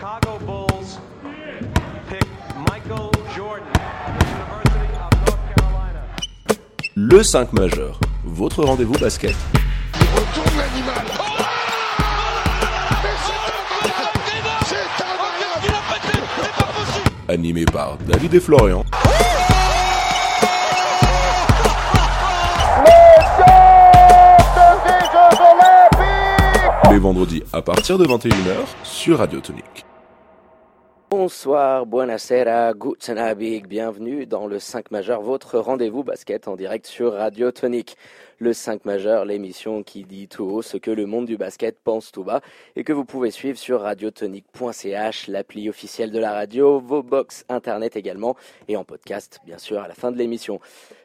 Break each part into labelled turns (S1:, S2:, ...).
S1: Chicago Bulls pick Michael Jordan University of North Carolina.
S2: Le 5 majeur, votre rendez-vous basket.
S3: retourne l'animal. Oh
S2: Animé par David et Florian. Les vendredis à partir de 21h sur Radio Tonique.
S4: Bonsoir, buonasera, guten Abend, bienvenue dans le 5 majeur, votre rendez-vous basket en direct sur Radio Tonique. Le 5 majeur, l'émission qui dit tout haut ce que le monde du basket pense tout bas et que vous pouvez suivre sur radiotonique.ch, l'appli officielle de la radio, vos box internet également et en podcast bien sûr à la fin de l'émission.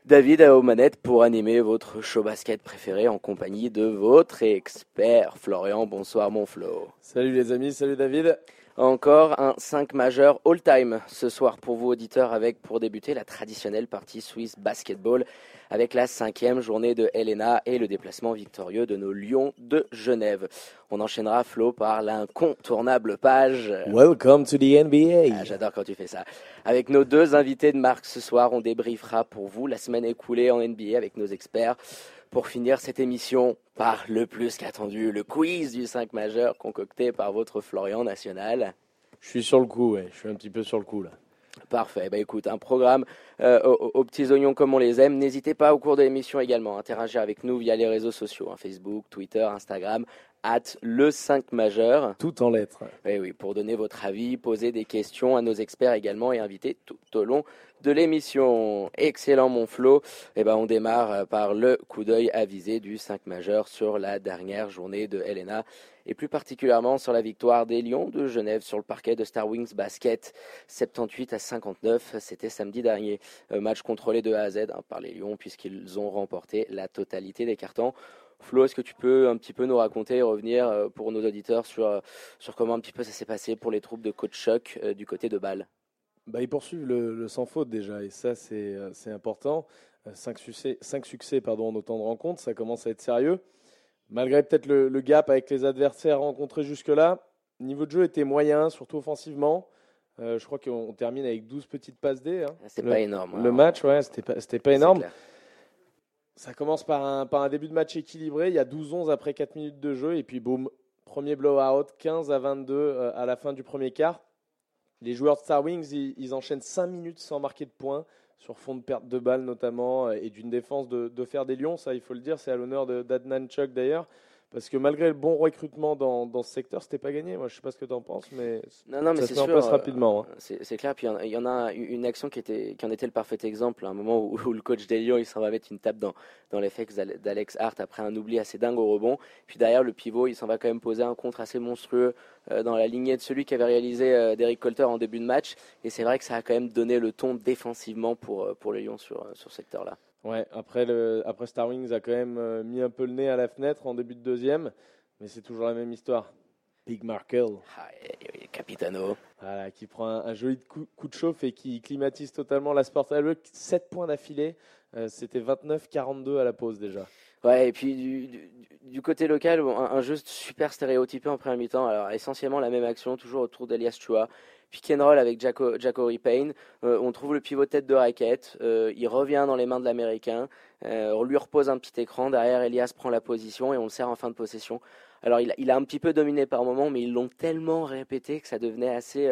S4: David à aux manettes pour animer votre show basket préféré en compagnie de votre expert Florian. Bonsoir mon Flo.
S5: Salut les amis, salut David.
S4: Encore un 5 majeur all-time ce soir pour vous auditeurs avec pour débuter la traditionnelle partie Swiss Basketball avec la cinquième journée de Helena et le déplacement victorieux de nos Lions de Genève. On enchaînera Flo par l'incontournable page.
S5: Welcome to the NBA.
S4: Ah, J'adore quand tu fais ça. Avec nos deux invités de marque ce soir, on débriefera pour vous la semaine écoulée en NBA avec nos experts. Pour finir cette émission par le plus qu'attendu, le quiz du 5 majeur concocté par votre Florian National.
S5: Je suis sur le coup, ouais. Je suis un petit peu sur le coup là.
S4: Parfait. Bah écoute, un programme euh, aux, aux petits oignons comme on les aime. N'hésitez pas au cours de l'émission également à interagir avec nous via les réseaux sociaux, hein, Facebook, Twitter, Instagram, at le 5 majeur.
S5: Tout en lettres.
S4: Oui, oui, pour donner votre avis, poser des questions à nos experts également et inviter tout au long de l'émission. Excellent, mon Flo. Eh ben, on démarre euh, par le coup d'œil avisé du 5 majeur sur la dernière journée de Helena et plus particulièrement sur la victoire des Lions de Genève sur le parquet de Star Wings Basket 78 à 59. C'était samedi dernier. Euh, match contrôlé de A à Z hein, par les Lions puisqu'ils ont remporté la totalité des cartons. Flo, est-ce que tu peux un petit peu nous raconter et revenir euh, pour nos auditeurs sur, sur comment un petit peu ça s'est passé pour les troupes de coach Choc du côté de Bâle?
S5: Bah, ils poursuivent le, le sans faute déjà, et ça c'est euh, c'est important. Euh, Cinq succès, cinq succès pardon, en autant de rencontres, ça commence à être sérieux. Malgré peut-être le, le gap avec les adversaires rencontrés jusque-là, le niveau de jeu était moyen, surtout offensivement. Euh, je crois qu'on termine avec 12 petites passes D. hein.
S4: C'est
S5: Le-
S4: pas énorme.
S5: Le
S4: hein.
S5: match, ouais, c'était pas, c'était pas énorme. Ça commence par un, par un début de match équilibré. Il y a 12-11 après 4 minutes de jeu. Et puis, boum, premier blowout, 15 à 22 euh, à la fin du premier quart. Les joueurs de Star Wings, ils, enchaînent 5 minutes sans marquer de points, sur fond de perte de balles notamment, euh, et d'une défense de, de faire des lions. Ça, il faut le dire, c'est à l'honneur d'Adnan Chuck d'ailleurs. Parce que malgré le bon recrutement dans, dans ce secteur, c'était pas gagné. Moi, je sais pas ce que tu en penses, mais
S4: Non, non, mais
S5: ça se met en
S4: sûr. euh,
S5: rapidement. hein.
S4: C'est clair. Puis il y en a- il y, en a une action qui, était, qui en était le parfait exemple. À un moment où, où le coach des Lions, il s'en va mettre une tape dans, dans les fesses d'Alex Hart après un oubli assez dingue au rebond. Puis derrière, le pivot, il s'en va quand même poser un contre assez monstrueux euh, dans la lignée de celui qui avait réalisé euh, Derek Colter en début de match. Et c'est vrai que ça a quand même donné le ton défensivement pour, euh, pour les Lions sur, sur ce secteur-là.
S5: Ouais, après, le, après Star Wings a quand même euh, mis un peu le nez à la fenêtre en début de deuxième, mais c'est toujours la même histoire. Big Markel,
S4: Ah, et- et Capitano.
S5: voilà, qui prend un, un joli coup, coup de chauffe et qui climatise totalement la Sport Alert. 7 points d'affilée, euh, c'était 29-42 à la pause déjà.
S4: Ouais, et puis du, du, du côté local, un jeu super stéréotypé en première mi-temps. Alors essentiellement la même action, toujours autour d'Elias Chua. Pick and roll avec Jaco, Jacory. Euh, on trouve le pivot tête de raquette. Euh, il revient dans les mains de l'Américain. Euh, on lui repose un petit écran. Derrière, Elias prend la position et on le sert en fin de possession. Alors il, a- il a un petit peu dominé par moment, mais ils l'ont tellement répété que ça devenait assez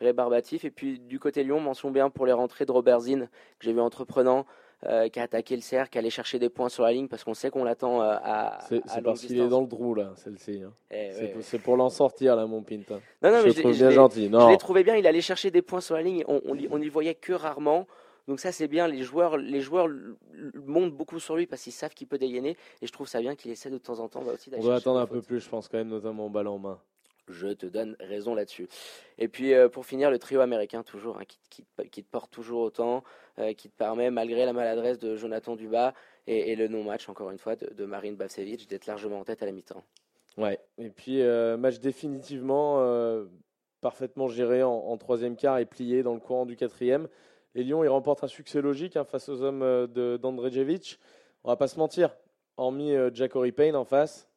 S4: rébarbatif. Et puis du côté Lyon, mention bien pour les rentrées de Robert Zinn, que j'ai vu entreprenant. Euh, qui a attaqué le cercle, qui allait chercher des points sur la ligne parce qu'on sait qu'on l'attend euh, à,
S5: C'est parce qu'il est dans le trou là, celle-ci. hein.
S4: Eh,
S5: C'est
S4: ouais,
S5: pour-
S4: ouais.
S5: C'est pour l'en sortir là, mon Pinta.
S4: Non, non,
S5: je
S4: mais
S5: le
S4: je,
S5: trouve
S4: je
S5: bien gentil.
S4: je
S5: Non,
S4: l'ai trouvé bien. Il allait chercher des points sur la ligne. On, on, l'y- on y voyait que rarement. Donc ça c'est bien. Les joueurs, les joueurs montent beaucoup sur lui parce qu'ils savent qu'il peut dégainer. Et je trouve ça bien qu'il essaie de temps en temps bah, aussi
S5: on
S4: chercher
S5: attendre un peu plus, je pense quand même, notamment en balle en main.
S4: Je te donne raison là-dessus. Et puis euh, pour finir, le trio américain toujours, hein, qui, qui, te- porte toujours autant, euh, qui te permet, malgré la maladresse de Jonathan Dubas et, et le non-match, encore une fois, de, Marine Bavcevic, d'être largement en tête à la mi-temps.
S5: Ouais. Et puis, euh, match définitivement parfaitement géré en, troisième quart et plié dans le courant du quatrième. Les Lions, ils remportent un succès logique hein, face aux hommes d'Andrejevic. On va pas se mentir, hormis Jacory Payne en face,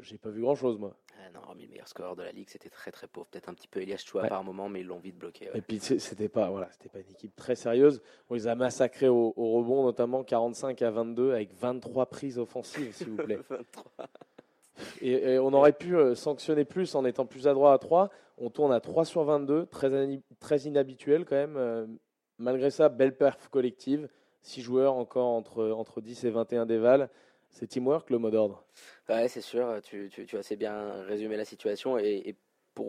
S5: j'ai pas vu grand-chose, moi.
S4: Ah non, mais le meilleur score de la ligue, c'était très très pauvre. Peut-être un petit peu Elias Chua
S5: Ouais.
S4: par moment, mais ils l'ont vite bloqué. ouais.
S5: Et puis c'était pas voilà, c'était pas une équipe très sérieuse. On les a massacrés au, au rebond, notamment 45 à 22 avec 23 prises offensives, s'il vous plaît.
S4: 23.
S5: Et, et on aurait pu euh, sanctionner plus en étant plus adroit à 3. On tourne à 3 sur 22, très, très inhabituel quand même. Euh, malgré ça, belle perf collective. 6 joueurs encore entre, entre 10 et 21 déval. C'est teamwork le mot d'ordre?
S4: Ouais, c'est sûr, tu, as assez bien résumé la situation. Et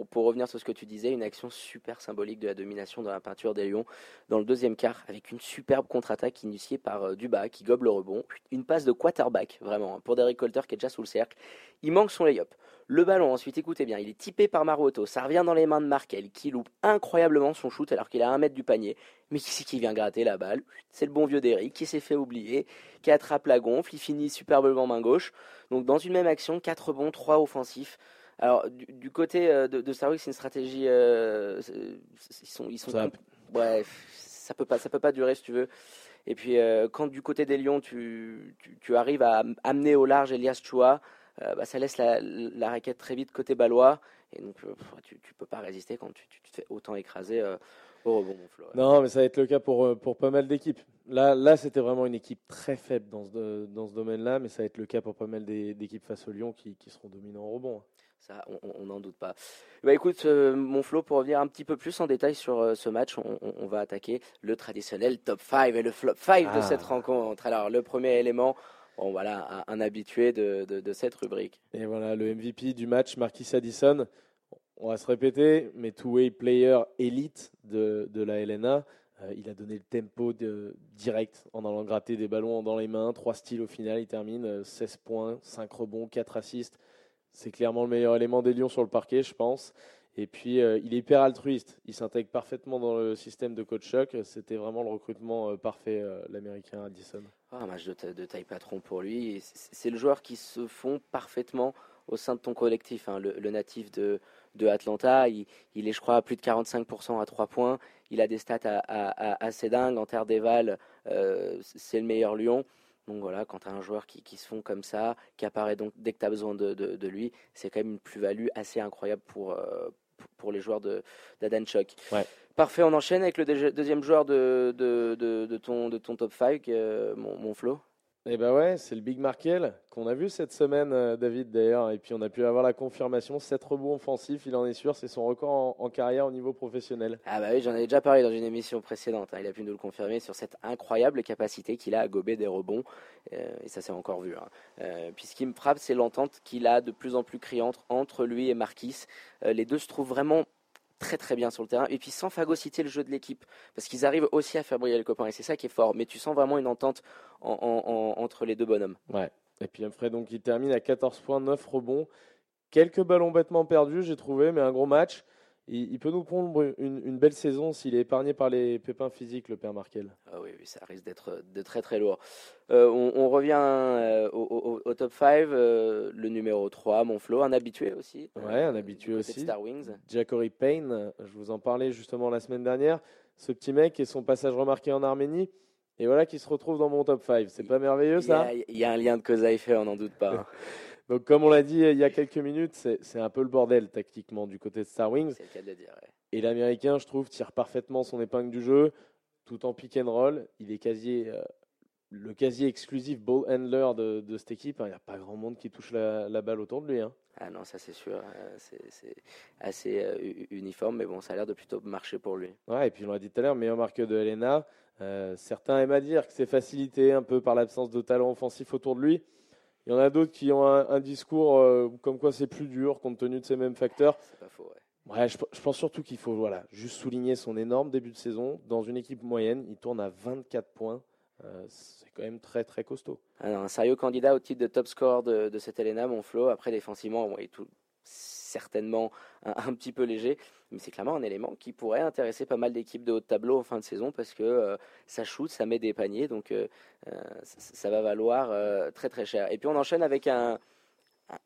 S4: pour, revenir sur ce que tu disais, une action super symbolique de la domination dans la peinture des Lions dans le deuxième quart, avec une superbe contre-attaque initiée par euh, Duba qui gobe le rebond. Une passe de quarterback, vraiment, hein, pour Derek Colter qui est déjà sous le cercle. Il manque son lay-up. Le ballon, ensuite, écoutez bien, il est typé par Maruoto. Ça revient dans les mains de Markel qui loupe incroyablement son shoot alors qu'il à un mètre du panier. Mais qui c'est qui vient gratter la balle? C'est le bon vieux Derrick qui s'est fait oublier, qui attrape la gonfle. Il finit superbement main gauche. Donc dans une même action, 4 bons, 3 offensifs. Alors du, du côté euh, de, de Star Wars, c'est une stratégie. euh, ils sont, ils sont.
S5: Ça-
S4: ouais, ça peut pas, ça peut pas durer si tu veux. Et puis euh, quand du côté des Lions, tu, tu, tu arrives à am- amener au large Elias Chua, euh, bah, ça laisse la, la raquette très vite côté balois. Et donc tu, tu peux pas résister quand tu, tu te fais autant écraser au rebond, mon Flo. ouais.
S5: Non, mais ça va être le cas pour, pour pas mal d'équipes. Là, là c'était vraiment une équipe très faible dans ce, dans ce domaine-là, mais ça va être le cas pour pas mal d'équipes face au Lyon qui, qui seront dominants au rebond.
S4: Ça, on- n'en doute pas. Bah écoute, euh, mon Flo, pour revenir un petit peu plus en détail sur euh, ce match, on, on- on va attaquer le traditionnel top 5 et le flop 5 de
S5: Ah.
S4: cette rencontre. Alors, le premier élément, bon voilà, un, un habitué de, de- de cette rubrique.
S5: Et voilà, le MVP du match, Marquis Addison. On va se répéter, mais two-way player élite de, de la LNA. Euh, il a donné le tempo de, direct en allant gratter des ballons dans les mains. Trois styles au final, il termine. euh, 16 points, 5 rebonds, 4 assists. C'est clairement le meilleur élément des Lions sur le parquet, je pense. Et puis, euh, il est hyper altruiste. Il s'intègre parfaitement dans le système de coach Chuck. C'était vraiment le recrutement euh, parfait, euh, l'américain Addison.
S4: Ah, un match de, ta- de taille patron pour lui. C'est le joueur qui se fond parfaitement au sein de ton collectif. hein. Le, natif de, Atlanta, il, est, je crois, à plus de 45% à 3 points. Il a des stats à- à- assez dingues. En terre d'éval, c'est le meilleur Lyon. Donc voilà, quand tu as un joueur qui, qui se fond comme ça, qui apparaît donc dès que tu as besoin de, de- de lui, c'est quand même une plus-value assez incroyable pour, euh, pour- les joueurs de- d'Adan Chuck.
S5: Ouais.
S4: Parfait, on enchaîne avec le deuxi- deuxième joueur de, de, de- de ton, de ton top 5, euh, mon, mon Flo.
S5: Eh ben ouais, c'est le Big Markel qu'on a vu cette semaine, euh, David d'ailleurs, et puis on a pu avoir la confirmation, 7 rebonds offensifs, il en est sûr, c'est son record en, carrière au niveau professionnel.
S4: Ah bah oui, j'en avais déjà parlé dans une émission précédente. hein. Il a pu nous le confirmer sur cette incroyable capacité qu'il a à gober des rebonds. Euh, et ça s'est encore vu. hein. Euh, puis ce qui me frappe, c'est l'entente qu'il a de plus en plus criante entre lui et Marquis. Les deux se trouvent vraiment très très bien sur le terrain. Et puis sans phagocyter le jeu de l'équipe. Parce qu'ils arrivent aussi à faire briller les copains. Et c'est ça qui est fort. Mais tu sens vraiment une entente en- en- en- entre les deux bonhommes.
S5: Ouais. Et puis Humphrey, donc il termine à 14 points, 9 rebonds, quelques ballons bêtement perdus, j'ai trouvé, mais un gros match. Il, il peut nous prendre une, une belle saison s'il est épargné par les pépins physiques, le père Markel.
S4: Ah oui, oui, ça risque d'être de très très lourd. Euh, on, on revient euh, au, au- au top 5, euh, le numéro 3, Monflo, un habitué aussi.
S5: Ouais, un habitué aussi.
S4: Star Wings.
S5: Jacory Payne, je vous en parlais justement la semaine dernière, ce petit mec et son passage remarqué en Arménie, et voilà qu'il se retrouve dans mon top 5. C'est pas merveilleux
S4: Il y,
S5: ça?
S4: il y a un lien de cause à effet, on n'en doute pas. hein.
S5: Donc, comme on l'a dit euh, il y a quelques minutes, c'est un peu le bordel tactiquement du côté de Star Wings.
S4: C'est le cas de le dire. ouais.
S5: Et l'Américain, je trouve, tire parfaitement son épingle du jeu, tout en pick and roll. Il est quasi, euh, le quasi exclusif ball handler de, de cette équipe. hein. Il n'y a pas grand monde qui touche la, la balle autour de lui. hein.
S4: Ah non, ça c'est sûr. euh, c'est assez euh, uniforme, mais bon, ça a l'air de plutôt marcher pour lui.
S5: Ouais, et puis on l'a dit tout à l'heure, meilleur marqueur de Helena. Euh, certains aiment à dire que c'est facilité un peu par l'absence de talent offensif autour de lui. Il y en a d'autres qui ont un, un discours euh, comme quoi c'est plus dur compte tenu de ces mêmes facteurs.
S4: C'est pas faux, ouais.
S5: Ouais, je, je pense surtout qu'il faut voilà, juste souligner son énorme début de saison. Dans une équipe moyenne, il tourne à 24 points. Euh, c'est quand même très très costaud.
S4: Alors, un sérieux candidat au titre de top score de, de cette Elena, Monflo. Après, défensivement, bon, est tout certainement un, un petit peu léger, mais c'est clairement un élément qui pourrait intéresser pas mal d'équipes de haut de tableau en fin de saison parce que euh, ça shoot, ça met des paniers, donc euh, euh, ça, ça va valoir euh, très très cher. Et puis on enchaîne avec un,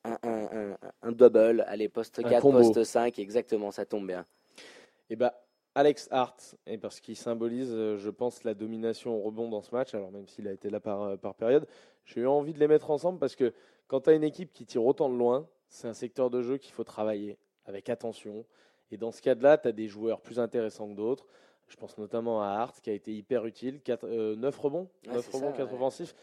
S4: un, un- un- un double, allez, poste
S5: Un
S4: 4,
S5: combo.
S4: poste 5, exactement, ça tombe bien.
S5: Et bah, Alex Hart, et parce qu'il symbolise, je pense, la domination au rebond dans ce match, alors même s'il a été là par, par période, j'ai eu envie de les mettre ensemble parce que quand tu as une équipe qui tire autant de loin, c'est un secteur de jeu qu'il faut travailler avec attention. Et dans ce cas-là, tu as des joueurs plus intéressants que d'autres. Je pense notamment à Hart qui a été hyper utile. 9 rebonds,
S4: Ouais,
S5: 9
S4: c'est
S5: rebonds,
S4: ça,
S5: 4
S4: ouais.
S5: offensifs.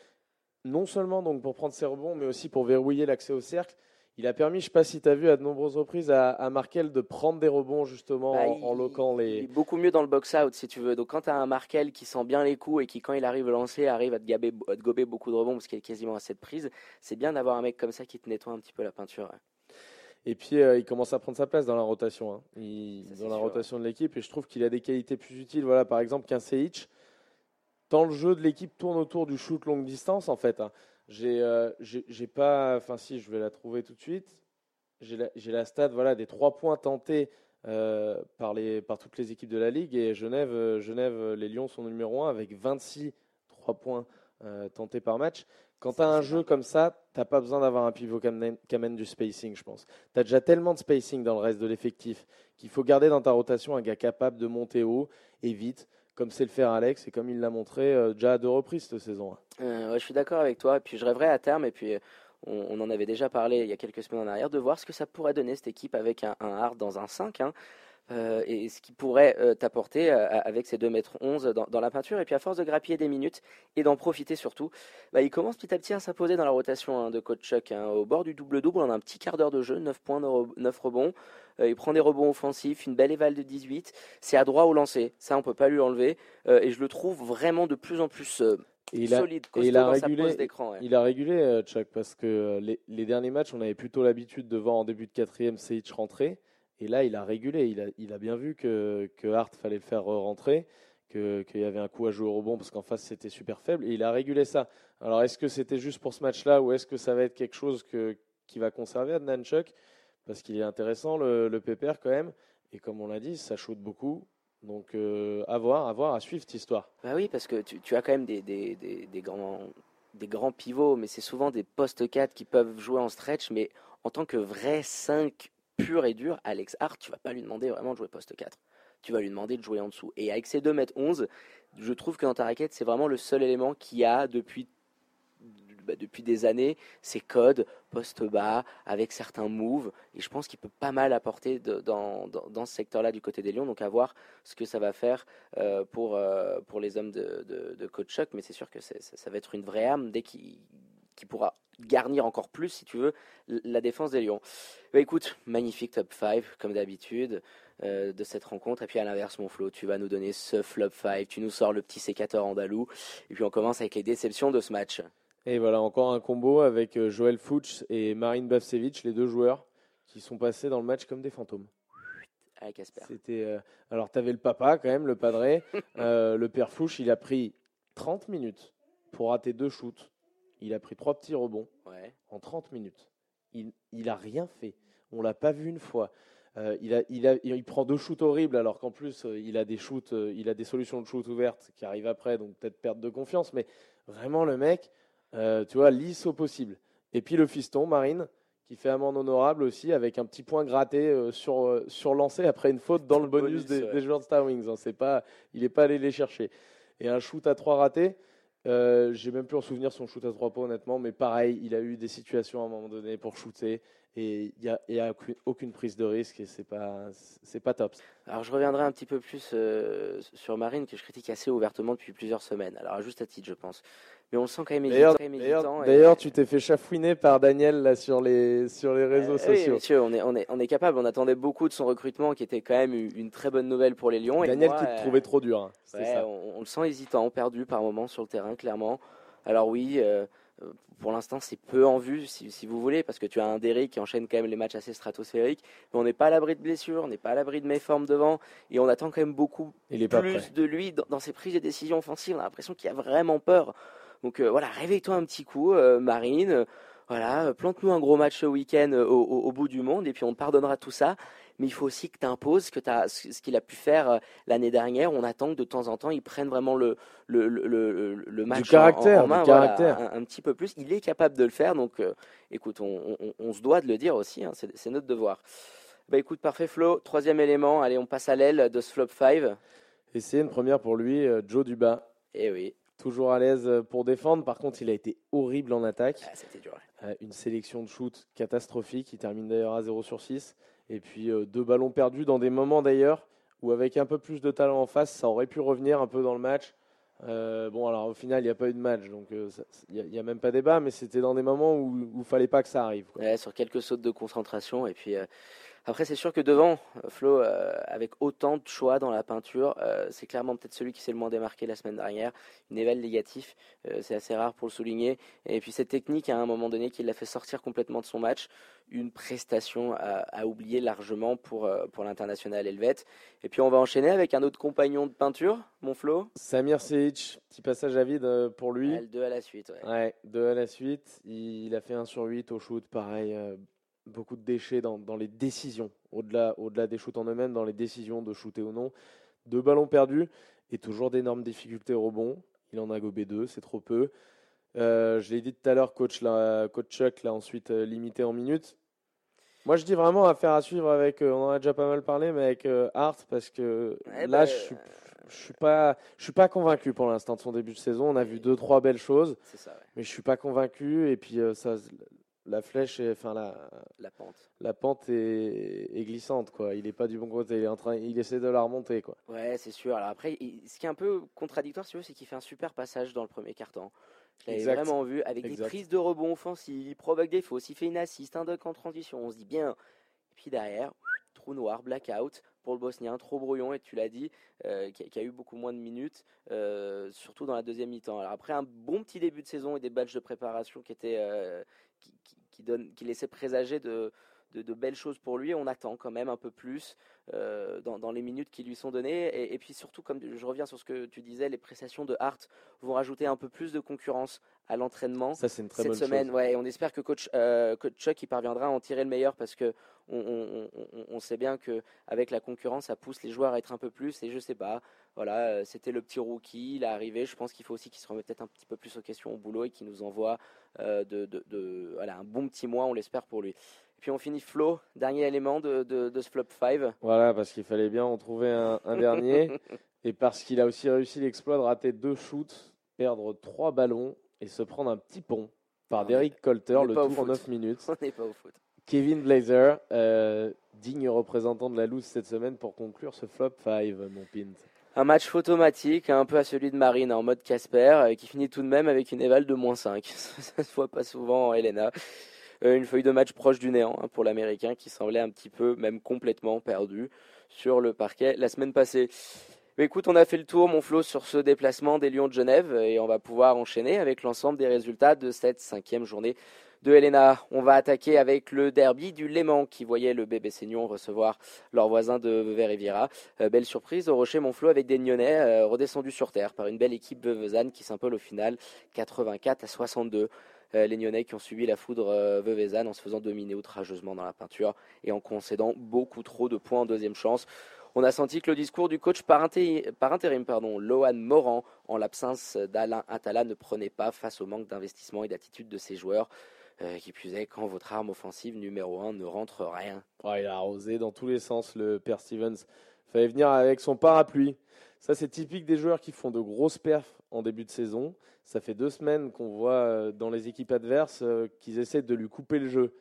S5: Non seulement donc pour prendre ses rebonds, mais aussi pour verrouiller l'accès au cercle. Il a permis, je ne sais pas si tu as vu à de nombreuses reprises, à, à Markel de prendre des rebonds justement
S4: Bah,
S5: en,
S4: il-
S5: en loquant
S4: Il est
S5: les.
S4: beaucoup mieux dans le box-out, si tu veux. Donc, quand tu as un Markel qui sent bien les coups et qui, quand il arrive à lancer, arrive à te, gaber- à te gober beaucoup de rebonds parce qu'il est quasiment à cette prise, c'est bien d'avoir un mec comme ça qui te nettoie un petit peu la peinture. ouais.
S5: Et puis euh, il commence à prendre sa place dans la rotation, hein. Il-
S4: Ça, c'est
S5: dans la
S4: sûr,
S5: rotation de l'équipe. Et je trouve qu'il a des qualités plus utiles. Voilà, par exemple qu'un Seic. Tant le jeu de l'équipe tourne autour du shoot longue distance, en fait. hein. J'ai, euh, j'ai j'ai pas, enfin si, je vais la trouver tout de suite. J'ai la, j'ai la stat, voilà, des trois points tentés euh, par les, par toutes les équipes de la ligue. Et Genève, euh, Genève, les Lions sont numéro 1 avec 26 trois points tentés par match. Quand tu as un jeu comme ça, t'as pas besoin d'avoir un pivot qui amène, qui amène du spacing, je pense. Tu as déjà tellement de spacing dans le reste de l'effectif qu'il faut garder dans ta rotation un gars capable de monter haut et vite, comme c'est le faire Alex et comme il l'a montré euh, déjà à deux reprises cette saison.
S4: Euh, ouais, je suis d'accord avec toi. Et puis, je rêverais à terme, et puis euh, on, en avait déjà parlé il y a quelques semaines en arrière, de voir ce que ça pourrait donner cette équipe avec un, hard dans un 5. hein. Euh, et ce qui pourrait euh, t'apporter euh, avec ces 2 mètres 11 dans, dans la peinture. Et puis à force de grappiller des minutes et d'en profiter surtout, bah, il commence petit à petit à s'imposer dans la rotation hein, de coach Chuck. hein. Au bord du double-double, on a un petit quart d'heure de jeu, 9 points, 9 rebonds. Il prend des rebonds offensifs, une belle éval de 18. C'est à droit au lancer, ça on peut pas lui enlever. Et je le trouve vraiment de plus en plus
S5: Et il a,
S4: solide,
S5: et il a régulé-
S4: ouais.
S5: il a régulé Chuck parce que les, les derniers matchs, on avait plutôt l'habitude de voir en début de quatrième Seic rentrer. Et là, il a régulé. Il a, bien vu que, que Hart fallait le faire rentrer, que- qu'il y avait un coup à jouer au rebond parce qu'en face c'était super faible. Et il a régulé ça. Alors, est-ce que c'était juste pour ce match-là ou est-ce que ça va être quelque chose que, qui va conserver Adnan Chuck Parce qu'il est intéressant, le, le quand même. Et comme on l'a dit, ça shoot beaucoup. Donc, euh, à voir, à voir, à suivre cette histoire.
S4: Bah oui, parce que tu, as quand même des, des, des, des grands, des grands pivots, mais c'est souvent des postes 4 qui peuvent jouer en stretch, mais en tant que vrai 5 pur et dur, Alex Hart, tu vas pas lui demander vraiment de jouer poste 4. Tu vas lui demander de jouer en dessous. Et avec ses 2 mètres 11, je trouve que dans ta raquette, c'est vraiment le seul élément qui a depuis, bah, depuis des années, ses codes poste bas, avec certains moves. Et je pense qu'il peut pas mal apporter dans, dans, dans ce secteur-là du côté des Lions. Donc à voir ce que ça va faire euh, pour, euh, pour les hommes de, de, de coach Chuck. Mais c'est sûr que ça, ça va être une vraie arme dès qu'il qu'il pourra garnir encore plus, si tu veux, la défense des Lions. Bah, écoute, magnifique top 5, comme d'habitude, euh, de cette rencontre. Et puis à l'inverse, mon Flo, tu vas nous donner ce flop 5, tu nous sors le petit sécateur andalou. Et puis on commence avec les déceptions de ce match.
S5: Et voilà, encore un combo avec euh, Joël Fuchs et Marine Bavcevic, les deux joueurs qui sont passés dans le match comme des fantômes.
S4: Casper.
S5: C'était euh, alors tu avais le papa quand même, le padré, Euh, le père Fouch, il a pris 30 minutes pour rater deux shoots. Il a pris trois petits rebonds
S4: Ouais.
S5: en 30 minutes. Il il a rien fait. On l'a pas vu une fois. Euh, il, a, il, a, il prend deux shoots horribles alors qu'en plus euh, il a des shoots, euh, il a des solutions de shoot ouvertes qui arrivent après, donc peut-être perte de confiance. Mais vraiment le mec, tu vois, lisse au possible. Et puis le fiston, Marine, qui fait amende honorable aussi avec un petit point gratté sur, sur lancé après une faute dans le bonus,
S4: Bonus,
S5: des,
S4: ouais.
S5: des joueurs de Star Wings. hein. C'est pas, il n'est pas allé les chercher. Et un shoot à trois raté. Euh, J'ai même plus en souvenir son shoot à trois points honnêtement, mais pareil, il a eu des situations à un moment donné pour shooter et il n'y a, aucune, prise de risque et c'est pas c'est pas top.
S4: Alors je reviendrai un petit peu plus euh, sur Marine que je critique assez ouvertement depuis plusieurs semaines. Alors à juste à titre je pense. Mais on le sent quand même hésitant.
S5: d'ailleurs,
S4: et-
S5: tu t'es fait chafouiner par Daniel là sur les sur les réseaux
S4: Euh, oui,
S5: sociaux.
S4: messieurs, on est, on, est, on est capable. On attendait beaucoup de son recrutement qui était quand même une, très bonne nouvelle pour les Lions. Et
S5: Daniel
S4: moi,
S5: qui te
S4: euh,
S5: trouvait trop dur. hein. C'était
S4: Ouais,
S5: ça.
S4: on, on le sent hésitant, perdu par moments sur le terrain, clairement. Alors oui, pour l'instant, c'est peu en vue, si, si vous voulez, parce que tu as un Derrick qui enchaîne quand même les matchs assez stratosphériques. Mais on n'est pas à l'abri de blessures, on n'est pas à l'abri de méformes devant, et on attend quand même beaucoup
S5: Il est pas
S4: plus de lui dans, dans ses prises de décision offensives. On a l'impression qu'il a vraiment peur. Donc euh, voilà, réveille-toi un petit coup, euh, Marine. Euh, voilà, euh, plante-nous un gros match ce week-end au, au- au bout du monde, et puis on te pardonnera tout ça. Mais il faut aussi que tu imposes que t'as- ce qu'il a pu faire euh, l'année dernière. On attend que de temps en temps, il prenne vraiment le, le, le, le, match
S5: caractère,
S4: en, main,
S5: du
S4: voilà,
S5: caractère.
S4: un, un petit peu plus. Il est capable de le faire, donc euh, écoute, on, on- on se doit de le dire aussi, hein, c'est notre devoir. Bah écoute, parfait Flo, troisième élément, allez on passe à l'aile de ce flop 5.
S5: Et c'est une première pour lui, euh, Joe Duba.
S4: Eh oui,
S5: toujours à l'aise pour défendre. Par contre, il a été horrible en attaque.
S4: Ah, C'était dur. ouais.
S5: Une sélection de shoot catastrophique. Il termine d'ailleurs à 0 sur 6. Et puis euh, deux ballons perdus dans des moments d'ailleurs où, avec un peu plus de talent en face, ça aurait pu revenir un peu dans le match. Euh, bon, alors au final, il n'y a pas eu de match, donc euh, il n'y a, même pas débat, mais c'était dans des moments où il fallait pas que ça arrive.
S4: sur quelques sautes de concentration. Et puis après, c'est sûr que devant, euh, Flo, euh, avec autant de choix dans la peinture, euh, c'est clairement peut-être celui qui s'est le moins démarqué la semaine dernière. Une éval négatif, euh, c'est assez rare pour le souligner. Et puis cette technique, à un moment donné, qui l'a fait sortir complètement de son match, une prestation à, à oublier largement pour, pour l'international helvète. Et puis on va enchaîner avec un autre compagnon de peinture, mon Flo.
S5: Samir Sejic, petit passage à vide pour lui.
S4: Le 2 à la suite. ouais.
S5: Ouais, deux à la suite. Il a fait 1 sur 8 au shoot, pareil. Beaucoup de déchets dans, dans les décisions, au-delà au -delà des shoots en eux-mêmes, dans les décisions de shooter ou non. Deux ballons perdus et toujours d'énormes difficultés au rebond. Il en a gobé deux, c'est trop peu. Euh, je l'ai dit tout à l'heure, coach, là, coach Chuck l'a ensuite euh, limité en minutes. Moi, je dis vraiment affaire à suivre avec, euh, on en a déjà pas mal parlé, mais avec Hart, parce que
S4: Ouais,
S5: là,
S4: bah,
S5: je suis, je suis pas, je suis pas convaincu pour l'instant de son début de saison. On a vu deux, trois belles choses
S4: C'est ça, ouais.
S5: mais je suis pas convaincu. Et puis euh, ça, la flèche, est- enfin la,
S4: la pente.
S5: la pente est, est glissante quoi. Il est pas du bon côté. Il est en train, il essaie de la remonter quoi.
S4: Ouais, c'est sûr. Alors après, il- ce qui est un peu contradictoire, si c'est qu'il fait un super passage dans le premier quart-temps. Je l'avais vraiment vu avec des prises de rebond offensives, il provoque des fausses, il fait une assist, un dunk en transition. On se dit bien. Et puis derrière, trou noir, blackout pour le Bosnien, trop brouillon. Et tu l'as dit, euh, qui, a, eu beaucoup moins de minutes, euh, surtout dans la deuxième mi-temps. Alors après un bon petit début de saison et des badges de préparation qui étaient euh, qui donnent- qui laissaient présager de, de, de belles choses pour lui. On attend quand même un peu plus euh, dans, dans les minutes qui lui sont données. Et, et puis surtout, comme je reviens sur ce que tu disais, les prestations de Hart vont rajouter un peu plus de concurrence à l'entraînement cette
S5: bonne
S4: semaine.
S5: chose.
S4: Ouais, et on espère que coach, euh, coach Chuck il parviendra à en tirer le meilleur parce que on, on- on- on sait bien que avec la concurrence, ça pousse les joueurs à être un peu plus. Et je sais pas, voilà, euh, c'était le petit rookie, il est arrivé. Je pense qu'il faut aussi qu'il se remette peut-être un petit peu plus aux questions au boulot et qu'il nous envoie euh, de, de- de- voilà, un bon petit mois, on l'espère pour lui. Et puis on finit Flo, dernier élément de, de- de ce flop 5.
S5: Voilà parce qu'il fallait bien en trouver un, un dernier et parce qu'il a aussi réussi l'exploit de rater deux shoots, perdre trois ballons et se prendre un petit pont par
S4: est-
S5: Derrick Colter, le tout en
S4: foot.
S5: 9 minutes.
S4: On n'est pas au foot.
S5: Kevin Blazer, euh, digne représentant de la loose cette semaine pour conclure ce flop 5, mon pint.
S4: Un match automatique, un peu à celui de Marine en mode Casper, euh, qui finit tout de même avec une éval de moins 5. Ça se voit pas souvent en Helena. Euh, une feuille de match proche du néant hein, pour l'Américain qui semblait un petit peu, même complètement perdu sur le parquet la semaine passée. Écoute, on a fait le tour, mon Flo, sur ce déplacement des Lions de Genève et on va pouvoir enchaîner avec l'ensemble des résultats de cette cinquième journée de Helena. On va attaquer avec le derby du Léman qui voyait le bébé Seignon recevoir leur voisin de Vevey-Riviera. Euh, belle surprise au Rocher Montflot avec des Nyonnais euh, redescendus sur terre par une belle équipe Veuvezane qui s'impole au final 84 à 62. Euh, les Nyonnais qui ont subi la foudre euh, Veuvezane en se faisant dominer outrageusement dans la peinture et en concédant beaucoup trop de points en deuxième chance. On a senti que le discours du coach par, inté- par intérim, pardon, Lohan Moran, en l'absence d'Alain Atala, ne prenait pas face au manque d'investissement et d'attitude de ses joueurs. Euh, qui plus est, quand votre arme offensive numéro 1 ne rentre rien.
S5: Il a arrosé dans tous les sens, le père Stevens. Fallait venir avec son parapluie. Ça, c'est typique des joueurs qui font de grosses perfs en début de saison. Ça fait deux semaines qu'on voit euh, dans les équipes adverses euh, qu'ils essaient de lui couper le jeu.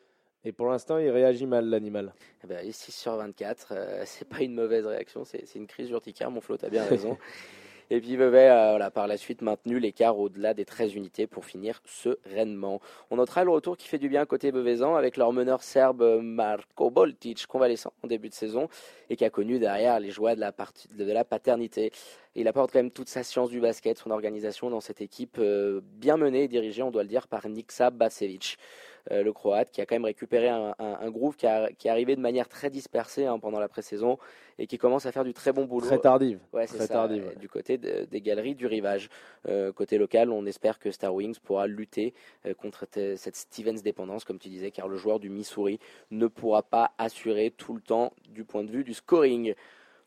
S5: Et pour l'instant, il réagit mal, l'animal.
S4: Eh ben, les 6 sur 24, euh, c'est pas une mauvaise réaction, c'est c'est une crise urticaire, mon Flo, t'as bien raison. Et puis Vevey a voilà, par la suite maintenu l'écart au-delà des 13 unités pour finir sereinement. On notera le retour qui fait du bien côté Bevezan avec leur meneur serbe Marko Boltic, convalescent en début de saison et qui a connu derrière les joies de la paternité. Il apporte quand même toute sa science du basket, son organisation dans cette équipe euh, bien menée et dirigée, on doit le dire, par Niksa Basevic. euh, le Croate, qui a quand même récupéré un, un- un groove qui, a- qui est arrivé de manière très dispersée hein, pendant la pré-saison et qui commence à faire du très bon boulot.
S5: Très tardive.
S4: Ouais, c'est
S5: Très
S4: ça,
S5: tardive,
S4: euh,
S5: ouais.
S4: du côté de- des galeries du rivage. Euh, côté local, on espère que Star Wings pourra lutter euh, contre te- cette Stevens dépendance, comme tu disais, car le joueur du Missouri ne pourra pas assurer tout le temps du point de vue du scoring.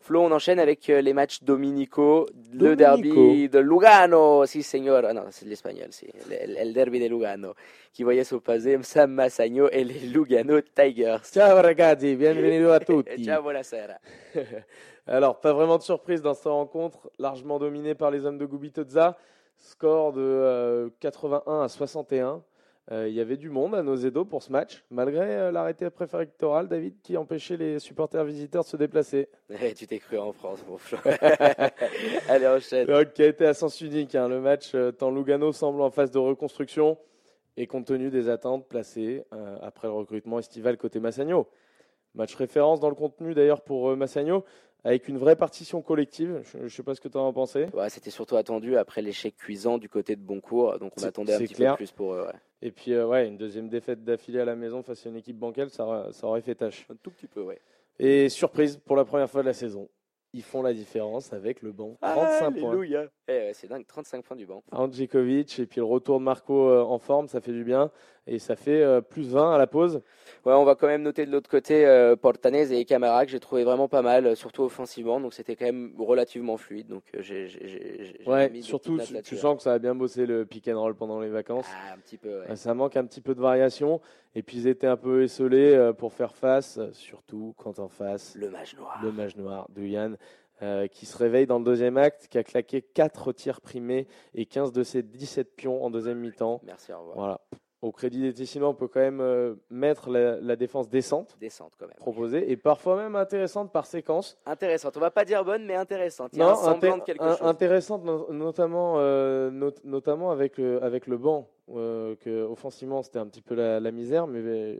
S4: Flo, on enchaîne avec euh, les matchs dominicaux, le
S5: Dominico.
S4: derby de Lugano, si señor, ah non, c'est l'espagnol, c'est le, derby de Lugano, qui voyait s'opposer Sam Massagno et les Lugano Tigers.
S5: Ciao ragazzi, bienvenido a tutti.
S4: Ciao, buonasera.
S5: Alors, pas vraiment de surprise dans cette rencontre, largement dominée par les hommes de Gubitoza. Score de euh, 81 à 61. Euh, Il y avait du monde à Nozedo pour ce match, malgré euh, l'arrêté préfectoral, David, qui empêchait les supporters visiteurs de se déplacer.
S4: Eh, tu t'es cru en France, mon. Allez, enchaîne.
S5: Donc, qui a été à sens unique. hein. Le match, euh, tant Lugano semble en phase de reconstruction et compte tenu des attentes placées euh, après le recrutement estival côté Massagno. Match référence dans le contenu d'ailleurs pour euh, Massagno, avec une vraie partition collective. Je ne sais pas ce que tu en as pensé.
S4: Ouais, C'était surtout attendu après l'échec cuisant du côté de Boncourt, donc on attendait un petit
S5: clair.
S4: peu plus pour eux. ouais.
S5: Et puis, euh, ouais, une deuxième défaite d'affilée à la maison face à une équipe bancaire, ça, aurait- ça aurait fait tâche.
S4: Un tout petit peu, ouais.
S5: Et surprise, pour la première fois de la saison, ils font la différence avec le banc. 35 points.
S4: Alléluia. Eh ouais, c'est dingue, 35 points du banc.
S5: Andjikovic et puis le retour de Marco euh, en forme, ça fait du bien. Et ça fait euh, plus 20 à la pause.
S4: Ouais, on va quand même noter de l'autre côté euh, Portanez et Camara que j'ai trouvé vraiment pas mal, euh, surtout offensivement. Donc c'était quand même relativement fluide. Donc euh, j'ai
S5: Ouais,
S4: mis
S5: surtout, tu, tu
S4: hein.
S5: sens que ça a bien bossé le pick and roll pendant les vacances.
S4: Ah, un petit peu. ouais.
S5: Ça manque un petit peu de variation. Et puis ils étaient un peu esselés euh, pour faire face, surtout quand en face,
S4: Le mage noir.
S5: le mage noir de Yann, euh, qui se réveille dans le deuxième acte, qui a claqué 4 tirs primés et 15 de ses 17 pions en deuxième mi-temps.
S4: Merci, au revoir.
S5: Voilà. Au crédit des Tessinois, on peut quand même euh, mettre la, la défense décente
S4: Descente quand même.
S5: proposée et parfois même intéressante par séquence.
S4: Intéressante. On va pas dire bonne, mais intéressante. Il y a un semblant de quelque chose.
S5: intéressante, no- notamment, euh, not- notamment avec le, avec le banc, euh, que offensivement c'était un petit peu la, la misère, mais euh,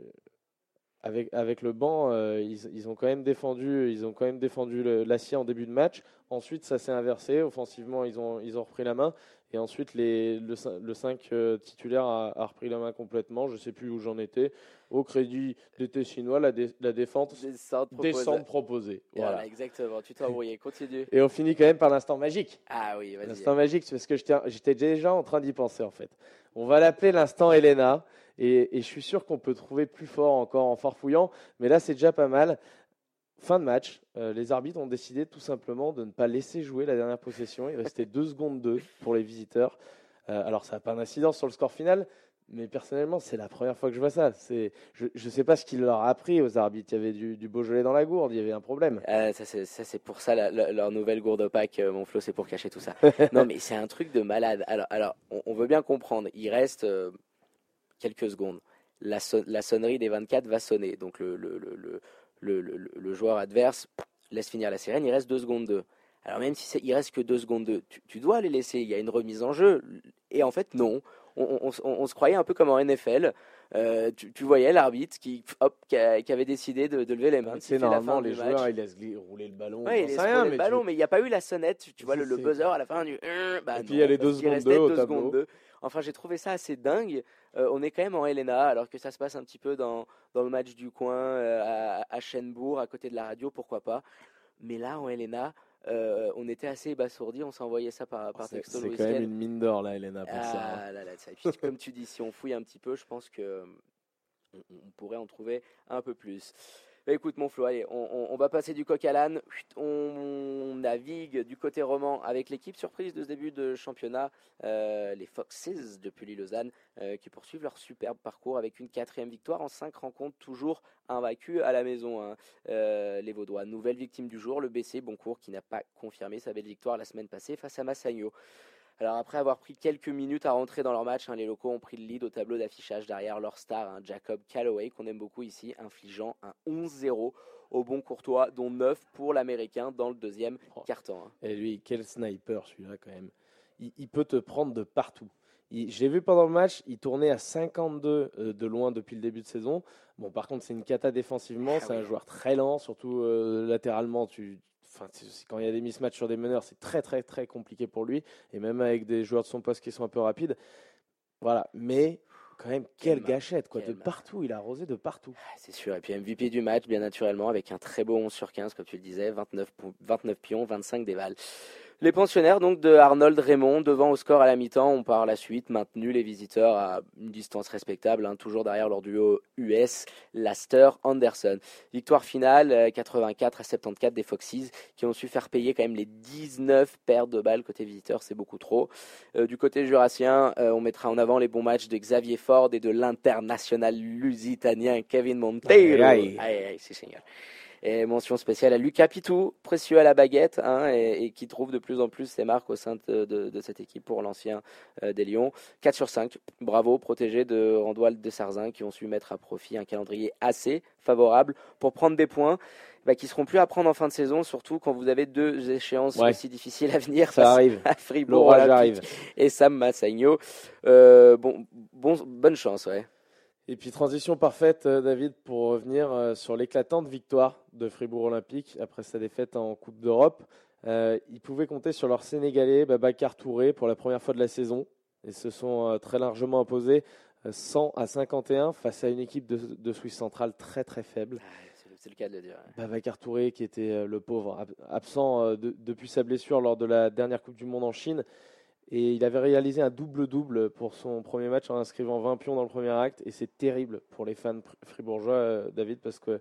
S5: avec, avec le banc, ils, ils ont quand même défendu, ils ont quand même défendu l'acier en début de match. Ensuite, ça s'est inversé. Offensivement, ils ont, ils ont repris la main. Et ensuite, les, le, le 5 euh, titulaire a, a repris la main complètement. Je ne sais plus où j'en étais. Au crédit des Tessinois, la, dé- la défense
S4: Descente proposée.
S5: proposée.
S4: Voilà,
S5: Voilà.
S4: exactement. Tu t'es embrouillé. Continue.
S5: Et on finit quand même par l'instant magique.
S4: Ah oui, vas-y.
S5: L'instant magique, parce que j'étais j'étais déjà en train d'y penser en fait. On va l'appeler l'instant Elena, et, et je suis sûr qu'on peut trouver plus fort encore en farfouillant, mais là c'est déjà pas mal. Fin de match, euh, les arbitres ont décidé tout simplement de ne pas laisser jouer la dernière possession. Il restait 2 secondes 2 pour les visiteurs. Euh, alors ça n'a pas d'incidence sur le score final, mais personnellement c'est la première fois que je vois ça. C'est- Je ne sais pas ce qu'il leur a appris aux arbitres. Il y avait du, du Beaujolais dans la gourde, il y avait un problème.
S4: Euh, ça, c'est, ça, c'est pour ça la- la- leur nouvelle gourde euh, mon Flo, c'est pour cacher tout ça. non, mais c'est un truc de malade. Alors, alors on, on veut bien comprendre. Il reste quelques secondes. La, son- la sonnerie des 24 va sonner. Donc, le, le, le, le, le, le- le joueur adverse laisse finir la sirène. Il reste 2 secondes 2. Alors, même si il reste que 2 secondes 2, tu, tu dois les laisser. Il y a une remise en jeu. Et en fait, non. On, on- on- on se croyait un peu comme en NFL. Euh, tu, tu voyais l'arbitre qui, hop, qui, a- qui avait décidé de, de lever les mains.
S5: C'est
S4: la
S5: normalement
S4: fin
S5: les
S4: du match.
S5: joueurs ils laissent rouler le ballon.
S4: Ouais,
S5: j'en
S4: il
S5: sais
S4: laisse
S5: rien,
S4: rouler le ballon,
S5: tu-
S4: mais il n'y a pas eu la sonnette. Tu, vois le, buzzer à la fin du. euh, bah
S5: Et puis, il y a les
S4: parce
S5: deux
S4: qu'il
S5: secondes
S4: restait
S5: deux au
S4: deux
S5: tableau.
S4: secondes deux. Enfin, j'ai trouvé ça assez dingue. Euh, on est quand même en LNA, alors que ça se passe un petit peu dans, dans le match du coin euh, à, à Chenbourg, à côté de la radio, pourquoi pas. Mais là, en LNA, euh, on était assez ébasourdis. On envoyé ça par, par texto
S5: c'est quand même une mine d'or là, Elena, pour ça. hein.
S4: Ah là là, ça. Et puis, comme tu dis, si on fouille un petit peu, je pense que euh, on, on pourrait en trouver un peu plus. Bah, écoute, mon Flo, allez, on, va passer du coq à l'âne. On, navigue du côté roman avec l'équipe surprise de ce début de championnat, euh, les Foxes de Pully-Lausanne, euh, qui poursuivent leur superbe parcours avec une quatrième victoire en cinq rencontres, toujours invaincus à la maison. hein. Euh, les Vaudois, nouvelle victime du jour, le BC Boncourt, qui n'a pas confirmé sa belle victoire la semaine passée face à Massagno. Alors après avoir pris quelques minutes à rentrer dans leur match, hein, les locaux ont pris le lead au tableau d'affichage derrière leur star, hein, Jacob Calloway, qu'on aime beaucoup ici, infligeant un 11-0 au bon courtois, dont 9 pour l'américain dans le deuxième
S5: Oh.
S4: carton. hein.
S5: Et lui, quel sniper celui-là quand même. Il, il peut te prendre de partout. L'ai vu pendant le match, il tournait à 52 euh, de loin depuis le début de saison. Bon, par contre, c'est une cata défensivement.
S4: Ah
S5: c'est
S4: oui.
S5: un joueur très lent, surtout euh, latéralement. Tu, enfin, quand il y a des mismatchs sur des meneurs, c'est très, très, très compliqué pour lui. Et même avec des joueurs de son poste qui sont un peu rapides. Voilà. Mais quand même, quelle gâchette, quoi. de partout, il a arrosé de partout.
S4: C'est sûr. Et puis MVP du match, bien naturellement, avec un très beau 11 sur 15, comme tu le disais, 29, pou- 29 pions, 25 dévals. Les pensionnaires donc de Arnold Raymond devant au score à la mi-temps ont par la suite maintenu les visiteurs à une distance respectable, hein, toujours derrière leur duo US Laster Anderson. Victoire finale euh, 84 à 74 des Foxes qui ont su faire payer quand même les 19 paires de balles côté visiteurs, c'est beaucoup trop. Euh, du côté jurassien, euh, on mettra en avant les bons matchs de Xavier Ford et de l'international lusitanien Kevin Monteiro.
S5: Aïe, aïe.
S4: Aïe. Et mention spéciale à Lucas Pitou, précieux à la baguette, hein, et, et qui trouve de plus en plus ses marques au sein de, de- de cette équipe pour l'ancien euh, des Lions. 4 sur 5, bravo, protégé de Randoual de Sarzin qui ont su mettre à profit un calendrier assez favorable pour prendre des points bah, qui seront plus à prendre en fin de saison, surtout quand vous avez deux échéances
S5: Ouais.
S4: aussi difficiles à venir
S5: Ça arrive.
S4: à Fribourg
S5: arrive.
S4: et Sam Massagno. Euh, bon, bon, bonne chance, ouais.
S5: Et puis transition parfaite, euh, David, pour revenir euh, sur l'éclatante victoire de Fribourg Olympique après sa défaite en Coupe d'Europe. Euh, ils pouvaient compter sur leur Sénégalais Babacar Touré pour la première fois de la saison et se sont très largement imposés euh, 100 à 51 face à une équipe de, de Suisse centrale très très faible.
S4: Ah, C'est le, cas de le dire. ouais.
S5: Babacar Touré qui était le pauvre ab- absent de- depuis sa blessure lors de la dernière Coupe du Monde en Chine et il avait réalisé un double-double pour son premier match en inscrivant 20 pions dans le premier acte. Et c'est terrible pour les fans fri- fribourgeois euh, David parce que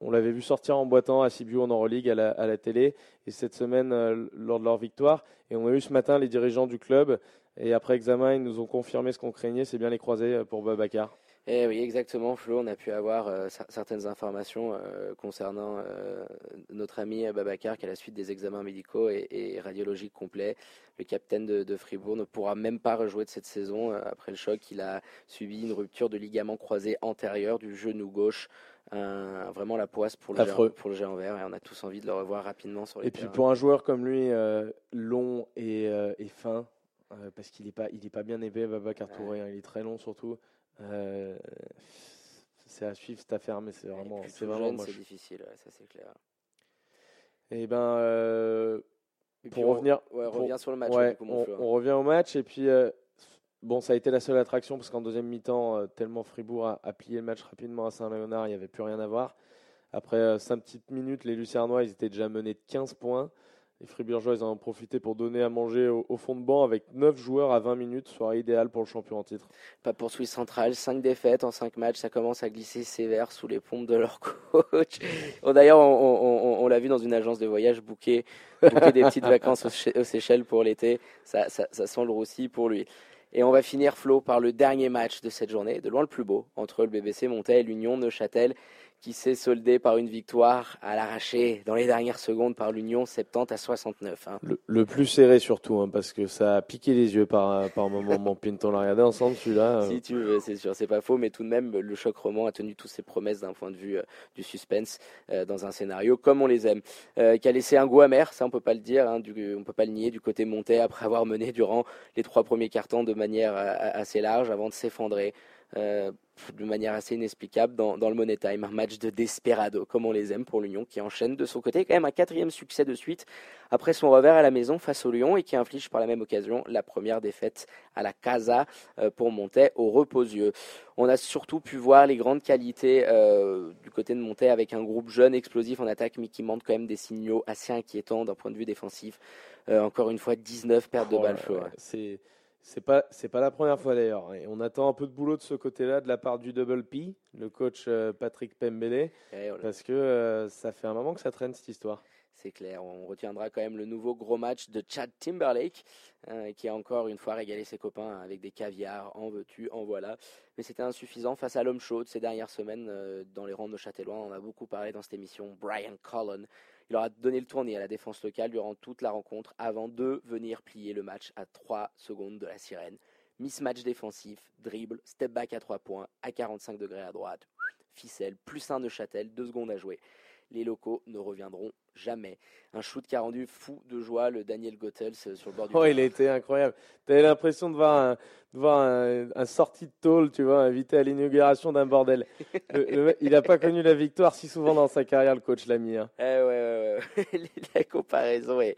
S5: on l'avait vu sortir en boitant à Sibiu en Euroleague à la, à la télé. Et cette semaine euh, lors de leur victoire. Et on a eu ce matin les dirigeants du club. Et après examen ils nous ont confirmé ce qu'on craignait. C'est bien les croisés euh, pour Babacar.
S4: Eh oui, exactement, Flo. On a pu avoir euh, cer- certaines informations euh, concernant euh, notre ami Babacar qui, à la suite des examens médicaux et, et radiologiques complets, le capitaine de, de Fribourg ne pourra même pas rejouer de cette saison après le choc. Il a subi une rupture de ligament croisé antérieur du genou gauche. Un- vraiment la poisse pour le,
S5: Affreux.
S4: géant, pour le géant vert et on a tous envie de le revoir rapidement sur les
S5: Et puis pour un joueur comme lui, long et, et fin, parce qu'il n'est pas, il est pas bien épais, Babacar Touré, hein, il est très long surtout. Euh, c'est à suivre cette affaire, mais c'est vraiment, c'est vraiment
S4: jeune, c'est difficile, ouais, ça c'est clair.
S5: Et ben, euh,
S4: Et
S5: Pour
S4: puis on-
S5: revenir-
S4: ouais,
S5: pour-
S4: reviens sur le match,
S5: ouais,
S4: du coup, mon
S5: on, on revient au match et puis euh, bon, ça a été la seule attraction parce qu'en deuxième mi-temps, tellement Fribourg a, a plié le match rapidement à Saint-Léonard, il n'y avait plus rien à voir. Après 5 petites minutes, les Lucernois, ils étaient déjà menés de 15 points. Les Fribourgeois, ils en ont profité pour donner à manger au, au fond de banc avec 9 joueurs à 20 minutes, soirée idéale pour le champion en titre.
S4: Pas pour Suisse Central, 5 défaites en 5 matchs, ça commence à glisser sévère sous les pompes de leur coach. D'ailleurs, on, on- on- on l'a vu dans une agence de voyage booker des petites vacances aux Seychelles pour l'été, ça, ça, ça sent le roussi pour lui. Et on va finir, Flo, par le dernier match de cette journée, de loin le plus beau, entre le BBC Montais et l'Union Neuchâtel, qui s'est soldé par une victoire à l'arraché dans les dernières secondes par l'Union, 70 à 69. hein.
S5: Le, le plus serré surtout, hein, parce que ça a piqué les yeux par, par moment. Mon Pinton l'a regardé ensemble, celui-là. euh,
S4: Si tu veux, c'est sûr, c'est pas faux, mais tout de même, le choc roman a tenu toutes ses promesses d'un point de vue euh, du suspense euh, dans un scénario comme on les aime, qui a laissé un goût amer, ça on peut pas le dire, hein, du, on peut pas le nier, du côté monté après avoir mené durant les trois premiers cartons de manière assez large avant de s'effondrer. Euh, de manière assez inexplicable dans, dans le Money Time, un match de desperado comme on les aime pour l'Union qui enchaîne de son côté quand même un quatrième succès de suite après son revers à la maison face au Lyon et qui inflige par la même occasion la première défaite à la Casa euh, pour Montais au reposieux. On a surtout pu voir les grandes qualités euh, du côté de Montais avec un groupe jeune, explosif en attaque, mais qui montre quand même des signaux assez inquiétants d'un point de vue défensif. Encore une fois, 19 pertes de
S5: Oh
S4: balles, ouais.
S5: C'est pas c'est pas la première fois d'ailleurs. Et on attend un peu de boulot de ce côté-là de la part du Double P, le coach euh, Patrick Pembele,
S4: Et on-
S5: parce que euh, ça fait un moment que ça traîne cette histoire.
S4: C'est clair, on retiendra quand même le nouveau gros match de Chad Timberlake, hein, qui a encore une fois régalé ses copains avec des caviars, en veux-tu, en voilà. Mais c'était insuffisant face à l'homme chaud de ces dernières semaines euh, dans les rangs de Châtellois. On en a beaucoup parlé dans cette émission, Brian Cullen. Il aura donné le tournis à la défense locale durant toute la rencontre avant de venir plier le match à 3 secondes de la sirène. Mismatch défensif, dribble, step back à 3 points, à 45 degrés à droite, ficelle, plus 1 de Châtel, 2 secondes à jouer. Les locaux ne reviendront jamais. Un shoot qui a rendu fou de joie le Daniel Goethals euh, sur le bord du
S5: Oh,
S4: terrain.
S5: il a été incroyable. T'avais l'impression de voir un, de voir un, un sorti de tôle, tu vois, invité à l'inauguration d'un bordel. Le- le mec, il n'a pas connu la victoire si souvent dans sa carrière, le coach Lamy. hein.
S4: Eh ouais, ouais, ouais. La comparaison est,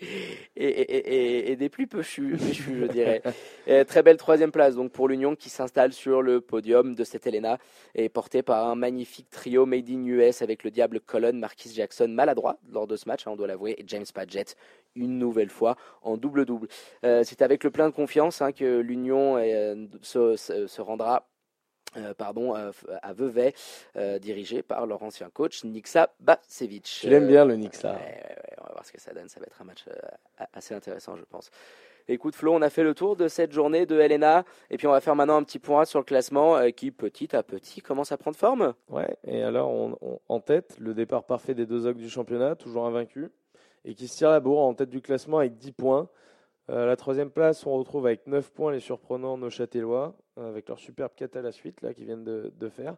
S4: est, est- des plus péchues, je dirais. Et très belle troisième place donc pour l'Union qui s'installe sur le podium de cette Helena et porté par un magnifique trio made in US avec le Diable Colon, Marquis Jackson maladroit lors de ce match, hein, on doit l'avouer, et James Padgett une nouvelle fois en double-double. Euh, C'est avec le plein de confiance hein, que l'Union euh, se, se- se rendra euh, pardon, à Vevey, dirigé par leur ancien coach Niksa Bacevic.
S5: L'aimes
S4: Euh,
S5: bien, le
S4: Ouais, ouais, ouais, on va voir ce que ça donne. Ça va être un match assez intéressant, je pense. Écoute Flo, on a fait le tour de cette journée de Helena et puis on va faire maintenant un petit point sur le classement euh, qui petit à petit commence à prendre forme.
S5: Ouais, et alors on- on- en tête, le départ parfait des deux ogres du championnat, toujours invaincu, et qui se tire la bourre en tête du classement avec 10 points. Euh, la troisième place, on retrouve avec 9 points les surprenants Neuchâtelois, euh, avec leur superbe 4 à la suite là, qu'ils viennent de, de faire.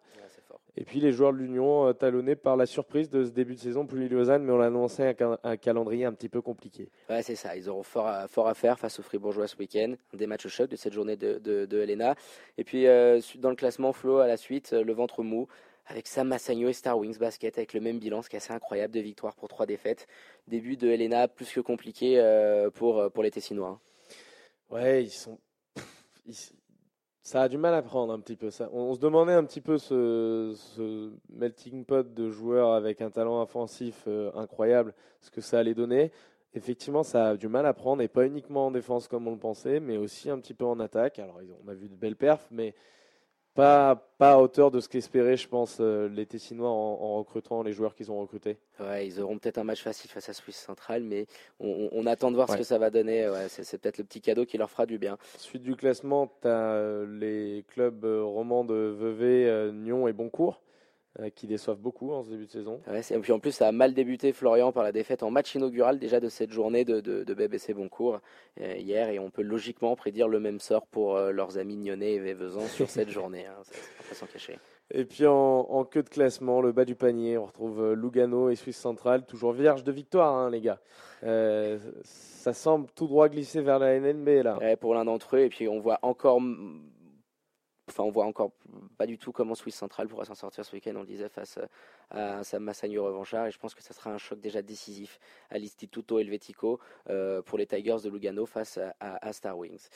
S4: fort.
S5: Et puis les joueurs de l'Union euh, talonnés par la surprise de ce début de saison pour Lausanne, mais on l'annonçait un, ca- un calendrier un petit peu compliqué.
S4: Ouais, c'est ça. Ils auront fort à, fort à faire face aux Fribourgeois ce week-end. Des matchs chocs de cette journée de, de, de Helena. Et puis, euh, dans le classement, Flo, à la suite, le ventre mou, avec Sam Massagno et Star Wings Basket, avec le même bilan, ce qui est assez incroyable, deux victoires pour trois défaites. Début de Helena plus que compliqué euh, pour, euh, pour les Tessinois. hein.
S5: Ouais, ils sont. Ça a du mal à prendre un petit peu. Ça. On, se demandait un petit peu ce, melting pot de joueurs avec un talent offensif euh, incroyable, ce que ça allait donner. Effectivement, ça a du mal à prendre, et pas uniquement en défense comme on le pensait, mais aussi un petit peu en attaque. Alors, on a vu de belles perfs, mais pas, pas à hauteur de ce qu'espéraient, je pense, euh, les Tessinois en, en recrutant les joueurs qu'ils ont recrutés.
S4: Ouais, ils auront peut-être un match facile face à Suisse centrale, mais on, on- on attend de voir ce que ça va donner. Ouais, c'est peut-être le petit cadeau qui leur fera du bien.
S5: Suite du classement, tu as les clubs euh, romans de Vevey, euh, Nyon et Boncourt euh, qui déçoivent beaucoup en ce début de saison.
S4: Ouais, et puis en plus, ça a mal débuté Florian par la défaite en match inaugural déjà de cette journée de, de, de BBC Boncourt euh, hier. Et on peut logiquement prédire le même sort pour euh, leurs amis Nyonnais et Vévezan sur cette journée. Hein, c'est c'est pas sans cacher.
S5: Et puis en, en queue de classement, le bas du panier, on retrouve Lugano et Suisse Centrale, toujours vierge de victoire, hein, les gars. Euh, ça semble tout droit glisser vers la NNB là.
S4: Ouais, pour l'un d'entre eux. Et puis on voit encore. Enfin, on voit encore pas du tout comment Suisse Centrale pourra s'en sortir ce week-end, on le disait, face à un Sam Massagno revanchard. Et je pense que ça sera un choc déjà décisif à l'Istituto Helvetico euh, pour les Tigers de Lugano face à, à- à Star Wings.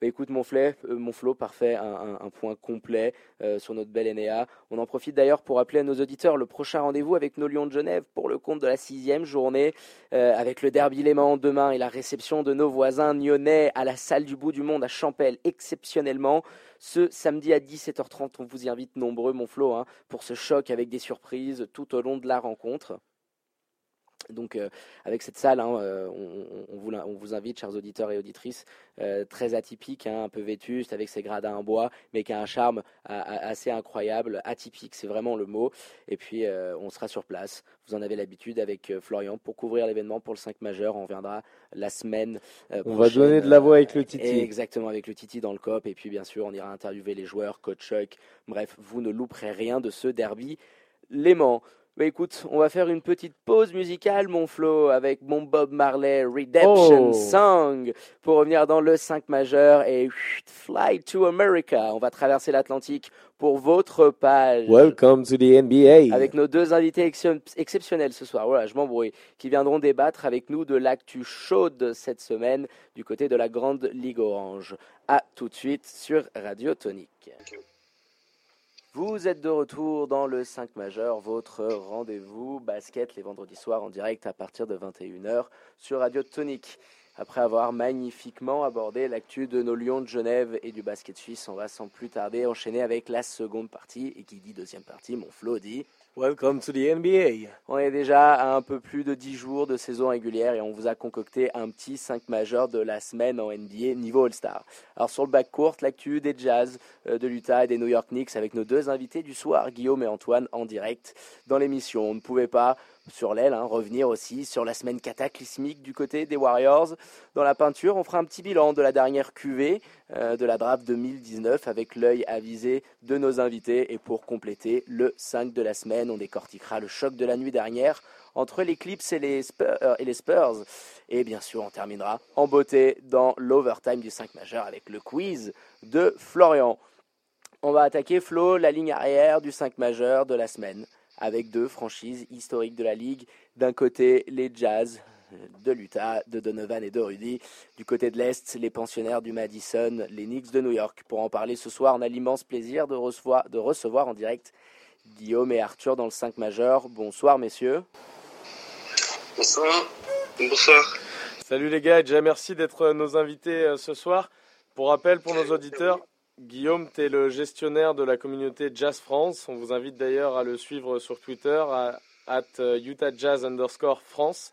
S4: Bah, écoute, mon, flé, euh, mon flow, parfait, un, point complet euh, sur notre belle Enea. On en profite d'ailleurs pour rappeler à nos auditeurs le prochain rendez-vous avec nos Lions de Genève pour le compte de la sixième journée, euh, avec le derby Léman demain et la réception de nos voisins nyonnais à la salle du bout du monde à Champel, exceptionnellement. Ce samedi à 17h30, on vous y invite nombreux, mon Flo, hein, pour ce choc avec des surprises tout au long de la rencontre. Donc, euh, avec cette salle, hein, euh, on, vous, l'in- on vous invite, chers auditeurs et auditrices, euh, très atypique, hein, un peu vétuste, avec ses gradins en bois, mais qui a un charme assez incroyable, atypique, c'est vraiment le mot. Et puis, on sera sur place. Vous en avez l'habitude avec Florian pour couvrir l'événement pour le 5 majeur. On viendra la semaine
S5: On va donner de la voix avec le Titi.
S4: Exactement, avec le Titi dans le COP. Et puis, bien sûr, on ira interviewer les joueurs, coach Chuck. Bref, vous ne louperez rien de ce derby Léman. Bah écoute, on va faire une petite pause musicale, mon Flo, avec mon Bob Marley Redemption
S5: Oh.
S4: Song, pour revenir dans le 5 majeur et Fly to America. On va traverser l'Atlantique pour votre page.
S5: Welcome to the NBA.
S4: Avec nos deux invités excep- exceptionnels ce soir, voilà, je m'embrouille, qui viendront débattre avec nous de l'actu chaude cette semaine du côté de la Grande Ligue Orange. A tout de suite sur Radio Tonique. Vous êtes de retour dans le 5 majeur, votre rendez-vous basket les vendredis soirs en direct à partir de 21h sur Radio Tonique. Après avoir magnifiquement abordé l'actu de nos Lions de Genève et du basket suisse, on va sans plus tarder enchaîner avec la seconde partie. Et qui dit deuxième partie, mon Flo dit
S5: Welcome to the NBA.
S4: on est déjà à un peu plus de 10 jours de saison régulière et on vous a concocté un petit 5 majeur de la semaine en NBA niveau All-Star. Alors sur le bac court, l'actu des Jazz euh, de l'Utah et des New York Knicks avec nos deux invités du soir, Guillaume et Antoine, en direct dans l'émission. On ne pouvait pas, sur l'aile, hein, revenir aussi sur la semaine cataclysmique du côté des Warriors. Dans la peinture, on fera un petit bilan de la dernière QV euh, de la draft 2019 avec l'œil avisé de nos invités. Et pour compléter le 5 de la semaine, on décortiquera le choc de la nuit dernière entre les Clips et les Spurs. euh, et, les Spurs. et bien sûr, on terminera en beauté dans l'overtime du 5 majeur avec le quiz de Florian. On va attaquer Flo, la ligne arrière du 5 majeur de la semaine avec deux franchises historiques de la ligue. D'un côté, les Jazz de l'Utah, de Donovan et de Rudy. Du côté de l'Est, les pensionnaires du Madison, les Knicks de New York. Pour en parler ce soir, on a l'immense plaisir de recevoir, de recevoir en direct Guillaume et Arthur dans le 5 majeur. Bonsoir messieurs.
S6: Bonsoir. Bonsoir.
S5: Salut les gars, et déjà merci d'être euh, nos invités euh, ce soir. Pour rappel, pour nos auditeurs, Guillaume, tu es le gestionnaire de la communauté Jazz France. On vous invite d'ailleurs à le suivre sur Twitter, à at, euh, Utah Jazz underscore France.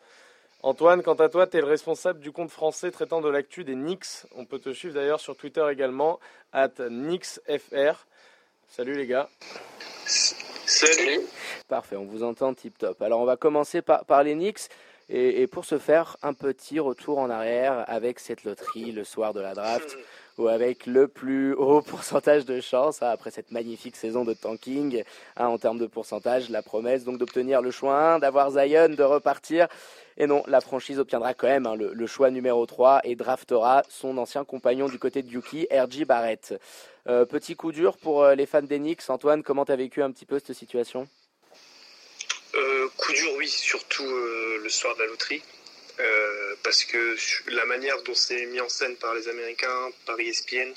S5: Antoine, quant à toi, tu es le responsable du compte français traitant de l'actu des Knicks. On peut te suivre d'ailleurs sur Twitter également, at KnicksFR. Salut les gars.
S6: Salut.
S4: Parfait, on vous entend tip top. Alors on va commencer par, par les Knicks. Et, et pour ce faire, un petit retour en arrière avec cette loterie le soir de la draft. Ou avec le plus haut pourcentage de chance hein, après cette magnifique saison de tanking hein, en termes de pourcentage. La promesse donc d'obtenir le choix 1, d'avoir Zion, de repartir. Et non, la franchise obtiendra quand même hein, le, choix numéro 3 et draftera son ancien compagnon du côté de Yuki, R.J. Barrett. Euh, petit coup dur pour euh, les fans d'Enix. Antoine, comment tu as vécu un petit peu cette situation?
S6: Euh, Coup dur, oui, surtout le soir de la loterie. Euh, parce que la manière dont c'est mis en scène par les Américains, par ESPN,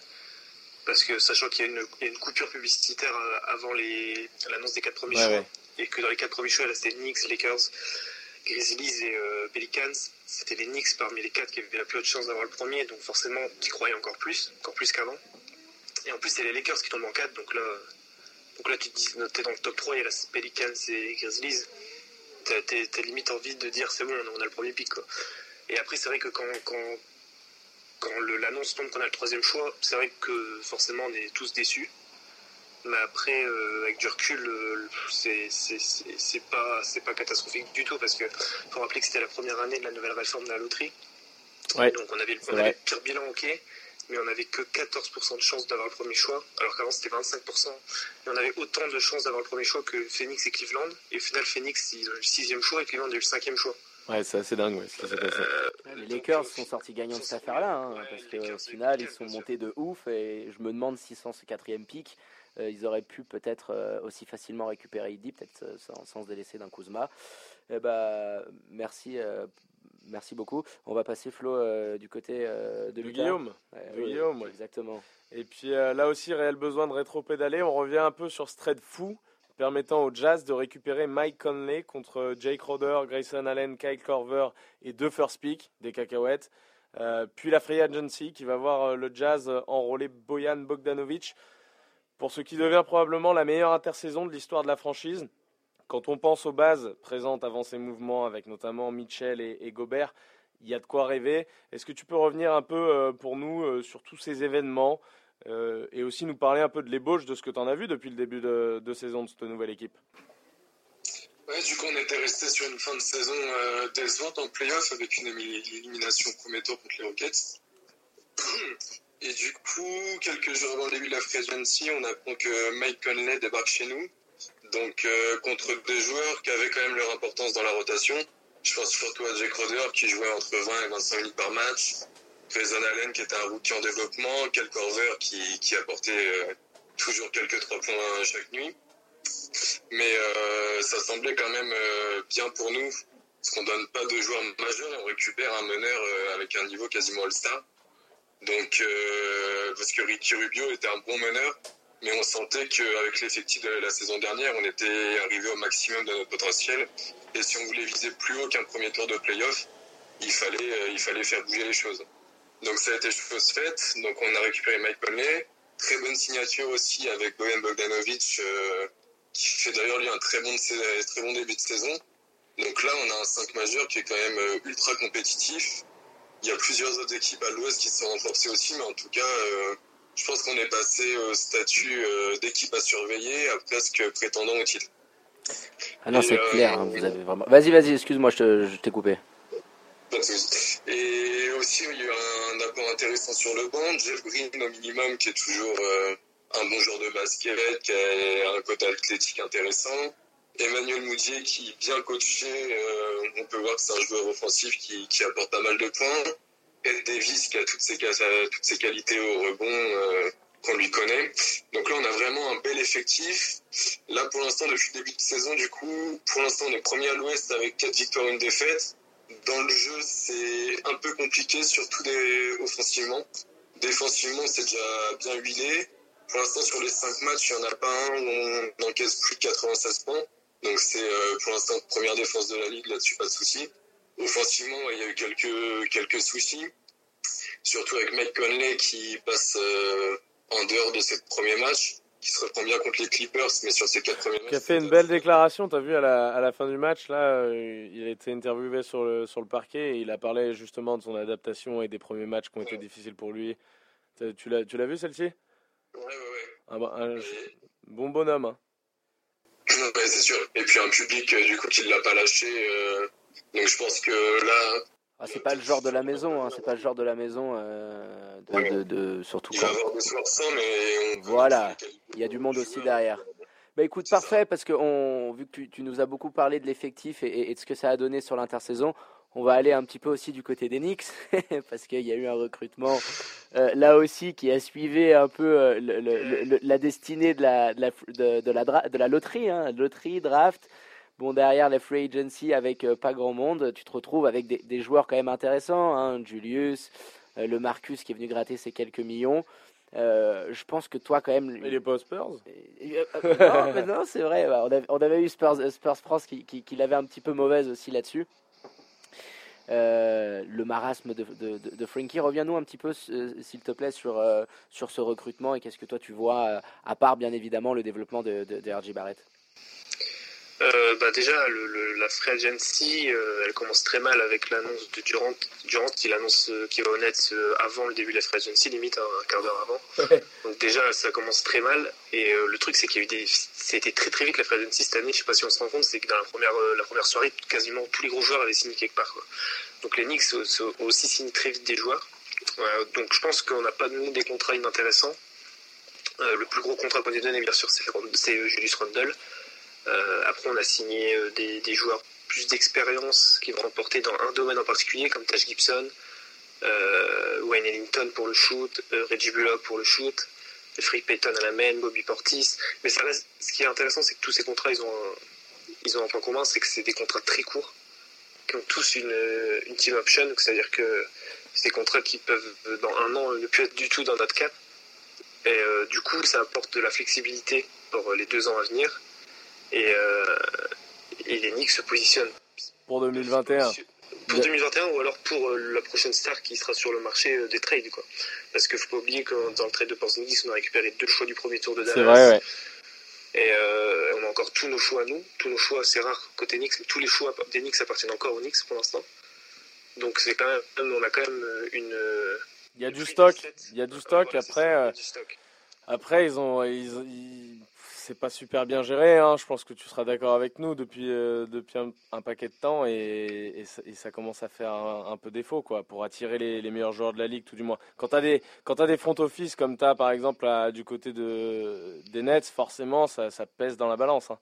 S6: parce que sachant qu'il y, y, a une coupure publicitaire euh, avant l'annonce des quatre premiers ouais, choix, ouais. et que dans les quatre premiers choix, là c'était Knicks, Lakers, Grizzlies et euh, Pelicans, c'était les Knicks parmi les quatre qui avaient la plus haute chance d'avoir le premier, donc forcément qui croyaient encore plus, encore plus qu'avant. Et en plus c'est les Lakers qui tombent en 4, donc là, donc là tu te dis, t'es dans le top 3, il y a la Pelicans et Grizzlies t'as limite envie de dire c'est bon, on a le premier pic. Quoi. Et après, c'est vrai que quand, quand, quand l'annonce tombe qu'on a le troisième choix, c'est vrai que forcément on est tous déçus. Mais après, euh, avec du recul, euh, c'est pas, pas catastrophique du tout parce que faut rappeler que c'était la première année de la nouvelle réforme de la loterie.
S5: Ouais,
S6: Donc on avait, on avait le pire bilan, ok, mais on n'avait que 14% de chance d'avoir le premier choix, alors qu'avant c'était 25%. Et on avait autant de chances d'avoir le premier choix que Phoenix et Cleveland. Et au final, Phoenix, ils ont eu le sixième choix et Cleveland a eu le cinquième choix.
S5: Ouais, c'est assez dingue, ouais, ce qui s'est passé.
S4: Euh, les Lakers sont sortis gagnants de cette affaire-là, hein, ouais, parce qu'au final, ils sont montés de ouf, et je me demande si sans ce quatrième pic, euh, ils auraient pu peut-être euh, aussi facilement récupérer Idi, peut-être euh, sans, sans, se délaisser d'un Kuzma. Eh ben, merci merci beaucoup. On va passer Flo euh, du côté euh, de,
S5: de Guillaume.
S4: Ouais,
S5: de
S4: oui,
S5: Guillaume, ouais.
S4: exactement.
S5: Et puis euh, là aussi, réel besoin de rétro-pédaler. On revient un peu sur ce trade fou permettant au Jazz de récupérer Mike Conley contre Jake Roder, Grayson Allen, Kyle Korver et deux first pick, des cacahuètes. puis la free agency qui va voir le Jazz enrôler Boyan Bogdanovic pour ce qui devient probablement la meilleure intersaison de l'histoire de la franchise. Quand on pense aux bases présentes avant ces mouvements, avec notamment Mitchell et, Gobert, il y a de quoi rêver. Est-ce que tu peux revenir un peu euh, pour nous euh, sur tous ces événements euh, et aussi nous parler un peu de l'ébauche de ce que tu en as vu depuis le début de, saison de cette nouvelle équipe?
S7: Du coup, on était resté sur une fin de saison euh, décevante en playoff avec une élimination tour contre les Rockets. Et du coup, quelques jours avant le début de la free on apprend que Mike Conley débarque chez nous donc euh, contre des joueurs qui avaient quand même leur importance dans la rotation. Je pense surtout à Jake Roder qui jouait entre 20 et 25 minutes par match, Grayson Allen qui était un rookie en développement, Kel Corver qui, qui apportait euh, toujours quelques trois points chaque nuit. Mais euh, ça semblait quand même bien pour nous, parce qu'on donne pas de joueurs majeurs et on récupère un meneur avec un niveau quasiment all-star. Donc, parce que Ricky Rubio était un bon meneur, mais on sentait qu'avec l'effectif de la saison dernière, on était arrivé au maximum de notre potentiel. Et si on voulait viser plus haut qu'un premier tour de playoff, il fallait, euh, il fallait faire bouger les choses. Donc ça a été chose faite. Donc on a récupéré Mike Conley. Très bonne signature aussi avec Bojan Bogdanovic, euh, qui fait d'ailleurs lui un très bon, très bon début de saison. Donc là, on a un 5 majeur qui est quand même euh, ultra compétitif. Il y a plusieurs autres équipes à l'ouest qui sont renforcées aussi, mais en tout cas, je pense qu'on est passé au statut euh, d'équipe à surveiller à presque prétendant au titre.
S4: Ah non, c'est euh, clair, hein, vous avez vraiment. Vas-y, vas-y, excuse-moi, je, je t'ai coupé.
S7: Et aussi, il y a eu un apport intéressant sur le banc. Jeff Green, au minimum, qui est toujours euh, un bon joueur de basket, qui a un côté athlétique intéressant. Emmanuel Moudier, qui est bien coaché, euh, on peut voir que c'est un joueur offensif qui, qui apporte pas mal de points. Ed Davis qui a toutes ses, qualités au rebond euh, qu'on lui connaît. Donc là, on a vraiment un bel effectif. Là, pour l'instant, depuis le début de saison, du coup, pour l'instant, on est premier à l'ouest avec 4 victoires et une défaite. Dans le jeu, c'est un peu compliqué, surtout offensivement. Défensivement, c'est déjà bien huilé. Pour l'instant, sur les 5 matchs, il n'y en a pas un où on encaisse plus de 96 points. Donc c'est euh, pour l'instant première défense de la ligue, là-dessus pas de souci. Offensivement, il y a eu quelques, quelques soucis, surtout avec Mike Conley qui passe euh, en dehors de ses premiers matchs. qui se reprend bien contre les Clippers, mais sur ses quatre premiers matchs.
S5: Qui a fait une belle déclaration, tu as vu à la, à la fin du match, là, euh, il a été interviewé sur le, sur le parquet et il a parlé justement de son adaptation et des premiers matchs qui ont été difficiles pour lui. Tu l'as, tu l'as vu celle-ci?
S7: Ouais, ouais, ouais.
S5: Ah bah, un
S7: Et-
S5: bon bonhomme. hein.
S7: Ouais, c'est sûr. Et puis un public, euh, du coup, qui ne l'a pas lâché. euh, donc je pense que là,
S4: Ah, c'est pas le genre de la maison, hein, c'est pas le genre de la maison, euh, de, de- de- surtout
S7: il va avoir des soirs mais on
S4: Voilà. il y a du monde aussi derrière. Bah écoute, parfait, parce que on, vu que tu, tu nous as beaucoup parlé de l'effectif et, de ce que ça a donné sur l'intersaison, on va aller un petit peu aussi du côté des Knicks, parce qu'il y a eu un recrutement euh, là aussi qui a suivi un peu euh, le- le- le- la destinée de la, de la, de, de la, dra- de la loterie, hein, loterie, draft. Bon, derrière la free agency avec euh, pas grand monde, tu te retrouves avec des, des joueurs quand même intéressants, hein, Julius, euh, le Marcus qui est venu gratter ses quelques millions. Euh, je pense que toi, quand même,
S5: Il est pas Spurs
S4: non, mais non, c'est vrai. bah, On avait, on avait eu Spurs, Spurs France qui, qui, qui l'avait un petit peu mauvaise aussi là-dessus. Euh, le marasme de, de, de- de Frankie. Reviens-nous un petit peu, s'il te plaît, sur, euh, sur ce recrutement et qu'est-ce que toi tu vois, à part bien évidemment le développement de, de, de RJ Barrett.
S6: Euh, bah déjà, le, le- la free agency, euh, elle commence très mal avec l'annonce de Durant. Durant, il annonce euh, qu'il va au Nets avant le début de la free agency, limite un, un quart d'heure avant. Donc déjà, ça commence très mal. Et euh, le truc, c'est qu'il y a eu des, c'était très très vite la free agency cette année. Je sais pas si on se rend compte, c'est que dans la première, la première soirée, quasiment tous les gros joueurs avaient signé quelque part. Quoi. Donc les Knicks aussi signé très vite des joueurs. Donc je pense qu'on n'a pas donné des contrats inintéressants. Le plus gros contrat qu'on ait donné, bien sûr, c'est c'est, Julius Randle. Euh, après, on a signé euh, des, joueurs plus d'expérience qui vont remporter dans un domaine en particulier, comme Taj Gibson, euh, Wayne Ellington pour le shoot, Reggie Bullock pour le shoot, Free Payton à la main, Bobby Portis. Mais ce qui est intéressant, c'est que tous ces contrats, ils ont un, ils ont un point commun, c'est que c'est des contrats très courts, qui ont tous une, team option, c'est-à-dire que c'est des contrats qui peuvent, dans un an, ne plus être du tout dans notre cap. Et du coup, ça apporte de la flexibilité pour les deux ans à venir. Et, euh, et les Knicks se positionnent.
S5: pour 2021.
S6: Pour 2021 ou alors pour euh, la prochaine star qui sera sur le marché euh, des trades. Quoi. Parce qu'il ne faut pas oublier que dans le trade de Porzingis, on a récupéré deux choix du premier tour de Dallas.
S5: C'est vrai, ouais.
S6: Et euh, on a encore tous nos choix à nous. Tous nos choix, c'est rare côté Knicks, mais tous les choix des Knicks appartiennent encore aux Knicks pour l'instant. Donc c'est quand même, on a quand même une.
S5: Il y a du stock. Il y a du stock. Après, euh. Après, ils ont, ils, ils- c'est pas super bien géré. Hein. Je pense que tu seras d'accord avec nous depuis, euh, depuis un, paquet de temps et, ça, commence à faire un, peu défaut, quoi, pour attirer les, meilleurs joueurs de la ligue, tout du moins. Quand t'as des, quand t'as des front office comme t'as par exemple du côté de des Nets, forcément, ça, ça pèse dans la balance. hein.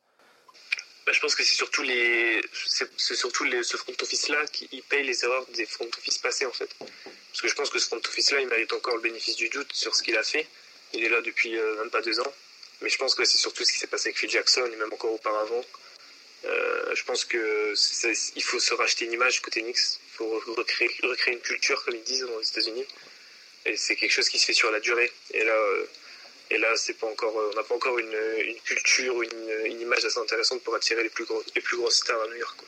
S6: Bah, je pense que c'est surtout les, c'est surtout ce front office là qui paye les erreurs des front office passés en fait. Parce que je pense que ce front office là, il mérite encore le bénéfice du doute sur ce qu'il a fait. Il est là depuis euh, même pas deux ans. Mais je pense que c'est surtout ce qui s'est passé avec Phil Jackson et même encore auparavant. Euh, je pense que il faut se racheter une image côté Knicks. Il faut recréer, une culture comme ils disent aux États-Unis. Et c'est quelque chose qui se fait sur la durée. Et là, euh, et là, pas encore, euh, on n'a pas encore une, culture ou une, image assez intéressante pour attirer les plus gros, les plus grosses stars à New York.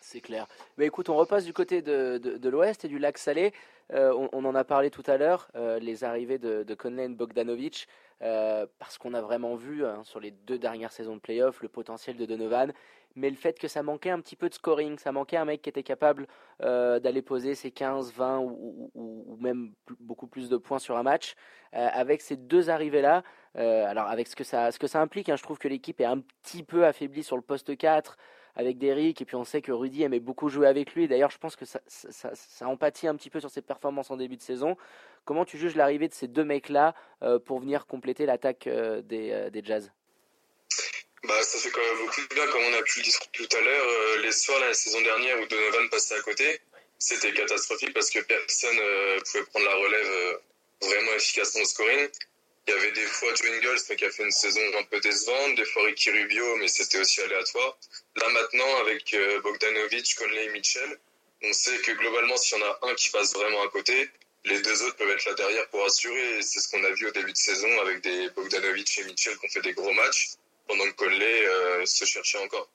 S4: C'est clair. Mais écoute, on repasse du côté de, de, l'Ouest et du lac Salé. On, en a parlé tout à l'heure, les arrivées de, de Conley et Bogdanovic, euh, parce qu'on a vraiment vu hein, sur les deux dernières saisons de playoff le potentiel de Donovan, mais le fait que ça manquait un petit peu de scoring, ça manquait un mec qui était capable euh, d'aller poser ses 15, 20 ou, même beaucoup plus de points sur un match. Euh, avec ces deux arrivées-là, alors avec ce que ça, ce que ça implique, hein, je trouve que l'équipe est un petit peu affaiblie sur le poste 4 avec Derrick, et puis on sait que Rudy aimait beaucoup jouer avec lui. D'ailleurs, je pense que ça, empathie un petit peu sur ses performances en début de saison. Comment tu juges l'arrivée de ces deux mecs-là euh, pour venir compléter l'attaque euh, des, euh, des Jazz?
S7: Bah, ça fait quand même beaucoup de bien, comme on a pu le dire tout à l'heure. les soirs, la saison dernière, où Donovan passait à côté, c'était catastrophique parce que personne pouvait prendre la relève vraiment efficacement au scoring. Il y avait des fois mais qui a fait une saison un peu décevante, des fois Ricky Rubio, mais c'était aussi aléatoire. Là, maintenant, avec euh, Bogdanovic, Conley et Mitchell, on sait que globalement, s'il y en a un qui passe vraiment à côté, les deux autres peuvent être là derrière pour assurer. C'est ce qu'on a vu au début de saison avec des Bogdanovic et Mitchell qui ont fait des gros matchs pendant que Conley euh, se cherchait encore.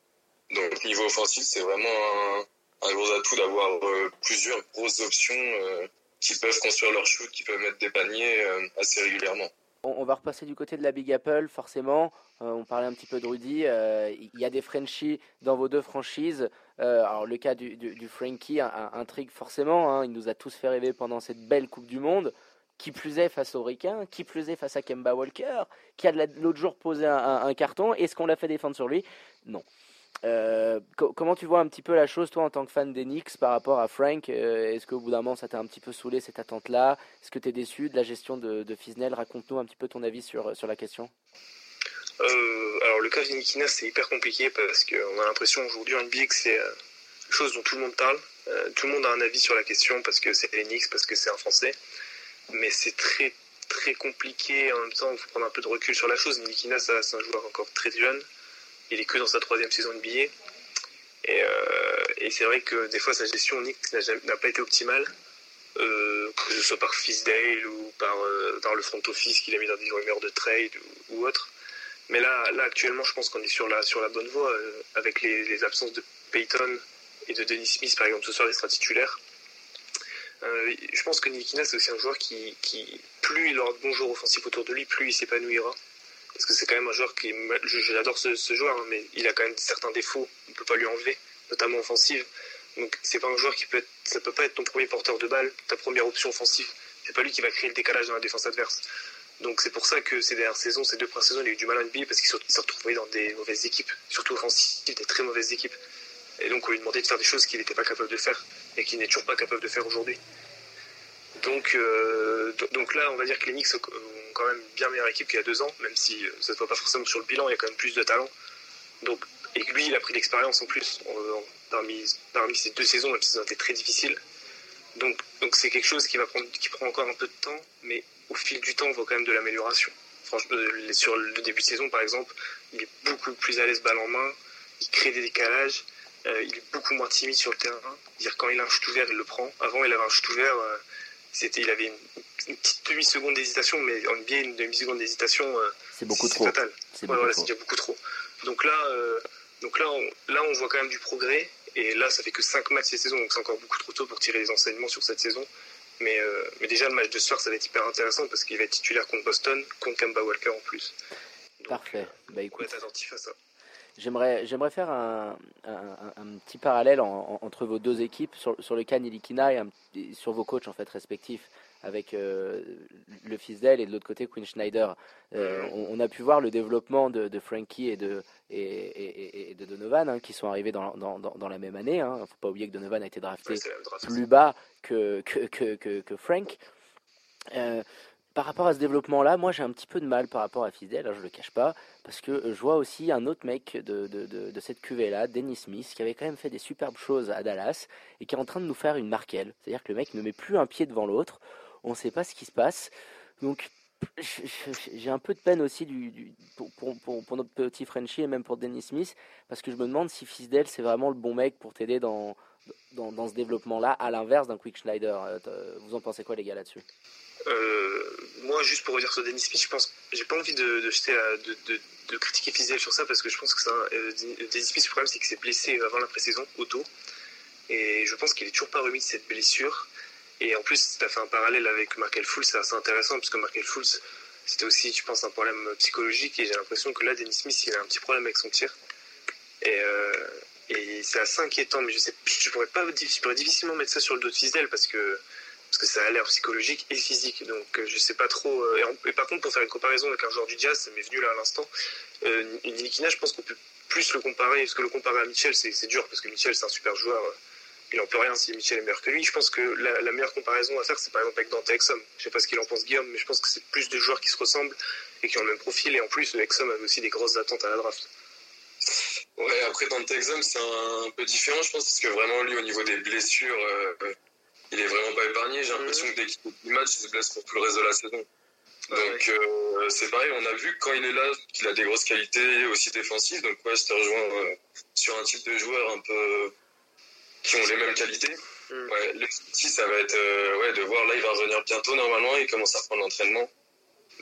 S7: Donc niveau offensif, c'est vraiment un, gros atout d'avoir euh, plusieurs grosses options qui peuvent construire leur shoot, qui peuvent mettre des paniers assez régulièrement.
S4: On, va repasser du côté de la Big Apple, forcément. on parlait un petit peu de Rudy. Il y a des Frenchies dans vos deux franchises. alors, le cas du, Frankie intrigue forcément. Hein. Il nous a tous fait rêver pendant cette belle Coupe du Monde. Qui plus est face aux Ricains, qui plus est face à Kemba Walker, qui a l'autre jour posé un carton. Est-ce qu'on l'a fait défendre sur lui? Non. Euh, comment tu vois un petit peu la chose, toi, en tant que fan d'Enix, par rapport à Frank? Euh, Est-ce qu'au bout d'un moment, ça t'a un petit peu saoulé cette attente-là? Est-ce que tu es déçu de la gestion de, Fisnel Raconte-nous un petit peu ton avis sur, sur la question.
S6: Euh, alors, le cas d'Enikina, c'est hyper compliqué parce qu'on a l'impression aujourd'hui en NBA que c'est une chose dont tout le monde parle. tout le monde a un avis sur la question parce que c'est Enix, parce que c'est un Français. Mais c'est très, très compliqué. En même temps, il faut prendre un peu de recul sur la chose. Nikina, c'est un joueur encore très jeune il est que dans sa troisième saison de billet. Et, euh, et c'est vrai que des fois, sa gestion n'a pas été optimale, euh, que ce soit par Fisdale ou par, euh, par le front office qu'il a mis dans des rumeurs de trade ou, autre. Mais là, là, actuellement, je pense qu'on est sur la, bonne voie avec les, absences de Peyton et de Dennis Smith, par exemple, ce soir, il sera titulaire. je pense que Nikina, c'est aussi un joueur qui, qui, plus il aura de bons joueurs offensifs autour de lui, plus il s'épanouira parce que c'est quand même un joueur qui, j'adore ce, joueur, hein, mais il a quand même certains défauts, on ne peut pas lui enlever, notamment offensive. Donc c'est pas un joueur qui peut être, ça peut pas être ton premier porteur de balle, ta première option offensive. C'est pas lui qui va créer le décalage dans la défense adverse. Donc c'est pour ça que ces dernières saisons, ces deux premières saisons, il a eu du mal à NBA parce qu'il s'est retrouvé dans des mauvaises équipes, surtout offensives, des très mauvaises équipes. Et donc on lui demandait de faire des choses qu'il n'était pas capable de faire et qu'il n'est toujours pas capable de faire aujourd'hui. Donc, euh, donc là, on va dire que les Knicks quand même bien meilleure équipe qu'il y a deux ans, même si euh, ça ne voit pas forcément sur le bilan, il y a quand même plus de talent. Donc, et lui, il a pris l'expérience en plus parmi, parmi ces deux saisons, même si ça a été très difficile. Donc, donc c'est quelque chose qui va prendre, qui prend encore un peu de temps, mais au fil du temps, on voit quand même de l'amélioration. Franchement, euh, sur le début de saison, par exemple, il est beaucoup plus à l'aise balle en main, il crée des décalages, il est beaucoup moins timide sur le terrain. Dire quand il a un shoot ouvert, il le prend. Avant, il avait un shoot ouvert, c'était, il avait une, petite demi-seconde d'hésitation, mais en NBA, une demi-seconde d'hésitation, euh,
S4: c'est beaucoup trop.
S6: C'est beaucoup trop. Donc là, euh, donc là, on, là, on voit quand même du progrès. Et là, ça fait que 5 matchs cette saison, donc c'est encore beaucoup trop tôt pour tirer les enseignements sur cette saison. Mais, euh, mais déjà, le match de ce soir, ça va être hyper intéressant parce qu'il va être titulaire contre Boston, contre Kemba Walker en plus.
S4: Parfait. Bah, écoute.
S6: être attentif à ça.
S4: J'aimerais, j'aimerais faire un, un, petit parallèle entre vos deux équipes sur, sur le cas Nilikina et, sur vos coachs en fait respectifs avec euh, le fils d'elle et de l'autre côté Quinn Schneider. Euh, on, a pu voir le développement de, de Frankie et de, et, et, de Donovan hein, qui sont arrivés dans, dans, dans la même année. Il hein. ne faut pas oublier que Donovan a été drafté plus bas que, que, que, que Frank. Euh, par rapport à ce développement-là, moi j'ai un petit peu de mal par rapport à Fidel, alors je le cache pas, parce que je vois aussi un autre mec de, cette cuvée-là, Dennis Smith, qui avait quand même fait des superbes choses à Dallas et qui est en train de nous faire une Markel. C'est-à-dire que le mec ne met plus un pied devant l'autre, on ne sait pas ce qui se passe. Donc j'ai un peu de peine aussi pour, notre petit Frenchie et même pour Dennis Smith, parce que je me demande si Fisdale c'est vraiment le bon mec pour t'aider dans, dans, ce développement-là, à l'inverse d'un Quick Schneider. Euh, vous en pensez quoi les gars là-dessus?
S6: Euh, moi, juste pour revenir sur Dennis Smith, je pense, j'ai pas envie de, critiquer Fizel sur ça parce que je pense que ça, euh, Dennis Smith, le problème c'est qu'il s'est blessé avant la pré-saison, auto, et je pense qu'il est toujours pas remis de cette blessure. Et en plus, tu as fait un parallèle avec Markel Fultz, c'est assez intéressant parce que Markel Fultz, c'était aussi, je pense, un problème psychologique et j'ai l'impression que là, Dennis Smith, il a un petit problème avec son tir. Et, euh, et c'est assez inquiétant, mais je sais, pourrais pas, je pourrais difficilement mettre ça sur le dos de Fizdale parce que parce que ça a l'air psychologique et physique. Donc euh, je sais pas trop. Euh, et, par contre, pour faire une comparaison avec un joueur du jazz, ça m'est venu là à l'instant. Euh, Nilikina, je pense qu'on peut plus le comparer, parce que le comparer à Mitchell, c'est dur, parce que Mitchell, c'est un super joueur. Il en peut rien si Mitchell est meilleur que lui. Je pense que la, meilleure comparaison à faire, c'est par exemple avec Dante Exum. Je sais pas ce qu'il en pense Guillaume, mais je pense que c'est plus de joueurs qui se ressemblent et qui ont le même profil. Et en plus, Exum avait aussi des grosses attentes à la draft.
S7: Ouais, après Dante Exum, c'est un peu différent, je pense, parce que vraiment, lui, au niveau des blessures, il est vraiment pas épargné. J'ai l'impression que dès qu'il fait match, il se blesse pour tout le reste de la saison. Donc euh, c'est pareil, on a vu quand il est là qu'il a des grosses qualités aussi défensives. Donc ouais, je te rejoins euh, sur un type de joueur un peu qui ont les mêmes qualités. Mm. Ouais, le souci, ça va être euh, ouais, de voir là, il va revenir bientôt normalement, il commence à reprendre l'entraînement.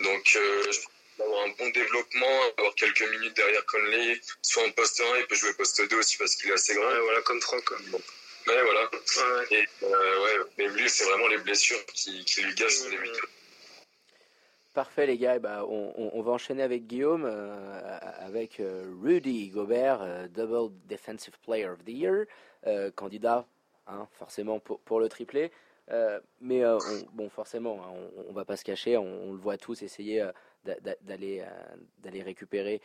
S7: Donc je avoir un bon développement, avoir quelques minutes derrière Conley, soit en poste 1, il peut jouer poste 2 aussi parce qu'il est assez grand.
S6: voilà, comme Franck.
S7: Ouais, voilà. Et, euh, ouais, mais lui, c'est vraiment les blessures qui, qui lui gâchent son début.
S4: Parfait les gars, bah, on, on, on, va enchaîner avec Guillaume, euh, avec euh, Rudy Gobert, euh, Double Defensive Player of the Year, candidat hein, forcément pour, pour, le triplé. mais on, bon, forcément, hein, on, on, va pas se cacher, on, le voit tous essayer d'aller d'aller récupérer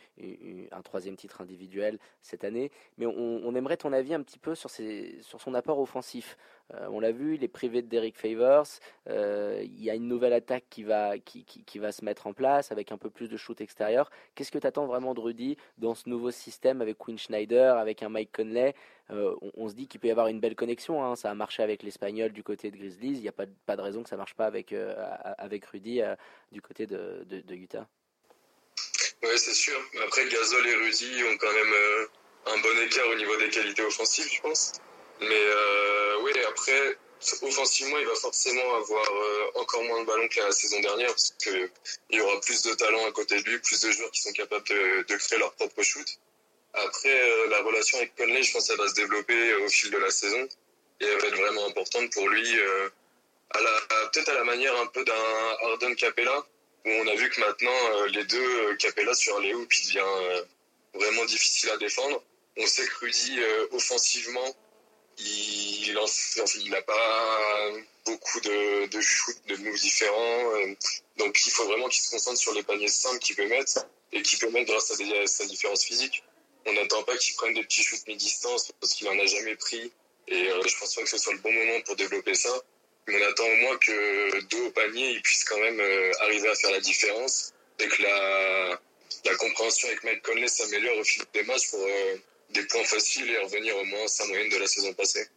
S4: un troisième titre individuel cette année. Mais on, aimerait ton avis un petit peu sur, ses, sur son apport offensif. Euh, on l'a vu, il est privé de Derek Favors. Euh, il y a une nouvelle attaque qui va, qui, qui, qui, va se mettre en place avec un peu plus de shoot extérieur. Qu'est-ce que tu attends vraiment de Rudy dans ce nouveau système avec Quinn Schneider, avec un Mike Conley? euh, on, on, se dit qu'il peut y avoir une belle connexion. Hein. Ça a marché avec l'Espagnol du côté de Grizzlies. Il n'y a pas, de raison que ça ne marche pas avec, euh, avec Rudy euh, du côté de, Utah.
S7: Oui, c'est sûr. Après, Gasol et Rudy ont quand même un bon écart au niveau des qualités offensives, je pense. Mais euh, oui, après, offensivement, il va forcément avoir euh, encore moins de ballons que la saison dernière, parce qu'il y aura plus de talent à côté de lui, plus de joueurs qui sont capables de, de créer leur propre shoot. Après, euh, la relation avec Conley, je pense qu'elle va se développer au fil de la saison, et elle va être vraiment importante pour lui, euh, peut-être à la manière un peu d'un Arden Capella, où on a vu que maintenant, les deux Capella sur les hoops, il devient vraiment difficile à défendre. On sait que Rudy, offensivement, il n'a pas beaucoup de, de shoot, de moves différents. Euh, donc il faut vraiment qu'il se concentre sur les paniers simples qu'il peut mettre et qu'il peut mettre grâce à sa différence physique. On n'attend pas qu'il prenne des petits shoots mi-distance parce qu'il en a jamais pris et euh, je pense pas que ce soit le bon moment pour développer ça. Mais on attend au moins que dos au panier, il puisse quand même euh, arriver à faire la différence et que la, la compréhension avec Mike Conley s'améliore au fil des matchs pour euh, des points faciles et revenir au moins à sa moyenne de la saison passée.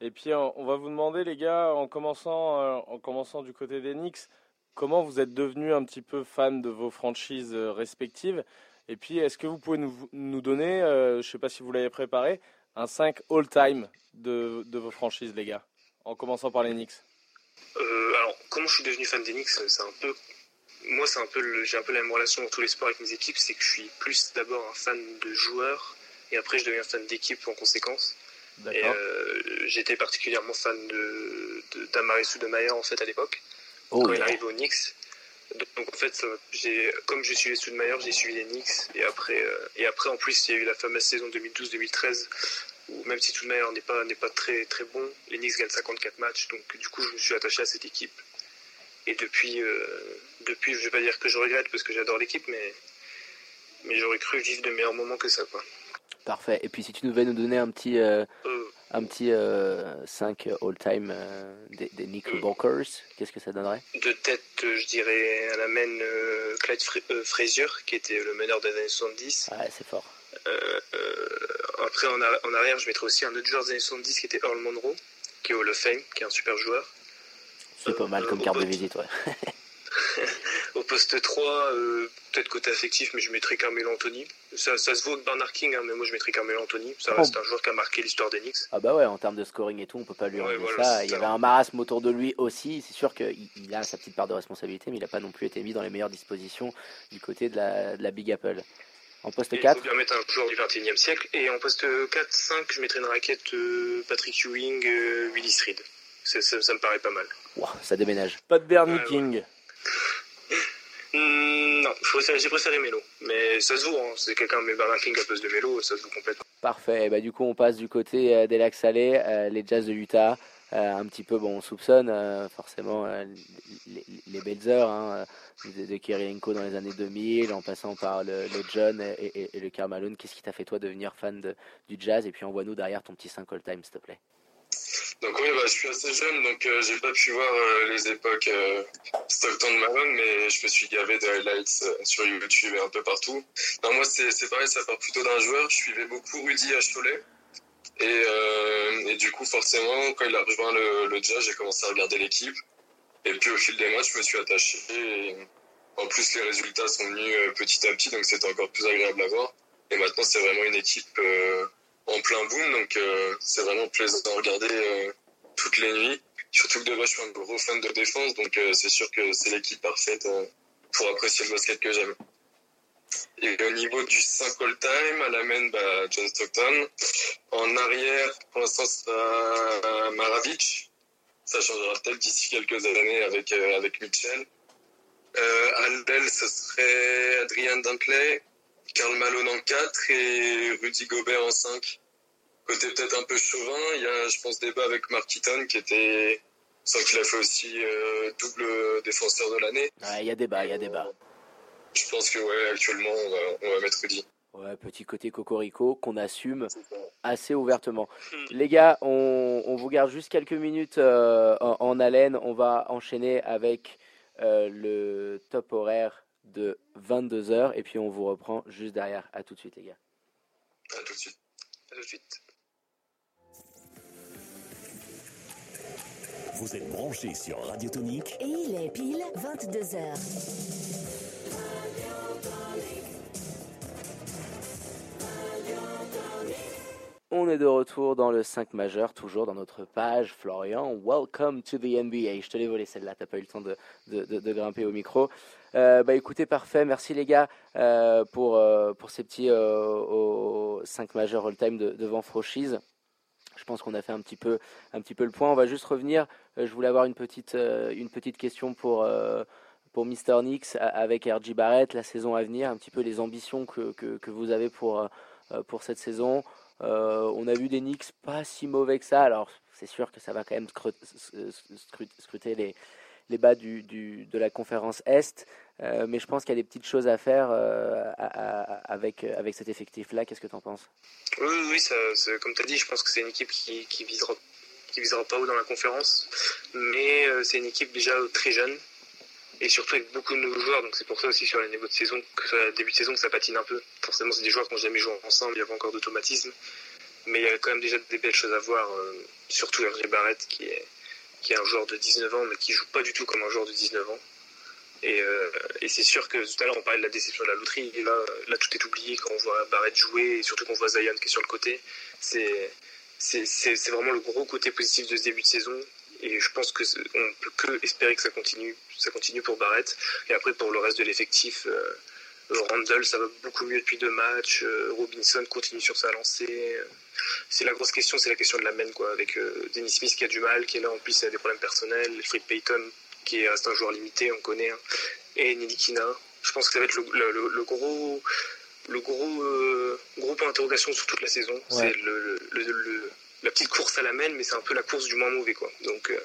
S5: Et puis on va vous demander les gars, en commençant, euh, en commençant du côté des Knicks, comment vous êtes devenus un petit peu fans de vos franchises euh, respectives? Et puis est-ce que vous pouvez nous, nous donner, euh, je ne sais pas si vous l'avez préparé, un 5 all-time de, de, vos franchises les gars, en commençant par les Knicks?
S6: Euh, Alors comment je suis devenu fan des Knicks C'est un peu moi, c'est un peu, j'ai un peu la même relation dans tous les sports avec mes équipes, c'est que je suis plus d'abord un fan de joueurs et après je deviens fan d'équipe en conséquence. Euh, j'étais particulièrement fan de, de d'Amaris Soudemayer en fait à l'époque oh, quand yeah. il arrive au Knicks. Donc en fait, j'ai, comme je suivais Soudemayer, j'ai suivi les Knicks et après, euh, et après en plus il y a eu la fameuse saison 2012-2013 où même si Soudemayer n'est pas n'est pas très très bon, les Knicks gagnent 54 matchs. Donc du coup, je me suis attaché à cette équipe. Et depuis, euh, depuis, je vais pas dire que je regrette parce que j'adore l'équipe, mais mais j'aurais cru vivre de meilleurs moments que ça quoi.
S4: Parfait. Et puis si tu devais nous donner un petit, euh, un petit euh, 5 all-time euh, des, des Knickerbockers, qu'est-ce que ça donnerait?
S6: De tête, euh, je dirais à la main euh, Clyde Frazier, qui était le meneur des années 70.
S4: Ouais, c'est fort.
S6: après, en, en, arrière, je mettrais aussi un autre joueur des années 70 qui était Earl Monroe, qui est Hall of Fame, qui est un super joueur.
S4: C'est pas mal comme carte de visite, ouais.
S6: Poste 3, euh, peut-être côté affectif, mais je mettrais Carmelo Anthony. Ça, ça se vaut de Bernard King, hein, mais moi je mettrais Carmelo Anthony. Ça reste oh. un joueur qui a marqué l'histoire des Knicks.
S4: Ah bah ouais, en termes de scoring et tout, on peut pas lui enlever ouais, voilà, ça. Il y avait un marasme autour de lui aussi. C'est sûr qu'il il a sa petite part de responsabilité, mais il n'a pas non plus été mis dans les meilleures dispositions du côté de la, de la Big Apple. En poste
S6: et
S4: 4
S6: Il faut bien mettre un joueur du 21e siècle. Et en poste 4-5, je mettrais une raquette euh, Patrick Ewing, euh, Willis Reed. Ça, ça, ça, me paraît pas mal.
S4: Wow, ça déménage.
S5: Pas de Bernie King.
S6: Mmh, non, j'ai préféré Melo. Mais ça se vaut, hein. c'est quelqu'un met Bernard King à place de Melo, ça se vaut complètement.
S4: Parfait, bah, du coup on passe du côté euh, des lacs salés, euh, les Jazz de Utah. Euh, un petit peu, bon, on soupçonne forcément les, les hein, de, de Kirilenko dans les années 2000, en passant par le, John et, le Carmaloon. Qu'est-ce qui t'a fait toi devenir fan de, du jazz? Et puis envoie-nous derrière ton petit 5 all-time, s'il te plaît.
S7: Donc oui, bah, je suis assez jeune, donc euh, j'ai pas pu voir euh, les époques euh, Stockton Malone, mais je me suis gavé de highlights euh, sur YouTube et un peu partout. Non, moi c'est pareil, ça part plutôt d'un joueur. Je suivais beaucoup Rudy à Cholet. Et, euh, et, du coup, forcément, quand il a rejoint le, le jazz, j'ai commencé à regarder l'équipe. Et puis au fil des matchs, je me suis attaché. En plus, les résultats sont venus petit à petit, donc c'était encore plus agréable à voir. Et maintenant, c'est vraiment une équipe en plein boom, donc euh, c'est vraiment plaisant à regarder euh, toutes les nuits. Surtout que de base, je suis un gros fan de défense, donc euh, c'est sûr que c'est l'équipe parfaite pour apprécier le basket que j'aime. Et au niveau du 5 all-time, à la main, bah, John Stockton. En arrière, pour l'instant, ce sera Maravic. Ça changera peut-être d'ici quelques années avec, avec Mitchell. Euh, l'aile, ce serait Adrien Dantley, Karl Malone en 4 et Rudy Gobert en 5. Côté peut-être un peu chauvin, il y a, je pense, débat avec Mark Eaton qui était, sans qu'il a fait aussi euh, double défenseur de l'année.
S4: Ouais, il y a débat, il y a débat.
S7: Je pense que ouais, actuellement, on va, on va mettre Rudy.
S4: Ouais, petit côté cocorico qu'on assume assez ouvertement. Les gars, on, on vous garde juste quelques minutes euh, en, en haleine. On va enchaîner avec euh, le top horaire de 22h et puis on vous reprend juste derrière. À tout de suite, les gars.
S7: À tout de suite.
S6: À tout de suite.
S8: Vous êtes branchés sur Radio Tonique
S9: Et il est pile 22h.
S4: On est de retour dans le 5 majeur, toujours dans notre page. Florian, welcome to the NBA. Je te l'ai volé celle-là, t'as pas eu le temps de, de, grimper au micro. Euh, bah écoutez, parfait. Merci les gars euh, pour, euh, pour ces petits euh, au 5 majeur all-time de, devant Franchise. Je pense qu'on a fait un petit peu, un petit peu le point. On va juste revenir. Je voulais avoir une petite, une petite question pour, pour Mister Nix avec RJ Barrett, la saison à venir, un petit peu les ambitions que, que, que vous avez pour, pour cette saison. Euh, on a vu des Knicks pas si mauvais que ça. Alors, c'est sûr que ça va quand même scru- scru- scruter les, bas du, de la conférence Est. Euh, mais je pense qu'il y a des petites choses à faire euh, avec, avec cet effectif-là. Qu'est-ce que tu en penses?
S6: Oui, oui, ça, comme tu as dit, je pense que c'est une équipe qui, qui visera qui visera pas haut dans la conférence, mais c'est une équipe déjà très jeune et surtout avec beaucoup de nouveaux joueurs. Donc c'est pour ça aussi sur les niveaux de saison, que ce soit début de saison, que ça patine un peu. Forcément, c'est des joueurs qui n'ont jamais joué ensemble, il y avait encore d'automatisme, mais il y avait quand même déjà des belles choses à voir. euh, surtout RJ Barrett qui est qui est un joueur de 19 ans, mais qui joue pas du tout comme un joueur de 19 ans. Et, euh, et c'est sûr que tout à l'heure on parlait de la déception de la loterie, et là, là tout est oublié quand on voit Barrett jouer, et surtout qu'on voit Zion qui est sur le côté. C'est vraiment le gros côté positif de ce début de saison. Et je pense que on peut que espérer que ça continue, ça continue pour Barrett. Et après pour le reste de l'effectif, euh, Randall ça va beaucoup mieux depuis deux matchs. euh, Robinson continue sur sa lancée. euh, c'est la grosse question, c'est la question de la main quoi, avec euh, Dennis Smith qui a du mal, qui est là en plus il a des problèmes personnels, Fred Payton qui reste un joueur limité, on connaît, hein, et Nilikina. Je pense que ça va être le, le- le- le gros, le gros euh, gros point d'interrogation sur toute la saison. C'est le, le- le- la petite course à la main, mais c'est un peu la course du moins mauvais quoi. Donc euh,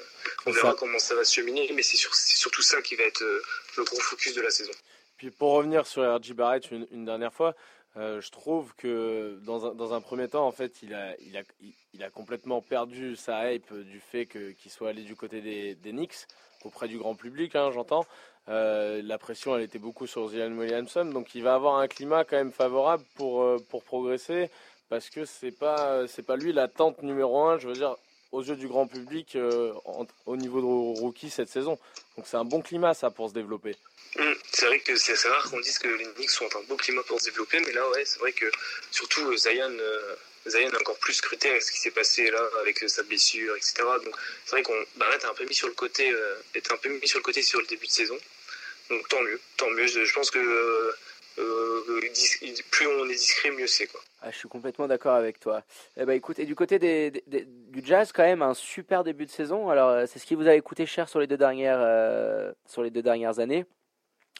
S6: on verra
S5: ça.
S6: comment ça va se cheminer, mais c'est sur- surtout ça qui va être euh, le gros focus de la saison.
S5: Puis pour revenir sur RJ Barrett une, une dernière fois, euh, je trouve que dans un, dans un premier temps, en fait, il a, il a, il, a complètement perdu sa hype du fait qu'il soit allé du côté des, des Knicks, auprès du grand public, hein, j'entends. Euh, la pression, elle était beaucoup sur Zion Williamson, donc il va avoir un climat quand même favorable pour, pour progresser, parce que c'est pas, c'est pas lui la tente numéro un, je veux dire, aux yeux du grand public euh, au niveau de rookie cette saison. Donc c'est un bon climat ça pour se développer.
S6: Hum, C'est vrai que c'est rare qu'on dise que les Knicks sont un beau climat pour se développer, mais là, ouais, c'est vrai que surtout euh, Zion, euh, Zion a encore plus scruté avec ce qui s'est passé là avec euh, sa blessure, etc. Donc c'est vrai qu'on Barrett a un peu mis sur le côté, un peu mis sur le côté sur le début de saison. Donc tant mieux, tant mieux. Je, pense que plus on est discret, mieux c'est quoi.
S4: Ah, je suis complètement d'accord avec toi. Eh ben, écoute, et du côté du jazz, quand même, un super début de saison. Alors, euh, c'est ce qui vous avait coûté cher sur les deux dernières, euh, sur les deux dernières années,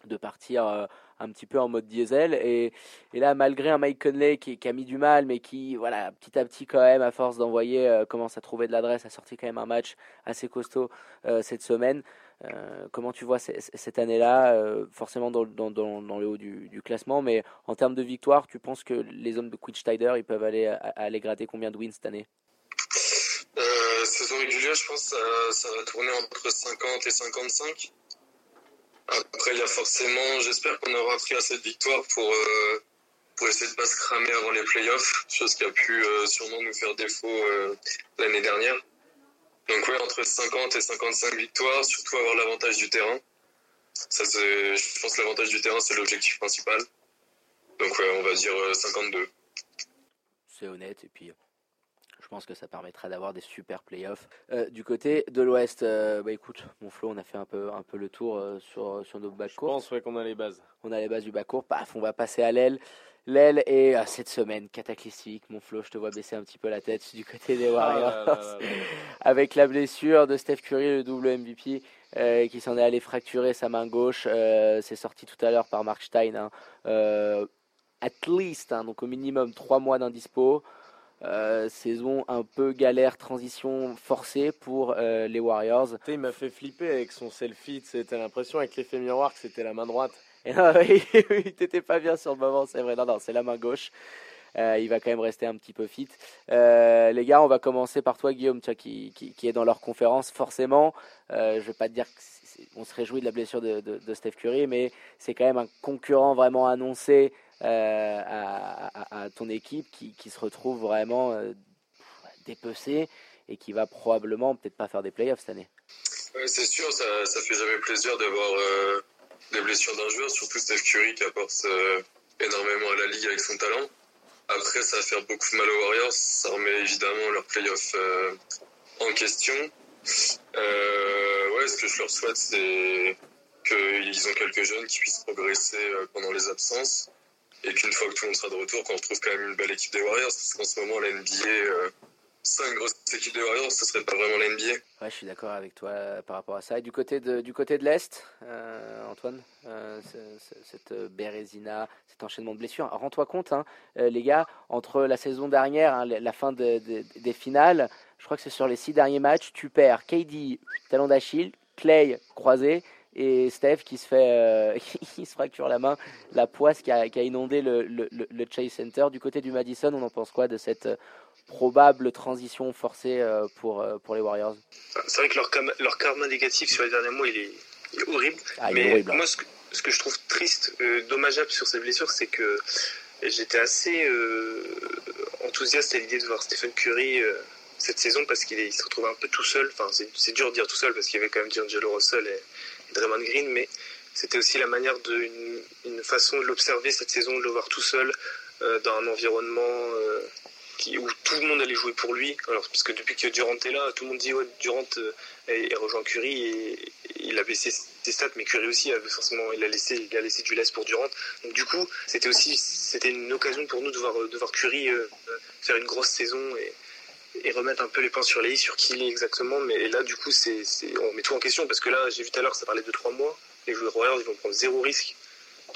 S4: de partir euh, un petit peu en mode diesel. Et, là, malgré un Mike Conley qui, a mis du mal, mais qui, voilà, petit à petit, quand même, à force d'envoyer, commence à trouver de l'adresse, a sorti quand même un match assez costaud cette semaine. Euh, comment tu vois cette année-là, euh, forcément dans, le haut du, classement, mais en termes de victoire, tu penses que les hommes de Quidsteider, ils peuvent aller, gratter combien de wins cette année?
S7: Euh, saison régulière, je pense ça, ça va tourner entre 50 et 55. Après, il y a forcément, j'espère qu'on aura pris assez de victoires pour, pour essayer de pas se cramer avant les playoffs, chose qui a pu sûrement nous faire défaut l'année dernière. Donc ouais, entre 50 et 55 victoires, surtout avoir l'avantage du terrain. Ça, c'est, je pense que l'avantage du terrain, c'est l'objectif principal. Donc ouais, on va dire euh, 52.
S4: C'est honnête, et puis je pense que ça permettra d'avoir des super playoffs. Euh, du côté de l'Ouest, euh, bah écoute, mon Flo, on a fait un peu, un peu le tour euh, sur, sur nos
S5: Je
S4: backcourts.
S5: pense ouais, qu'on a les bases.
S4: On a les bases du bas-court, paf, on va passer à l'aile. L'aile est euh, cette semaine cataclysmique. Mon Flo, je te vois baisser un petit peu la tête du côté des
S5: Ah
S4: Warriors.
S5: là là là là.
S4: Avec la blessure de Steph Curry, le double MVP, euh, qui s'en est allé fracturer sa main gauche. Euh, c'est sorti tout à l'heure par Mark Stein. hein. Euh, at least, hein, donc au minimum trois mois d'indispo. Euh, saison un peu galère, transition forcée pour euh, les Warriors.
S5: Il m'a fait flipper avec son selfie. C'était l'impression avec l'effet miroir que c'était la main droite.
S4: Oui, oui, t'étais pas bien sur le moment, c'est vrai. Non, non, c'est la main gauche. Euh, il va quand même rester un petit peu fit. Euh, les gars, on va commencer par toi, Guillaume, qui, qui, est dans leur conférence. Forcément, euh, je vais pas te dire qu'on se réjouit de la blessure de, de, de Steph Curry, mais c'est quand même un concurrent vraiment annoncé à, ton équipe qui, qui se retrouve vraiment dépecé et qui va probablement peut-être pas faire des playoffs cette année.
S7: C'est sûr, ça, ça fait jamais plaisir d'avoir des blessures d'un joueur, surtout Steph Curry qui apporte euh, énormément à la ligue avec son talent. Après, ça va faire beaucoup de mal aux Warriors, ça remet évidemment leur playoff euh, en question. Euh, ouais, ce que je leur souhaite, c'est qu'ils ont quelques jeunes qui puissent progresser pendant les absences et qu'une fois que tout le monde sera de retour, qu'on retrouve quand même une belle équipe des Warriors, parce qu'en ce moment, la NBA, cinq grosses équipes des Warriors, ce serait pas vraiment la NBA.
S4: Ouais, je suis d'accord avec toi euh, par rapport à ça. Et du côté de, du côté de l'Est, euh, Antoine, euh, ce- ce- cette Bérésina, cet enchaînement de blessures. Rends-toi compte, hein, les gars, entre la saison dernière, hein, la, fin de- de- des finales, je crois que c'est sur les six derniers matchs, tu perds KD, talon d'Achille, Clay, croisé, et Steph qui se fait, se fracture la main, la poisse qui a, qui a inondé le, le, le- Chase Center. Du côté du Madison, on en pense quoi de cette probable transition forcée euh, pour, euh, pour les Warriors
S6: C'est vrai que leur, leur karma négatif sur les derniers mois, il est, il est horrible.
S4: Ah, il est
S6: Mais
S4: horrible, hein.
S6: moi, ce que, ce que je trouve triste, euh, dommageable sur cette blessure, c'est que j'étais assez euh, enthousiaste à l'idée de voir Stephen Curry euh, cette saison parce qu'il se retrouvait un peu tout seul. Enfin, c'est dur de dire tout seul parce qu'il y avait quand même D'Angelo Russell et, et Draymond Green, mais c'était aussi la manière de une, une façon de l'observer cette saison, de le voir tout seul dans un environnement où tout le monde allait jouer pour lui. Alors parce que depuis que Durant est là, tout le monde dit ouais Durant euh, et rejoint Curry et, il a baissé ses stats, mais Curry aussi forcément il a laissé il a laissé du lest pour Durant. Donc du coup c'était aussi c'était une occasion pour nous de voir de Curry euh, faire une grosse saison et et remettre un peu les points sur les i sur qui il est exactement. Mais là, du coup, c'est, on met tout en question parce que là, j'ai vu tout à l'heure, ça parlait de 3 mois. Les joueurs Warriors, ils vont prendre zéro risque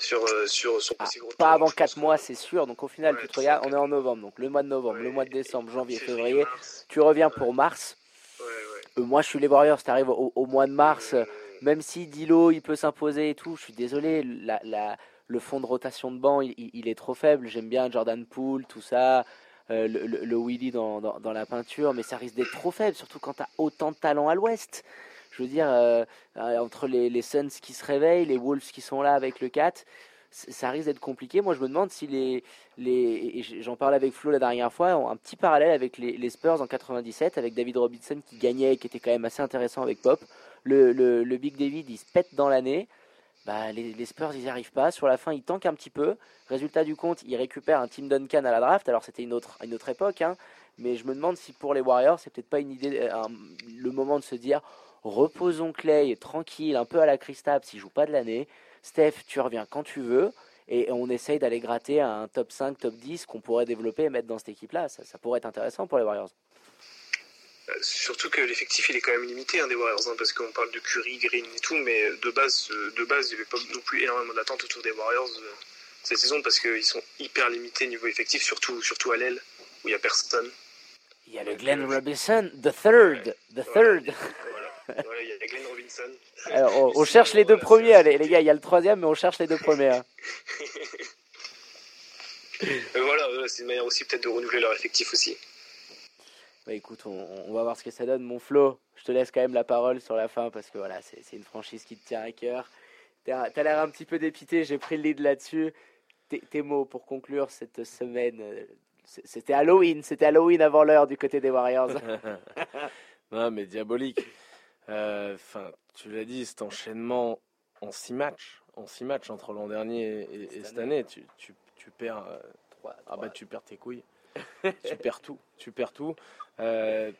S6: sur, euh, sur son
S4: Ah. Pas avant
S6: Je pense
S4: 4
S6: que-
S4: mois, c'est sûr. Donc au final,
S6: Ouais,
S4: tu te regardes, on est en novembre. Donc le mois de novembre, le mois de décembre, janvier,
S6: février, mars.
S4: Tu reviens pour mars. Euh, moi, je suis les Warriors. Tu arrives au, au mois de mars.
S6: Euh,
S4: Même si Dilo, il peut s'imposer et tout, je suis désolé. La, la- le fond de rotation de banc, il, il- il est trop faible. J'aime bien Jordan Poole, tout ça. euh, le, le, le Willy dans, dans, dans la peinture, mais ça risque d'être trop faible, surtout quand tu as autant de talent à l'ouest. Je veux dire, euh, euh, entre les, Suns qui se réveillent, les Wolves qui sont là avec le 4, c- ça risque d'être compliqué. Moi, je me demande si les. les et j'en parlais avec Flo la dernière fois, un petit parallèle avec les, Spurs en 97, avec David Robinson qui gagnait, qui était quand même assez intéressant avec Pop. Le, le, Big David, il se pète dans l'année. Bah, les, Spurs, ils n'y arrivent pas. Sur la fin, ils tankent un petit peu. Résultat du compte, ils récupèrent un Tim Duncan à la draft. Alors, c'était une autre, une autre époque. hein. Mais je me demande si pour les Warriors, c'est peut-être pas une idée, euh, le moment de se dire reposons Clay tranquille, un peu à la Kristaps, s'il joue pas de l'année. Steph, tu reviens quand tu veux. Et on essaye d'aller gratter un top 5, top 10 qu'on pourrait développer et mettre dans cette équipe-là. Ça, ça pourrait être intéressant pour les Warriors.
S6: Euh, Surtout que l'effectif il est quand même limité hein, des Warriors hein, parce qu'on parle de Curry, Green et tout, mais de base, euh, de base il n'y avait pas non plus énormément d'attentes autour des Warriors euh, cette saison parce qu'ils sont hyper limités niveau effectif, surtout, surtout à l'aile où il n'y a personne.
S4: Il y a le Glenn Robinson, the third, the third.
S6: Voilà, il y a Glenn Robinson.
S4: Alors, on, on cherche les deux premiers, les, les gars. Il y a le troisième, mais on cherche les deux premiers. hein.
S6: Euh, voilà, euh, c'est une manière aussi peut-être de renouveler leur effectif aussi.
S4: Bah écoute, on, on va voir ce que ça donne. Mon Flo, je te laisse quand même la parole sur la fin parce que voilà, c'est une franchise qui te tient à cœur. T'as t'as l'air un petit peu dépité, j'ai pris le lead là-dessus. Tes, mots pour conclure cette semaine. euh, C'était Halloween, c'était Halloween avant l'heure du côté des Warriors.
S5: non, mais diabolique. Euh, Enfin, tu l'as dit, cet enchaînement en six matchs, en six matchs entre l'an dernier et, et
S4: Cette
S5: année, tu, tu, tu perds. euh, ah bah tu perds tes couilles. tu perds tout. Tu perds tout. Euh,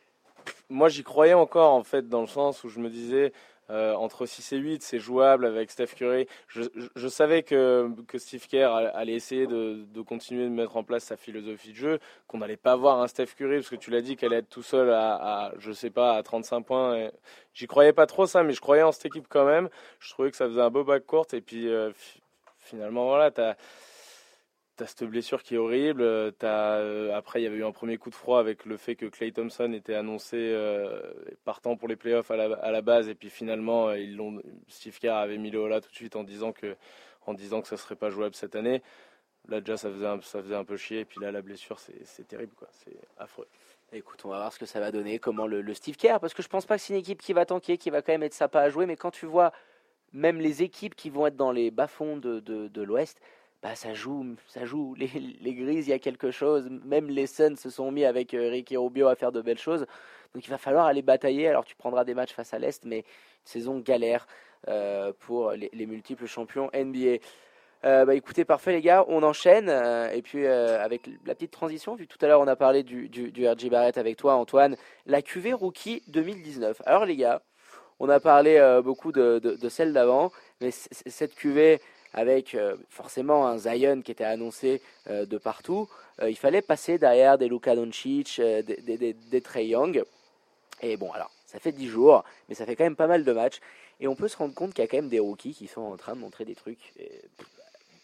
S5: moi, j'y croyais encore, en fait, dans le sens où je me disais, euh, entre 6 et 8, c'est jouable avec Steph Curry. Je, je, savais que, que, Steve Kerr allait essayer de, de, continuer de mettre en place sa philosophie de jeu, qu'on n'allait pas voir un Steph Curry, parce que tu l'as dit qu'elle allait être tout seul à, à, je sais pas, à 35 points. J'y croyais pas trop ça, mais je croyais en cette équipe quand même. Je trouvais que ça faisait un beau backcourt, et puis euh, finalement, voilà, tu as T'as cette blessure qui est horrible. As, euh, après, il y avait eu un premier coup de froid avec le fait que Clay Thompson était annoncé euh, partant pour les playoffs à la, à la base. Et puis finalement, euh, ils Steve Kerr avait mis le haut là tout de suite en disant que, en disant que ça serait pas jouable cette année. Là, déjà, ça faisait un, ça faisait un peu chier. Et puis là, la blessure, c'est terrible. C'est affreux.
S4: Écoute, on va voir ce que ça va donner, comment le, Steve Kerr, parce que je pense pas que c'est une équipe qui va tanker, qui va quand même être sympa à jouer. Mais quand tu vois même les équipes qui vont être dans les bas-fonds de, de l'Ouest, bah, ça joue, ça joue. Les, les Grises, il y a quelque chose. Même les Suns se sont mis avec euh, Ricky Rubio à faire de belles choses. Donc il va falloir aller batailler. Alors tu prendras des matchs face à l'Est, mais une saison galère euh, pour les, les, multiples champions NBA. Euh, bah écoutez, parfait les gars, on enchaîne. Et puis avec la petite transition, vu tout à l'heure on a parlé du, du, du RJ Barrett avec toi Antoine, la QV Rookie 2019. Alors les gars, on a parlé beaucoup de, de, de celle d'avant, mais cette QV avec euh, forcément un Zion qui était annoncé euh, de partout, euh, il fallait passer derrière des Luka Doncic, des, des, Trey Young. Et bon, alors, ça fait 10 jours, mais ça fait quand même pas mal de matchs. Et on peut se rendre compte qu'il y a quand même des rookies qui sont en train de montrer des trucs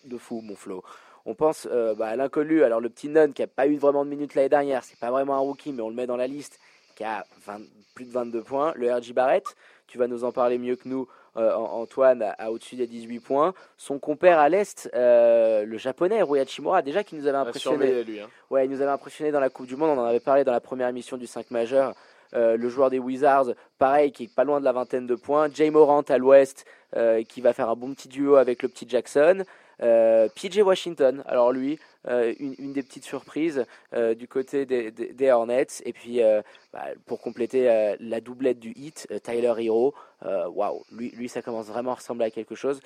S4: de fou, mon flow. On pense euh, bah, à l'inconnu, alors le petit Nun qui n'a pas eu vraiment de minutes l'année dernière, c'est pas vraiment un rookie, mais on le met dans la liste, qui a 20, plus de 22 points. Le RJ Barrett, tu vas nous en parler mieux que nous, Antoine a, a au-dessus des 18 points. Son compère à l'Est, euh, le japonais Rui Hachimura, déjà qui nous avait impressionné.
S5: Lui, hein.
S4: Ouais, il nous avait impressionné dans la Coupe du Monde. On en avait parlé dans la première émission du 5 majeur. Euh, le joueur des Wizards, pareil, qui est pas loin de la vingtaine de points. Jay Morant à l'ouest, euh, qui va faire un bon petit duo avec le petit Jackson. Euh, PJ Washington, alors lui, euh, une, des petites surprises euh, du côté des, Hornets. Et puis, bah, pour compléter la doublette du hit, Tyler Hero, waouh, lui, lui, ça commence vraiment à ressembler à quelque chose.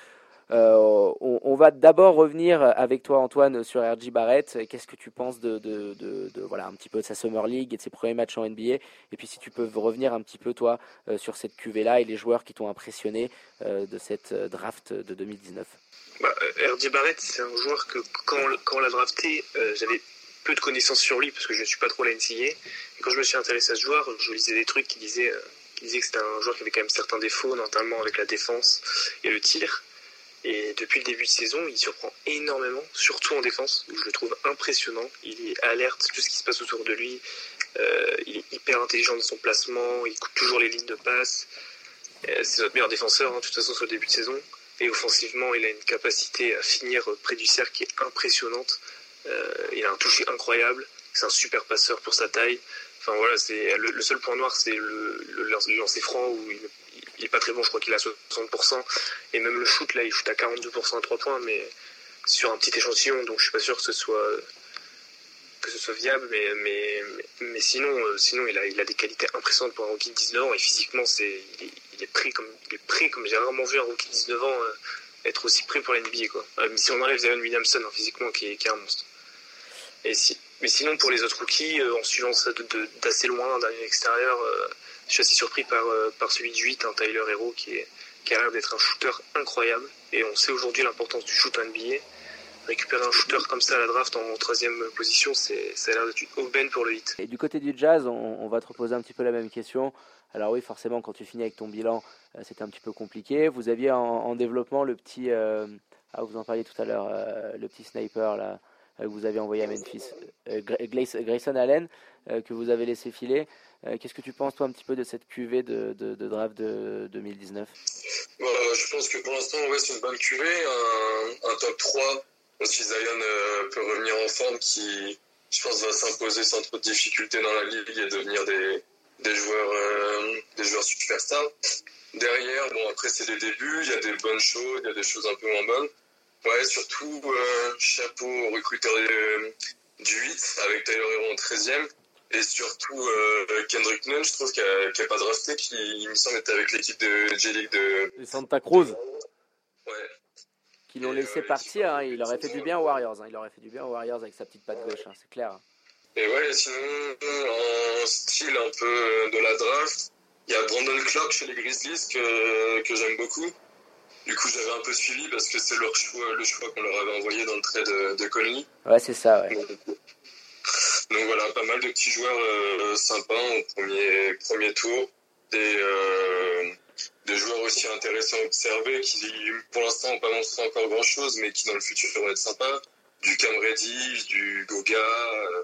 S4: On, on, va d'abord revenir avec toi, Antoine, sur RJ Barrett. Qu'est-ce que tu penses de, voilà, un petit peu de sa Summer League et de ses premiers matchs en NBA Et puis, si tu peux revenir un petit peu, toi, sur cette QV-là et les joueurs qui t'ont impressionné de cette draft de 2019
S6: bah, RJ Barrett, c'est un joueur que quand, quand on l'a drafté, euh, j'avais peu de connaissances sur lui parce que je ne suis pas trop la NCA. Et quand je me suis intéressé à ce joueur, je lisais des trucs qui disaient, euh, qui disaient que c'était un joueur qui avait quand même certains défauts, notamment avec la défense et le tir. Et depuis le début de saison, il surprend énormément, surtout en défense, où je le trouve impressionnant. Il est alerte tout ce qui se passe autour de lui. Euh, il est hyper intelligent dans son placement. Il coupe toujours les lignes de passe. Euh, c'est notre meilleur défenseur, hein, de toute façon, sur le début de saison. Et offensivement, il a une capacité à finir près du cercle qui est impressionnante. Euh, il a un toucher incroyable. C'est un super passeur pour sa taille. Enfin voilà, c'est le, le, seul point noir, c'est le, le, le, lancer franc où il, il est pas très bon. Je crois qu'il a 60%. Et même le shoot là, il shoot à 42% à 3 points, mais sur un petit échantillon. Donc je suis pas sûr que ce soit que ce soit viable, mais mais mais sinon euh, sinon il a il a des qualités impressionnantes pour un rookie de 19 ans et physiquement c'est il, il, est prêt comme il est prêt comme j'ai rarement vu un rookie de 19 ans euh, être aussi prêt pour la quoi. Euh, si on enlève Zion Williamson hein, physiquement qui est, qui est un monstre. Et si mais sinon pour les autres rookies en suivant ça d'assez loin d'un extérieur, je suis assez surpris par par celui de 8 un Tyler Hero qui est qui a l'air d'être un shooter incroyable et on sait aujourd'hui l'importance du shoot NBA récupérer un shooter comme ça à la draft en troisième position, c'est, ça a l'air d'être une aubaine pour le hit.
S4: Et du côté du Jazz, on, va te reposer un petit peu la même question. Alors oui, forcément, quand tu finis avec ton bilan, euh, c'était un petit peu compliqué. Vous aviez en, en développement le petit, euh, ah, vous en parliez tout à l'heure, euh, le petit sniper là que vous avez envoyé à Memphis, Grayson Allen, que vous avez laissé filer. Qu'est-ce que tu penses toi un petit peu de cette QV de, de, de draft de 2019
S7: bah, Je pense que pour l'instant, ouais, c'est une bonne QV, un, top 3 si Zion euh, peut revenir en forme, qui, je pense, va s'imposer sans trop de difficultés dans la ligue et devenir des, des joueurs, euh, des joueurs superstars. Derrière, bon, après, c'est les débuts, il y a des bonnes choses, il y a des choses un peu moins bonnes. Ouais, surtout, euh, chapeau au recruteur du 8 avec Tyler Hero en 13e. Et surtout, euh, Kendrick Nunn, je trouve qu'il n'a a pas drafté, qui, il me semble, était avec l'équipe de J-League de...
S4: de Santa Cruz.
S7: Ouais,
S4: ils l'ont laissé partir, hein, il aurait fait du bien aux Warriors. Hein, il aurait fait du bien aux Warriors avec sa petite patte gauche, hein, c'est clair.
S7: Et ouais, sinon, en style un peu de la draft, il y a Brandon Clark chez les Grizzlies que, que j'aime beaucoup. Du coup, j'avais un peu suivi parce que c'est leur choix, le choix qu'on leur avait envoyé dans le trade de, de Conley.
S4: Ouais, c'est ça, ouais.
S7: Donc voilà, pas mal de petits joueurs euh, sympas au premier, premier tour. Des, euh, des joueurs aussi intéressants à observer qui, pour l'instant, n'ont pas montré encore grand-chose, mais qui, dans le futur, vont être sympas. Du Cam du Goga, euh,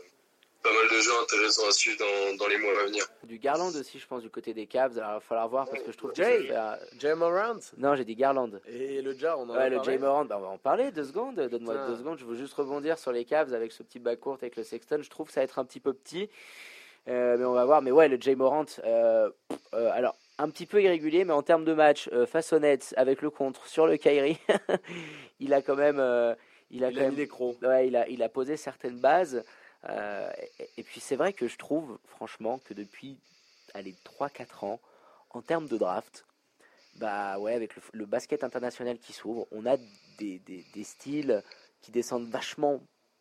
S7: pas mal de joueurs intéressants à suivre dans, dans les mois à venir.
S4: Du Garland aussi, je pense, du côté des Cavs. Alors, il va falloir voir parce que je trouve que
S5: Jay.
S4: ça fait, euh,
S5: Jay Morant
S4: Non, j'ai dit Garland.
S5: et le Jar, on en
S4: Ouais,
S5: a
S4: le
S5: parlé.
S4: Jay Morant, bah, on va en parler deux secondes. Donne-moi deux secondes. Je veux juste rebondir sur les Cavs avec ce petit bas court avec le Sexton. Je trouve que ça va être un petit peu petit, Euh, mais on va voir. Mais ouais, le Jay Morant, euh, euh, alors un petit peu irrégulier, mais en termes de match, euh, face Nets avec le contre sur le Kyrie, il a quand même, euh, il a
S5: Il
S4: quand
S5: a
S4: même
S5: mis des crocs.
S4: Ouais, il a, il a posé certaines bases. Euh, et, puis c'est vrai que je trouve, franchement, que depuis allez, 3-4 ans, en termes de draft, bah ouais, avec le, basket international qui s'ouvre, on a des, des, des styles qui descendent vachement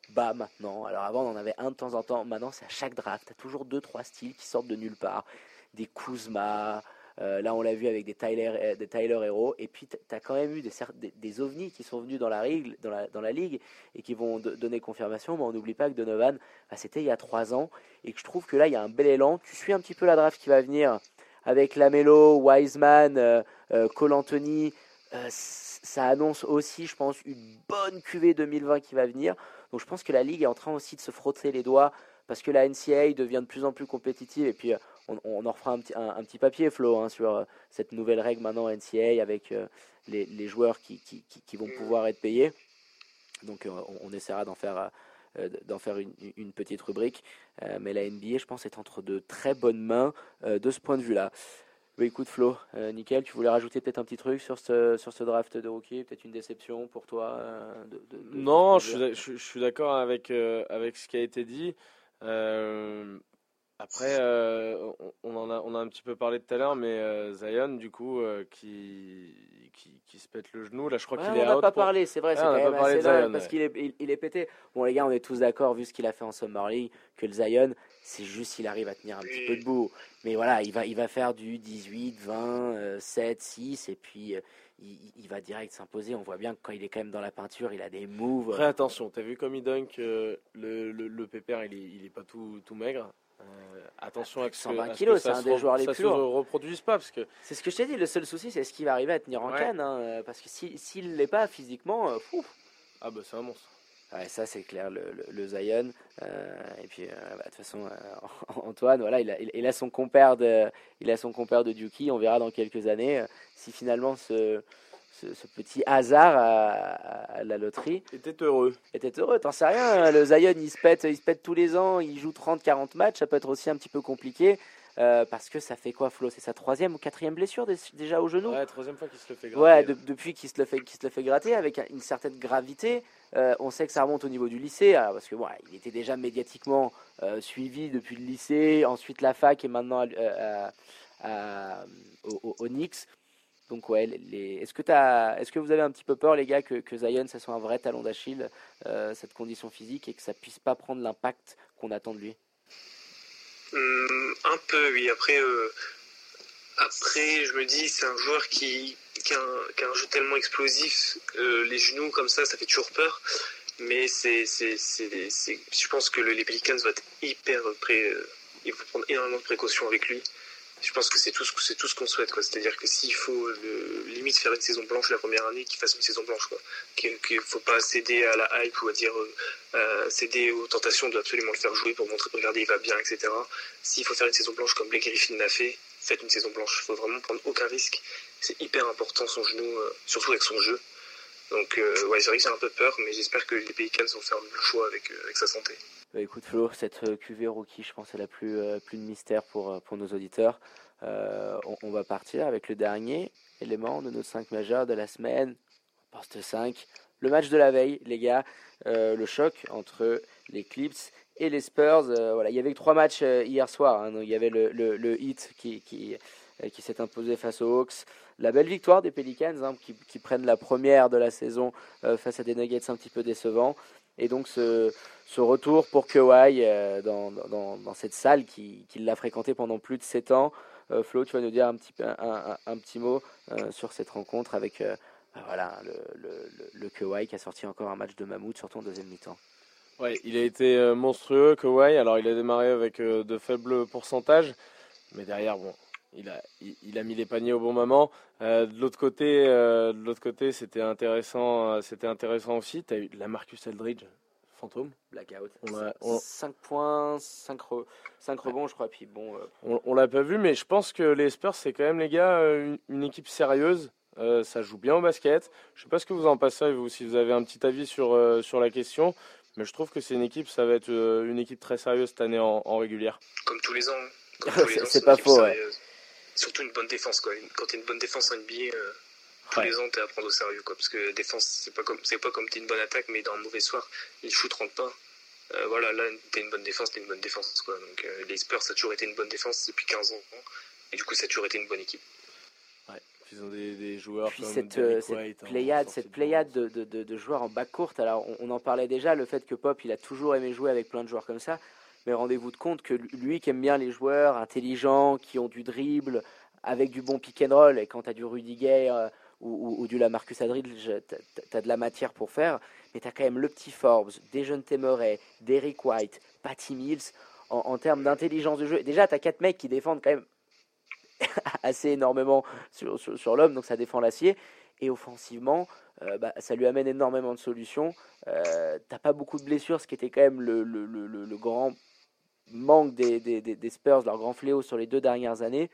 S4: bas maintenant. Alors avant, on en avait un de temps en temps. Maintenant, c'est à chaque draft. Tu as toujours 2-3 styles qui sortent de nulle part. Des Kuzma. Euh, là, on l'a vu avec des Tyler, euh, des Hero. Et puis, tu as quand même eu des, ovnis qui sont venus dans la, dans la, ligue et qui vont do- donner confirmation. Mais on n'oublie pas que Donovan, bah, c'était il y a 3 ans. Et que je trouve que là, il y a un bel élan. Tu suis un petit peu la draft qui va venir avec Lamelo, Wiseman, euh, euh, Cole Anthony. Ça annonce aussi, je pense, une bonne QV 2020 qui va venir. Donc je pense que la Ligue est en train aussi de se frotter les doigts parce que la NCAA devient de plus en plus compétitive. Et puis on, on en refera un petit, un, un petit papier, Flo, hein, sur euh, cette nouvelle règle maintenant NCAA avec euh, les, les joueurs qui, qui, qui- qui vont pouvoir être payés. Donc euh, on, on essaiera d'en faire, d'en faire une, une petite rubrique. Euh, mais la NBA, je pense, est entre de très bonnes mains euh, de ce point de vue-là. Bah, écoute Flo, euh, nickel, tu voulais rajouter peut-être un petit truc sur ce, sur ce draft de rookie, peut-être une déception pour toi de- de- de- de
S5: Non, je suis, je, je suis d'accord avec, avec ce qui a été dit. Après, euh, on, on en a, on a un petit peu parlé tout à l'heure, mais euh, Zion, du coup, euh, qui, qui, qui se pète le genou, là, je crois
S4: Ouais,
S5: qu'il
S4: on
S5: est
S4: n'a
S5: out
S4: pas
S5: pour-
S4: parlé, c'est vrai,
S5: Ouais,
S4: c'est
S5: on
S4: quand
S5: n'a
S4: même
S5: pas parlé
S4: assez dingue
S5: Zion,
S4: parce
S5: ouais.
S4: qu'il est, il, il est pété. Bon les gars, on est tous d'accord vu ce qu'il a fait en Summer League que le Zion, c'est juste s'il arrive à tenir un petit peu debout. Mais voilà, il va, il va faire du 18, 20, euh, 7, 6 et puis euh, il, il va direct s'imposer. On voit bien que quand il est quand même dans la peinture, il a des moves.
S5: Après, attention, t'as vu comme il dunk euh, le, le, le pépère, il est, il est pas tout, tout maigre. Euh, attention à ce que,
S4: 120
S5: à ce que
S4: kilos,
S5: ça
S4: c'est un
S5: se
S4: des
S5: re-
S4: joueurs les
S5: ça
S4: plus
S5: se
S4: lourds.
S5: reproduise pas parce que
S4: C'est ce que je t'ai dit, le seul souci c'est est-ce qu'il va arriver à tenir en
S5: Ouais.
S4: canne. hein, euh, parce que si- s'il ne l'est pas physiquement, euh, fou.
S5: ah bah c'est un monstre.
S4: Ouais, ça c'est clair, le, le, le Zion. Euh, et puis, euh, bah, de toute façon, euh, Antoine, voilà, il a, il, il a son compère de, il a son compère de Duki. On verra dans quelques années si finalement ce, ce, ce petit hasard à, la loterie
S5: était heureux.
S4: était heureux. T'en sais rien, hein, le Zion il se, pète, il se pète tous les ans, il joue 30-40 matchs, ça peut être aussi un petit peu compliqué. euh, parce que ça fait quoi, Flo? C'est sa troisième ou quatrième blessure dé- déjà au genou?
S5: Ouais, troisième fois qu'il se le fait gratter.
S4: Ouais, de- depuis qu'il se le fait, qu'il se le fait gratter avec un- une certaine gravité. Euh, on sait que ça remonte au niveau du lycée, alors, parce que bon, il était déjà médiatiquement euh, suivi depuis le lycée, ensuite la fac et maintenant à- à- à- au, au- au Knicks. Donc ouais, est-ce que est-ce que vous avez un petit peu peur les gars que, Zion ça soit un vrai talon d'Achille, euh, cette condition physique et que ça puisse pas prendre l'impact qu'on attend de lui?
S6: Hum, un peu, oui. Après, euh, après, je me dis, c'est un joueur qui, qui, a un, jeu tellement explosif, euh, les genoux comme ça, ça fait toujours peur. Mais c'est, je pense que le- les Pelicans vont être hyper prêts. euh, il faut prendre énormément de précautions avec lui. Je pense que c'est tout c'est tout ce qu'on souhaite. C'est-à-dire que s'il faut le, limite faire une saison blanche la première année, qu'il fasse une saison blanche, quoi. Qu'il qu'il faut pas céder à la hype ou à dire euh, euh, céder aux tentations de absolument le faire jouer pour montrer, regardez, il va bien, etc. S'il faut faire une saison blanche comme Blake Griffin l'a fait, faites une saison blanche. Il faut vraiment prendre aucun risque. C'est hyper important son genou, euh, surtout avec son jeu. Donc, euh, ouais, c'est vrai que j'ai un peu peur, mais j'espère que les Pelicans vont faire le choix avec, euh, avec sa santé.
S4: Bah, écoute Flo, cette euh, QV rookie, je pense, elle a plus, euh, plus de mystère pour, euh, pour nos auditeurs. On, va partir avec le dernier élément de nos 5 majeurs de la semaine, poste 5. Le match de la veille, les gars, le choc entre les Clips et les Spurs. Voilà, il y avait que trois matchs hier soir. hein. Il y avait le, le, le Heat qui, qui, s'est imposé face aux Hawks. La belle victoire des Pelicans hein, qui, qui prennent la première de la saison face à des Nuggets un petit peu décevants. Et donc ce, retour pour Kawhi euh, dans, cette salle qui, qui l'a fréquenté pendant plus de 7 ans. Euh, Flo, tu vas nous dire un petit, un, un, petit mot euh, sur cette rencontre avec bah voilà, le, le, qui a sorti encore un match de mammouth, surtout en deuxième mi-temps.
S5: Ouais, il a été monstrueux, Kawhi. Alors, il a démarré avec de faibles pourcentages, mais derrière, bon, il a, il, il a mis les paniers au bon moment. Euh, de l'autre côté, euh, de l'autre côté, c'était intéressant, euh, c'était intéressant aussi. Tu as eu la Marcus Eldridge, fantôme.
S4: Blackout.
S5: On a- on-
S4: 5 points, 5, re, cinq rebonds, je crois. Puis bon, euh,
S5: On, on l'a pas vu, mais je pense que les Spurs, c'est quand même, les gars, une, une équipe sérieuse. Euh, ça joue bien au basket. Je sais pas ce que vous en pensez, vous, si vous avez un petit avis sur, euh, sur la question. Mais je trouve que c'est une équipe, ça va être euh, une équipe très sérieuse cette année en, en régulière.
S6: Comme tous les ans. hein. Comme tous les
S4: C'est-
S6: ans,
S4: c'est
S6: une
S4: pas faux, ouais.
S6: Surtout une bonne défense, quoi. Quand t'as une bonne défense en NBA, euh, tous
S5: Ouais.
S6: les ans, t'es à prendre au sérieux, quoi. Parce que défense, c'est pas comme, c'est pas comme t'es une bonne attaque, mais dans un mauvais soir, les shoots rentrent pas. Euh, voilà, là, t'es une bonne défense, t'es une bonne défense, quoi. Donc, euh, les Spurs, ça a toujours été une bonne défense depuis 15 ans. Et du coup, ça a toujours été une bonne équipe.
S5: Ils ont des, des joueurs
S4: Puis
S5: comme
S4: cette, euh, cette
S5: White, hein,
S4: pléiade, cette
S5: de
S4: pléiade de, de, de, de joueurs en bas courte. Alors, on, on en parlait déjà, le fait que Pop, il a toujours aimé jouer avec plein de joueurs comme ça. Mais rendez-vous de compte que lui qui aime bien les joueurs intelligents, qui ont du dribble, avec du bon pick and roll, et quand tu as du Rudy Gay euh, ou, ou, ou du Lamarcus Aldridge, tu as de la matière pour faire. Mais tu as quand même le petit Forbes, Dejounte Murray, Derrick White, Patty Mills. En, termes d'intelligence de jeu, déjà, tu as quatre mecs qui défendent quand même assez énormément sur, l'homme, donc ça défend l'acier. Et offensivement, euh, bah, ça lui amène énormément de solutions. Euh, T'as pas beaucoup de blessures, ce qui était quand même le grand manque des, des, des, Spurs, leur grand fléau sur les deux dernières années.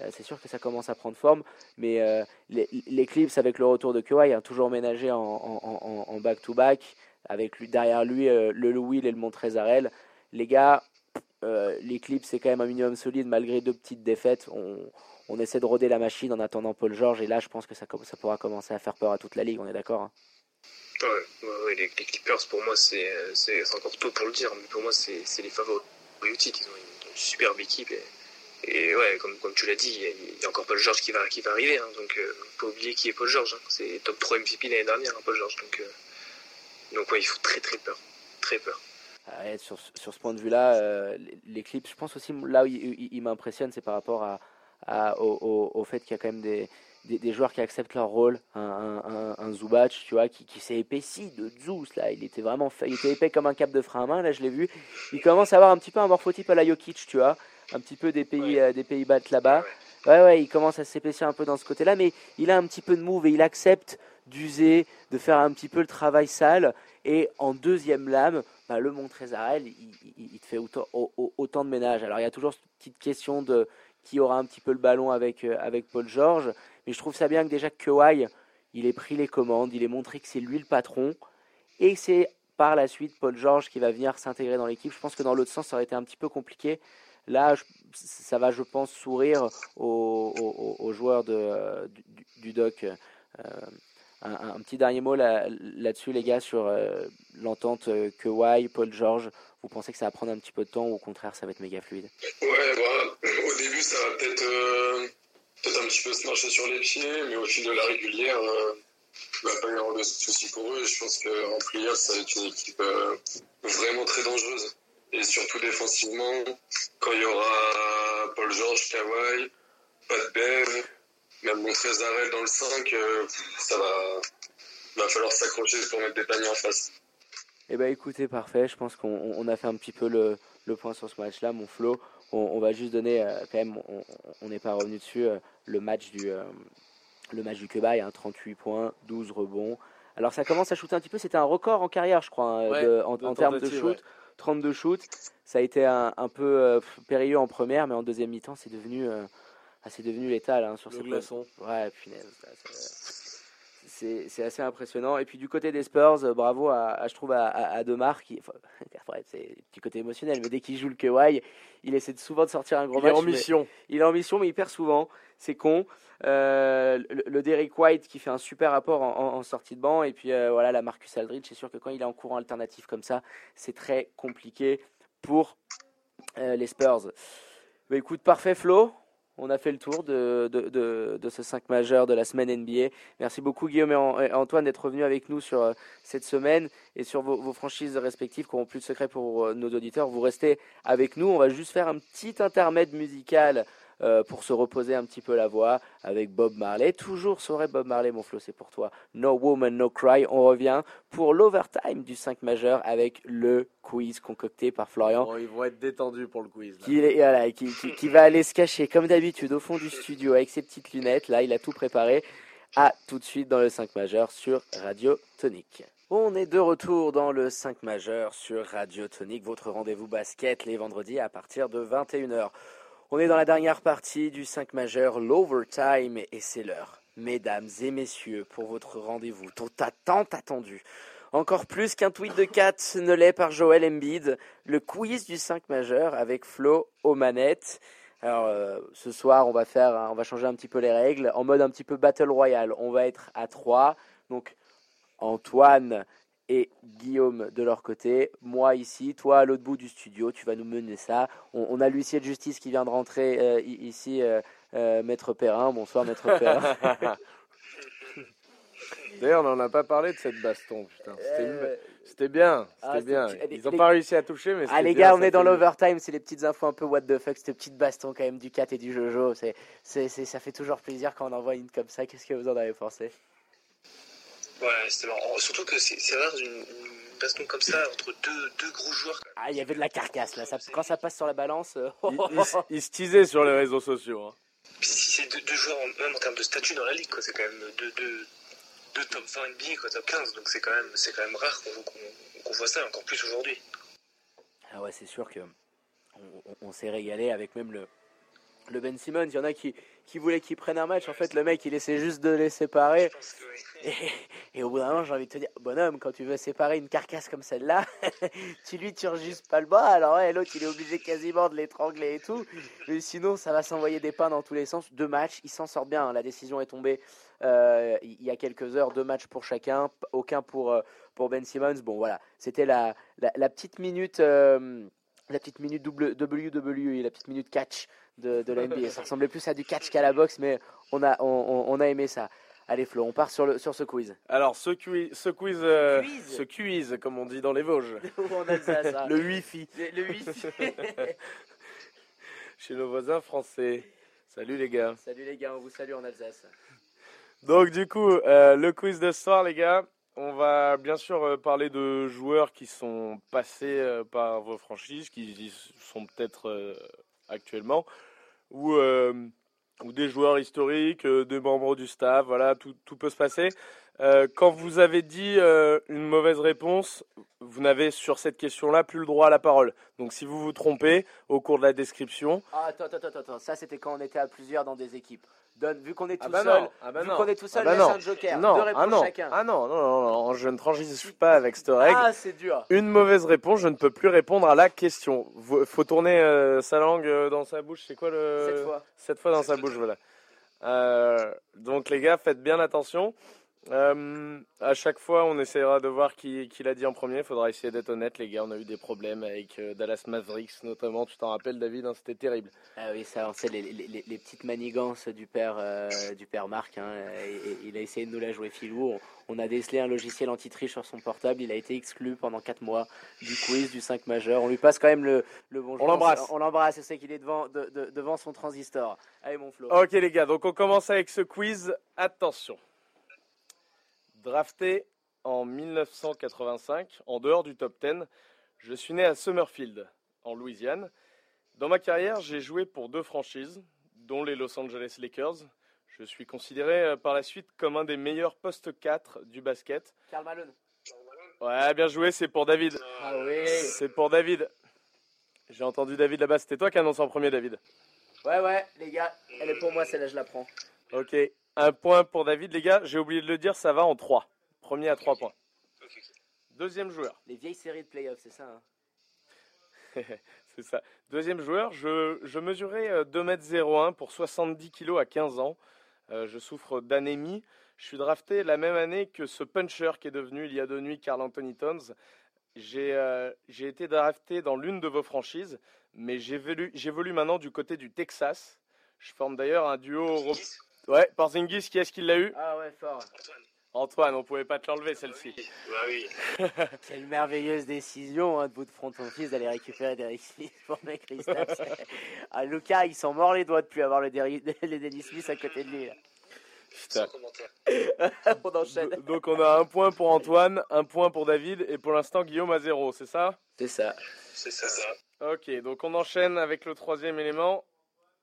S4: Euh, c'est sûr que ça commence à prendre forme, mais euh, les, les Clips avec le retour de Kawhi, hein, toujours ménagé en, back-to-back, avec lui, derrière lui euh, le Louis et le Montrezarel. Les gars, euh, les Clips, c'est quand même un minimum solide malgré deux petites défaites. On, on essaie de roder la machine en attendant Paul George, et là, je pense que ça, ça pourra commencer à faire peur à toute la ligue, on est d'accord hein
S6: Ouais, les, les Clippers, pour moi, c'est encore tôt pour le dire, mais pour moi, c'est les favoris titre. Ils ont une, superbe équipe. Et, et ouais, comme, comme tu l'as dit, il y, a, encore Paul George qui va, qui va arriver. Hein, donc, euh, faut pas oublier qui est Paul George. Hein, c'est top 3 MVP l'année dernière, hein, Paul George. Donc, euh, donc ouais, il faut très très peur. Très peur.
S4: Ouais, sur, sur, ce point de vue-là, euh, les Clips, je pense aussi, là où il, il, m'impressionne, c'est par rapport à, au, au, fait qu'il y a quand même des, des, des, joueurs qui acceptent leur rôle. Un, un, un, Zubac, tu vois, qui, qui s'est épaissi de Zeus, là. Il était vraiment fait, il était épais comme un cap de frein à main, là, je l'ai vu. Il commence à avoir un petit peu un morphotype à la Jokic, tu vois. Un petit peu des pays,
S6: ouais.
S4: euh, des pays bas là-bas. Ouais, ouais, il commence à s'épaissir un peu dans ce côté-là, mais il a un petit peu de move et il accepte d'user, de faire un petit peu le travail sale. Et en deuxième lame, bah, le Montrezarel, il, il, il, te fait autant, autant, de ménage. Alors il y a toujours cette petite question de qui aura un petit peu le ballon avec, euh, avec Paul George, mais je trouve ça bien que déjà Kawhi, il ait pris les commandes, il ait montré que c'est lui le patron, et c'est par la suite Paul George qui va venir s'intégrer dans l'équipe. Je pense que dans l'autre sens, ça aurait été un petit peu compliqué. Là, ça va, je pense, sourire aux, joueurs du, du, doc. Euh, un, petit dernier mot là-dessus, là les gars, sur euh, l'entente euh, Kawhi, Paul George. Vous pensez que ça va prendre un petit peu de temps ou au contraire, ça va être méga fluide?
S7: Ouais, bah, au début, ça va peut-être euh, peut un petit peu se marcher sur les pieds, mais au fil de la régulière, il va pas y de soucis pour eux. Je pense qu'en playoff, ça va être une équipe euh, vraiment très dangereuse. Et surtout défensivement, quand il y aura Paul George, Kawhi, Pat Bev, même Montrezarel dans le 5, euh, ça va, va falloir s'accrocher pour mettre des paniers en face.
S4: Eh ben écoutez, parfait. Je pense qu'on on a fait un petit peu le, le point sur ce match-là, mon Flo. On, on, va juste donner euh, quand même, on n'est pas revenu dessus, euh, le match du euh, le match du Quebec, hein, 38 points, 12 rebonds. Alors ça commence à shooter un petit peu. C'était un record en carrière, je crois, hein,
S5: ouais,
S4: de, en, termes de shoot. Ouais. 32 shoots. Ça a été un, un peu euh, périlleux en première, mais en deuxième mi-temps, c'est devenu, euh, ah, c'est devenu létal hein, sur
S5: le
S4: ces
S5: glaçon.
S4: Ouais, punaise. C'est assez impressionnant. Et puis du côté des Spurs, euh, bravo à, à je trouve à, Demar qui, enfin, c'est du côté émotionnel, mais dès qu'il joue le Kawhi, il essaie de souvent de sortir un gros
S5: il
S4: match.
S5: Est en mission.
S4: Il est en mission, mais il perd souvent. C'est con. Euh, le, le, Derrick White qui fait un super apport en, en, en sortie de banc. Et puis euh, voilà, la Marcus Aldridge. C'est sûr que quand il est en courant alternatif comme ça, c'est très compliqué pour euh, les Spurs. Bah, écoute, parfait Flo. On a fait le tour de, de, de, ce 5 majeur de la semaine NBA. Merci beaucoup Guillaume et Antoine d'être revenus avec nous sur euh, cette semaine et sur vos, vos franchises respectives qui n'auront plus de secret pour euh, nos auditeurs. Vous restez avec nous. On va juste faire un petit intermède musical euh, pour se reposer un petit peu la voix avec Bob Marley. Toujours serait Bob Marley, mon Flo, c'est pour toi. No Woman, No Cry. On revient pour l'overtime du 5 majeur avec le quiz concocté par Florian
S5: Bon, ils vont être détendus pour le quiz. là.
S4: qui, est- voilà, qui, qui- qui va aller se cacher comme d'habitude au fond du studio avec ses petites lunettes. Là, il a tout préparé. À tout de suite dans le 5 majeur sur Radio Tonique. On est de retour dans le 5 majeur sur Radio Tonique, votre rendez-vous basket les vendredis à partir de 21h. On est dans la dernière partie du 5 majeur, l'overtime, et c'est l'heure, mesdames et messieurs, pour votre rendez-vous tant, attendu. Encore plus qu'un tweet de 4 ne l'est par Joel Embiid, le quiz du 5 majeur avec Flo aux manettes. Alors euh, ce soir, on va faire, on va changer un petit peu les règles en mode un petit peu battle royale. On va être à 3. Donc Antoine et Guillaume de leur côté, moi ici, toi à l'autre bout du studio, tu vas nous mener ça. On, on a l'huissier de justice qui vient de rentrer euh, ici, euh, euh, Maître Perrin. Bonsoir Maître Perrin.
S5: D'ailleurs, on n'en a pas parlé de cette baston. Putain. C'était c'était bien.
S4: ah,
S5: C'était bien.
S4: c'était-
S5: Ils n'ont pas réussi à toucher, mais
S4: Ah les
S5: bien,
S4: gars, on est dans l'overtime, c'est les petites infos un peu what the fuck, cette petite baston quand même du cat et du Jojo, c'est- ça fait toujours plaisir quand on envoie une comme ça, qu'est-ce que vous en avez pensé?
S6: Ouais, c'était marrant. Surtout que c'est c'est rare une, une baston comme ça entre deux, deux gros joueurs.
S4: Ah il y avait de la carcasse là, ça, quand ça passe sur la balance, euh,
S5: Ils, ils- ils se teasaient sur les réseaux sociaux. hein.
S6: Puis c'est deux, deux joueurs, en- même en termes de statut dans la ligue, quoi. C'est quand même deux, deux, deux top 20 NBA, quoi, top 15. Donc c'est quand même, c'est quand même rare qu'on voit ça, encore plus aujourd'hui.
S4: Ah ouais, c'est sûr que on, on- on s'est régalé avec même le, le Ben Simmons. Il y en a qui, qui voulaient qu'il prenne un match. En fait, le mec, il essaie juste de les séparer. Et, au bout d'un moment, j'ai envie de te dire, bonhomme, quand tu veux séparer une carcasse comme celle-là, tu lui tires juste pas le bras. Alors ouais, l'autre, il est obligé quasiment de l'étrangler et tout. Mais sinon, ça va s'envoyer des pains dans tous les sens. Deux matchs, il s'en sort bien. hein. La décision est tombée euh, il y a quelques heures. Deux matchs pour chacun, aucun pour, euh, pour Ben Simmons. Bon, voilà, c'était la, la, petite minute... euh, la petite minute WWE, la petite minute catch de, de la NBA. Ça ressemblait plus à du catch qu'à la boxe, mais on a, on, on- on a aimé ça. Allez Flo, on part sur, le, sur ce quiz.
S5: Alors, ce quiz, ce quiz, euh,
S4: Quiz.
S5: ce quiz, comme on dit dans les Vosges,
S4: on a ça, ça.
S5: le wifi
S4: Le, le wifi.
S5: chez nos voisins français. Salut les gars.
S4: Salut les gars, on vous salue en Alsace.
S5: Donc du coup, euh, le quiz de ce soir, les gars, on va bien sûr euh, parler de joueurs qui sont passés euh, par vos franchises, qui sont peut-être euh, actuellement, ou, euh, des joueurs historiques, euh, des membres du staff, voilà, tout peut se passer. Euh, quand vous avez dit euh, une mauvaise réponse, vous n'avez sur cette question-là plus le droit à la parole. Donc si vous vous trompez au cours de la description,
S4: Ah, attends, attends, attends, attends. Ça, c'était quand on était à plusieurs dans des équipes. Donne, vu qu'on est tout
S5: Ah bah
S4: seul,
S5: ah bah
S4: vu
S5: non.
S4: qu'on est tout seul,
S5: Ah bah
S4: laisse un joker.
S5: non,
S4: Deux
S5: ah
S4: réponses
S5: non,
S4: chacun.
S5: ah non, non, non, non, je ne transige pas avec cette règle.
S4: Ah, c'est dur.
S5: Une mauvaise réponse, je ne peux plus répondre à la question. Faut tourner euh, sa langue dans sa bouche. C'est quoi le
S4: Cette fois.
S5: Sept fois dans sa bouche, voilà. Euh, donc les gars, faites bien attention. Euh, à chaque fois, on essaiera de voir qui, qui l'a dit en premier. Il faudra essayer d'être honnête, les gars. On a eu des problèmes avec euh, Dallas Mavericks, notamment. Tu t'en rappelles, David hein, C'était terrible.
S4: Ah oui, ça, on sait les, les- petites manigances du père, euh, du père Marc. hein, il a essayé de nous la jouer filou. On, on a décelé un logiciel anti-triche sur son portable. Il a été exclu pendant 4 mois du quiz du 5 majeur. On lui passe quand même le, le bonjour.
S5: On l'embrasse.
S4: On l'embrasse. Sais qu'il est devant, de- de- devant son transistor. Allez, mon Flo.
S5: Ok les gars, donc on commence avec ce quiz. Attention. Drafté en 1985, en dehors du top 10, je suis né à Summerfield, en Louisiane. Dans ma carrière, j'ai joué pour deux franchises, dont les Los Angeles Lakers. Je suis considéré euh, par la suite comme un des meilleurs postes 4 du basket.
S4: Karl Malone.
S5: Ouais, bien joué, c'est pour David.
S4: Ah oui.
S5: C'est pour David. J'ai entendu David là-bas, c'était toi qui annonce en premier, David.
S4: Ouais, ouais, les gars, elle est pour moi, celle-là, je la prends.
S5: Ok, un point pour David, les gars. J'ai oublié de le dire, ça va en 3. Premier à 3 points. Deuxième joueur,
S4: Les vieilles séries de playoffs, c'est ça. hein.
S5: c'est ça. Deuxième joueur, je, je mesurais euh, 2m01 pour 70 kg à 15 ans. Euh, je souffre d'anémie. Je suis drafté la même année que ce puncher qui est devenu il y a deux nuits Carl Anthony Towns. J'ai euh, été drafté dans l'une de vos franchises, mais j'évolue maintenant du côté du Texas. Je forme d'ailleurs un duo. Ouais, Porzingis, qui est-ce qui l'a eu
S4: Ah ouais, fort.
S5: Antoine, on pouvait pas te l'enlever celle-ci.
S6: Bah oui.
S4: Quelle merveilleuse décision hein, de bout de front ton fils d'aller récupérer Derrick Smith pour mes Kristaps. ah, Lucas, il s'en mord les doigts de plus avoir le Derrick- Smith à côté de lui. là.
S5: Putain.
S6: commentaire.
S4: On enchaîne.
S5: Do- Donc on a un point pour Antoine, un point pour David, et pour l'instant Guillaume a zéro, c'est ça?
S4: C'est ça.
S6: C'est ça. ça.
S5: Ok, donc on enchaîne avec le troisième élément.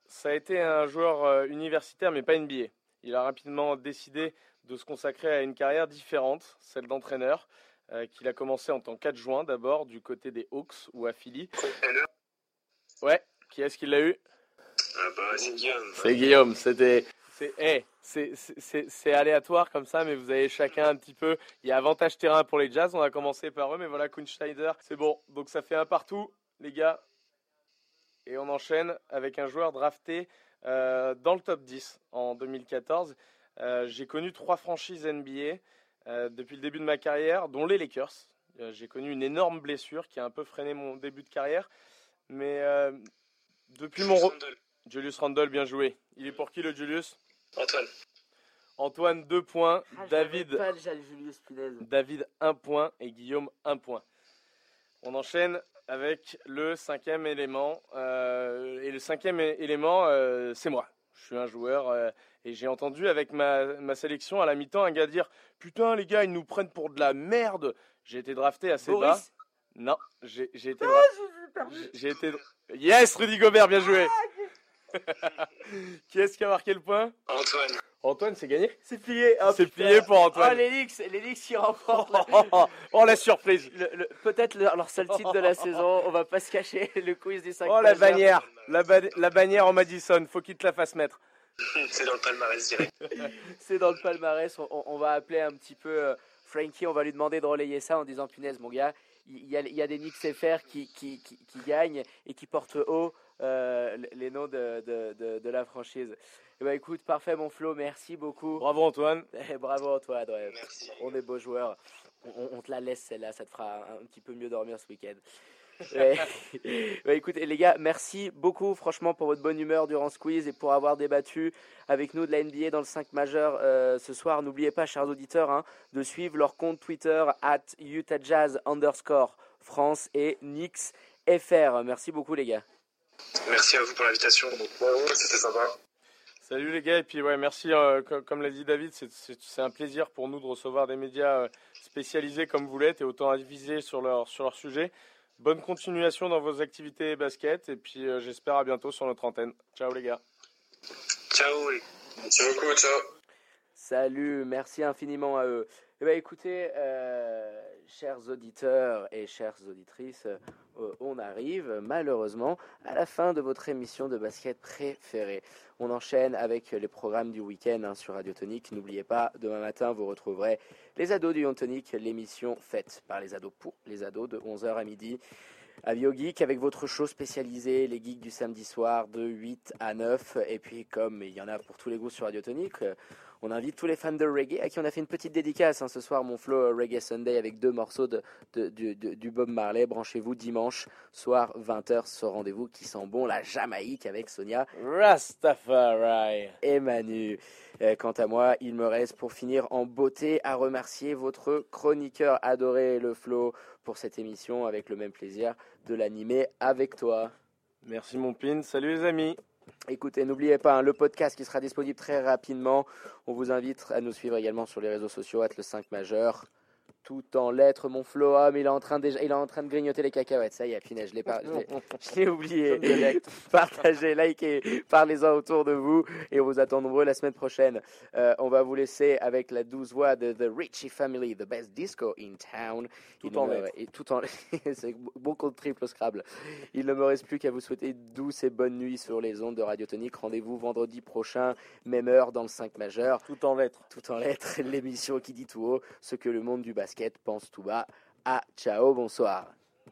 S5: Ça a été un joueur euh, universitaire, mais pas NBA. Il a rapidement décidé de se consacrer à une carrière différente, celle d'entraîneur, euh, qu'il a commencé en tant qu'adjoint d'abord du côté des Hawks ou à Philly. Ouais, qui est-ce qui l'a eu?
S6: Ah bah c'est Guillaume.
S5: C'est Guillaume, c'était. C'est eh, c'est- aléatoire comme ça, mais vous avez chacun un petit peu. Il y a avantage terrain pour les Jazz, on a commencé par eux, mais voilà, Kuhn Schneider, c'est bon. Donc ça fait un partout, les gars. Et on enchaîne avec un joueur drafté euh, dans le top 10 en 2014. Euh, J'ai connu trois franchises NBA euh, depuis le début de ma carrière, dont les Lakers. Euh, J'ai connu une énorme blessure qui a un peu freiné mon début de carrière. Mais euh, depuis mon. re-
S6: Randle.
S5: Julius Randle, bien joué. Il est pour qui le Julius?
S6: Antoine.
S5: Antoine, 2 points.
S4: Ah,
S5: David,
S4: Pas le Julius Punaise.
S5: David 1 point. Et Guillaume, 1 point. On enchaîne avec le cinquième élément. Euh, et le cinquième élément, euh, c'est moi. Je suis un joueur euh, et j'ai entendu avec ma, ma sélection à la mi-temps un gars dire Putain, les gars, ils nous prennent pour de la merde. J'ai été drafté assez bas.
S4: Boris
S5: Non, j'ai été. dra- j'ai- J'ai été. Yes, Rudy Gobert, bien joué. qui est-ce qui a marqué le point?
S6: Antoine.
S5: Antoine, c'est gagné
S4: C'est plié. Oh,
S5: C'est plié pour
S4: Oh,
S5: Antoine.
S4: les Knicks, les Knicks qui remportent.
S5: Oh, oh, la surprise
S4: le- le- Peut-être leur, leur seul titre de la saison. On va pas se cacher. Le quiz des 5
S5: Oh la bannière la, ba- la bannière en Madison, faut qu'il te la fasse mettre.
S6: C'est dans le palmarès direct.
S4: C'est dans le palmarès. On, on- on va appeler un petit peu euh, Frankie. On va lui demander de relayer ça en disant punaise, mon gars, il y a, il y a des Knicks FR qui, qui, qui, qui gagnent et qui portent haut euh, les noms de, de, de, de la franchise. Ben, écoute, parfait, mon Flo. Merci beaucoup.
S5: Bravo Antoine.
S4: Eh, Bravo, Antoine. ouais.
S6: Merci.
S4: On est beaux joueurs. On, te la laisse celle-là, ça te fera un, un petit peu mieux dormir ce week-end. Ouais. Bah, écoutez les gars, merci beaucoup franchement pour votre bonne humeur durant ce quiz et pour avoir débattu avec nous de la NBA dans le 5 majeur euh, ce soir. N'oubliez pas, chers auditeurs, hein, de suivre leur compte Twitter at Utah Jazz underscore France et Knicks FR. Merci beaucoup les gars.
S6: Merci à vous pour l'invitation. C'était sympa.
S5: Salut les gars, et puis ouais, merci, euh, co- comme l'a dit David, c'est un plaisir pour nous de recevoir des médias euh, spécialisés comme vous l'êtes et autant avisés sur leur, sur leur sujet. Bonne continuation dans vos activités basket, et puis euh, j'espère à bientôt sur notre antenne. Ciao les gars.
S6: Ciao.
S7: Merci beaucoup, ciao.
S4: Salut, merci infiniment à eux. Eh ben, écoutez, euh, chers auditeurs et chères auditrices, euh, on arrive malheureusement à la fin de votre émission de basket préférée. On enchaîne avec les programmes du week-end hein, sur Radio Tonique. N'oubliez pas, demain matin, vous retrouverez les ados du Tonique, l'émission faite par les ados pour les ados de 11h à midi. À BioGeek avec votre show spécialisé, les geeks du samedi soir de 8 à 9. Et puis comme il y en a pour tous les goûts sur Radio Tonique, euh, on invite tous les fans de reggae à qui on a fait une petite dédicace hein, ce soir, mon flow euh, Reggae Sunday avec deux morceaux de, de- du- de- du Bob Marley. Branchez-vous dimanche soir 20h ce rendez-vous qui sent bon la Jamaïque avec Sonia
S5: Rastafari.
S4: et Manu. Euh, quant à moi, il me reste pour finir en beauté à remercier votre chroniqueur adoré, le Flo, pour cette émission avec le même plaisir de l'animer avec toi.
S5: Merci mon pin, salut les amis.
S4: Écoutez, n'oubliez pas hein, le podcast qui sera disponible très rapidement. On vous invite à nous suivre également sur les réseaux sociaux, le 5 majeur. Tout en lettres, mon Flo, mais il est en train de, il est en train de grignoter les cacahuètes. Ça y est, punaise, je l'ai pas, je l'ai- oublié. Partagez, likez, parlez-en autour de vous et on vous attend nombreux la semaine prochaine. Euh, on va vous laisser avec la douce voix de The Richie Family, the best disco in town.
S5: Tout
S4: Il
S5: en
S4: me-
S5: lettres.
S4: et tout en c'est beaucoup de triple Scrabble. Il ne me reste plus qu'à vous souhaiter douce et bonne nuit sur les ondes de Radio Tonique. Rendez-vous vendredi prochain, même heure dans le 5 majeur,
S5: Tout en lettres.
S4: tout en lettres, l'émission qui dit tout haut ce que le monde du basket pense tout bas. Ah, ciao, bonsoir.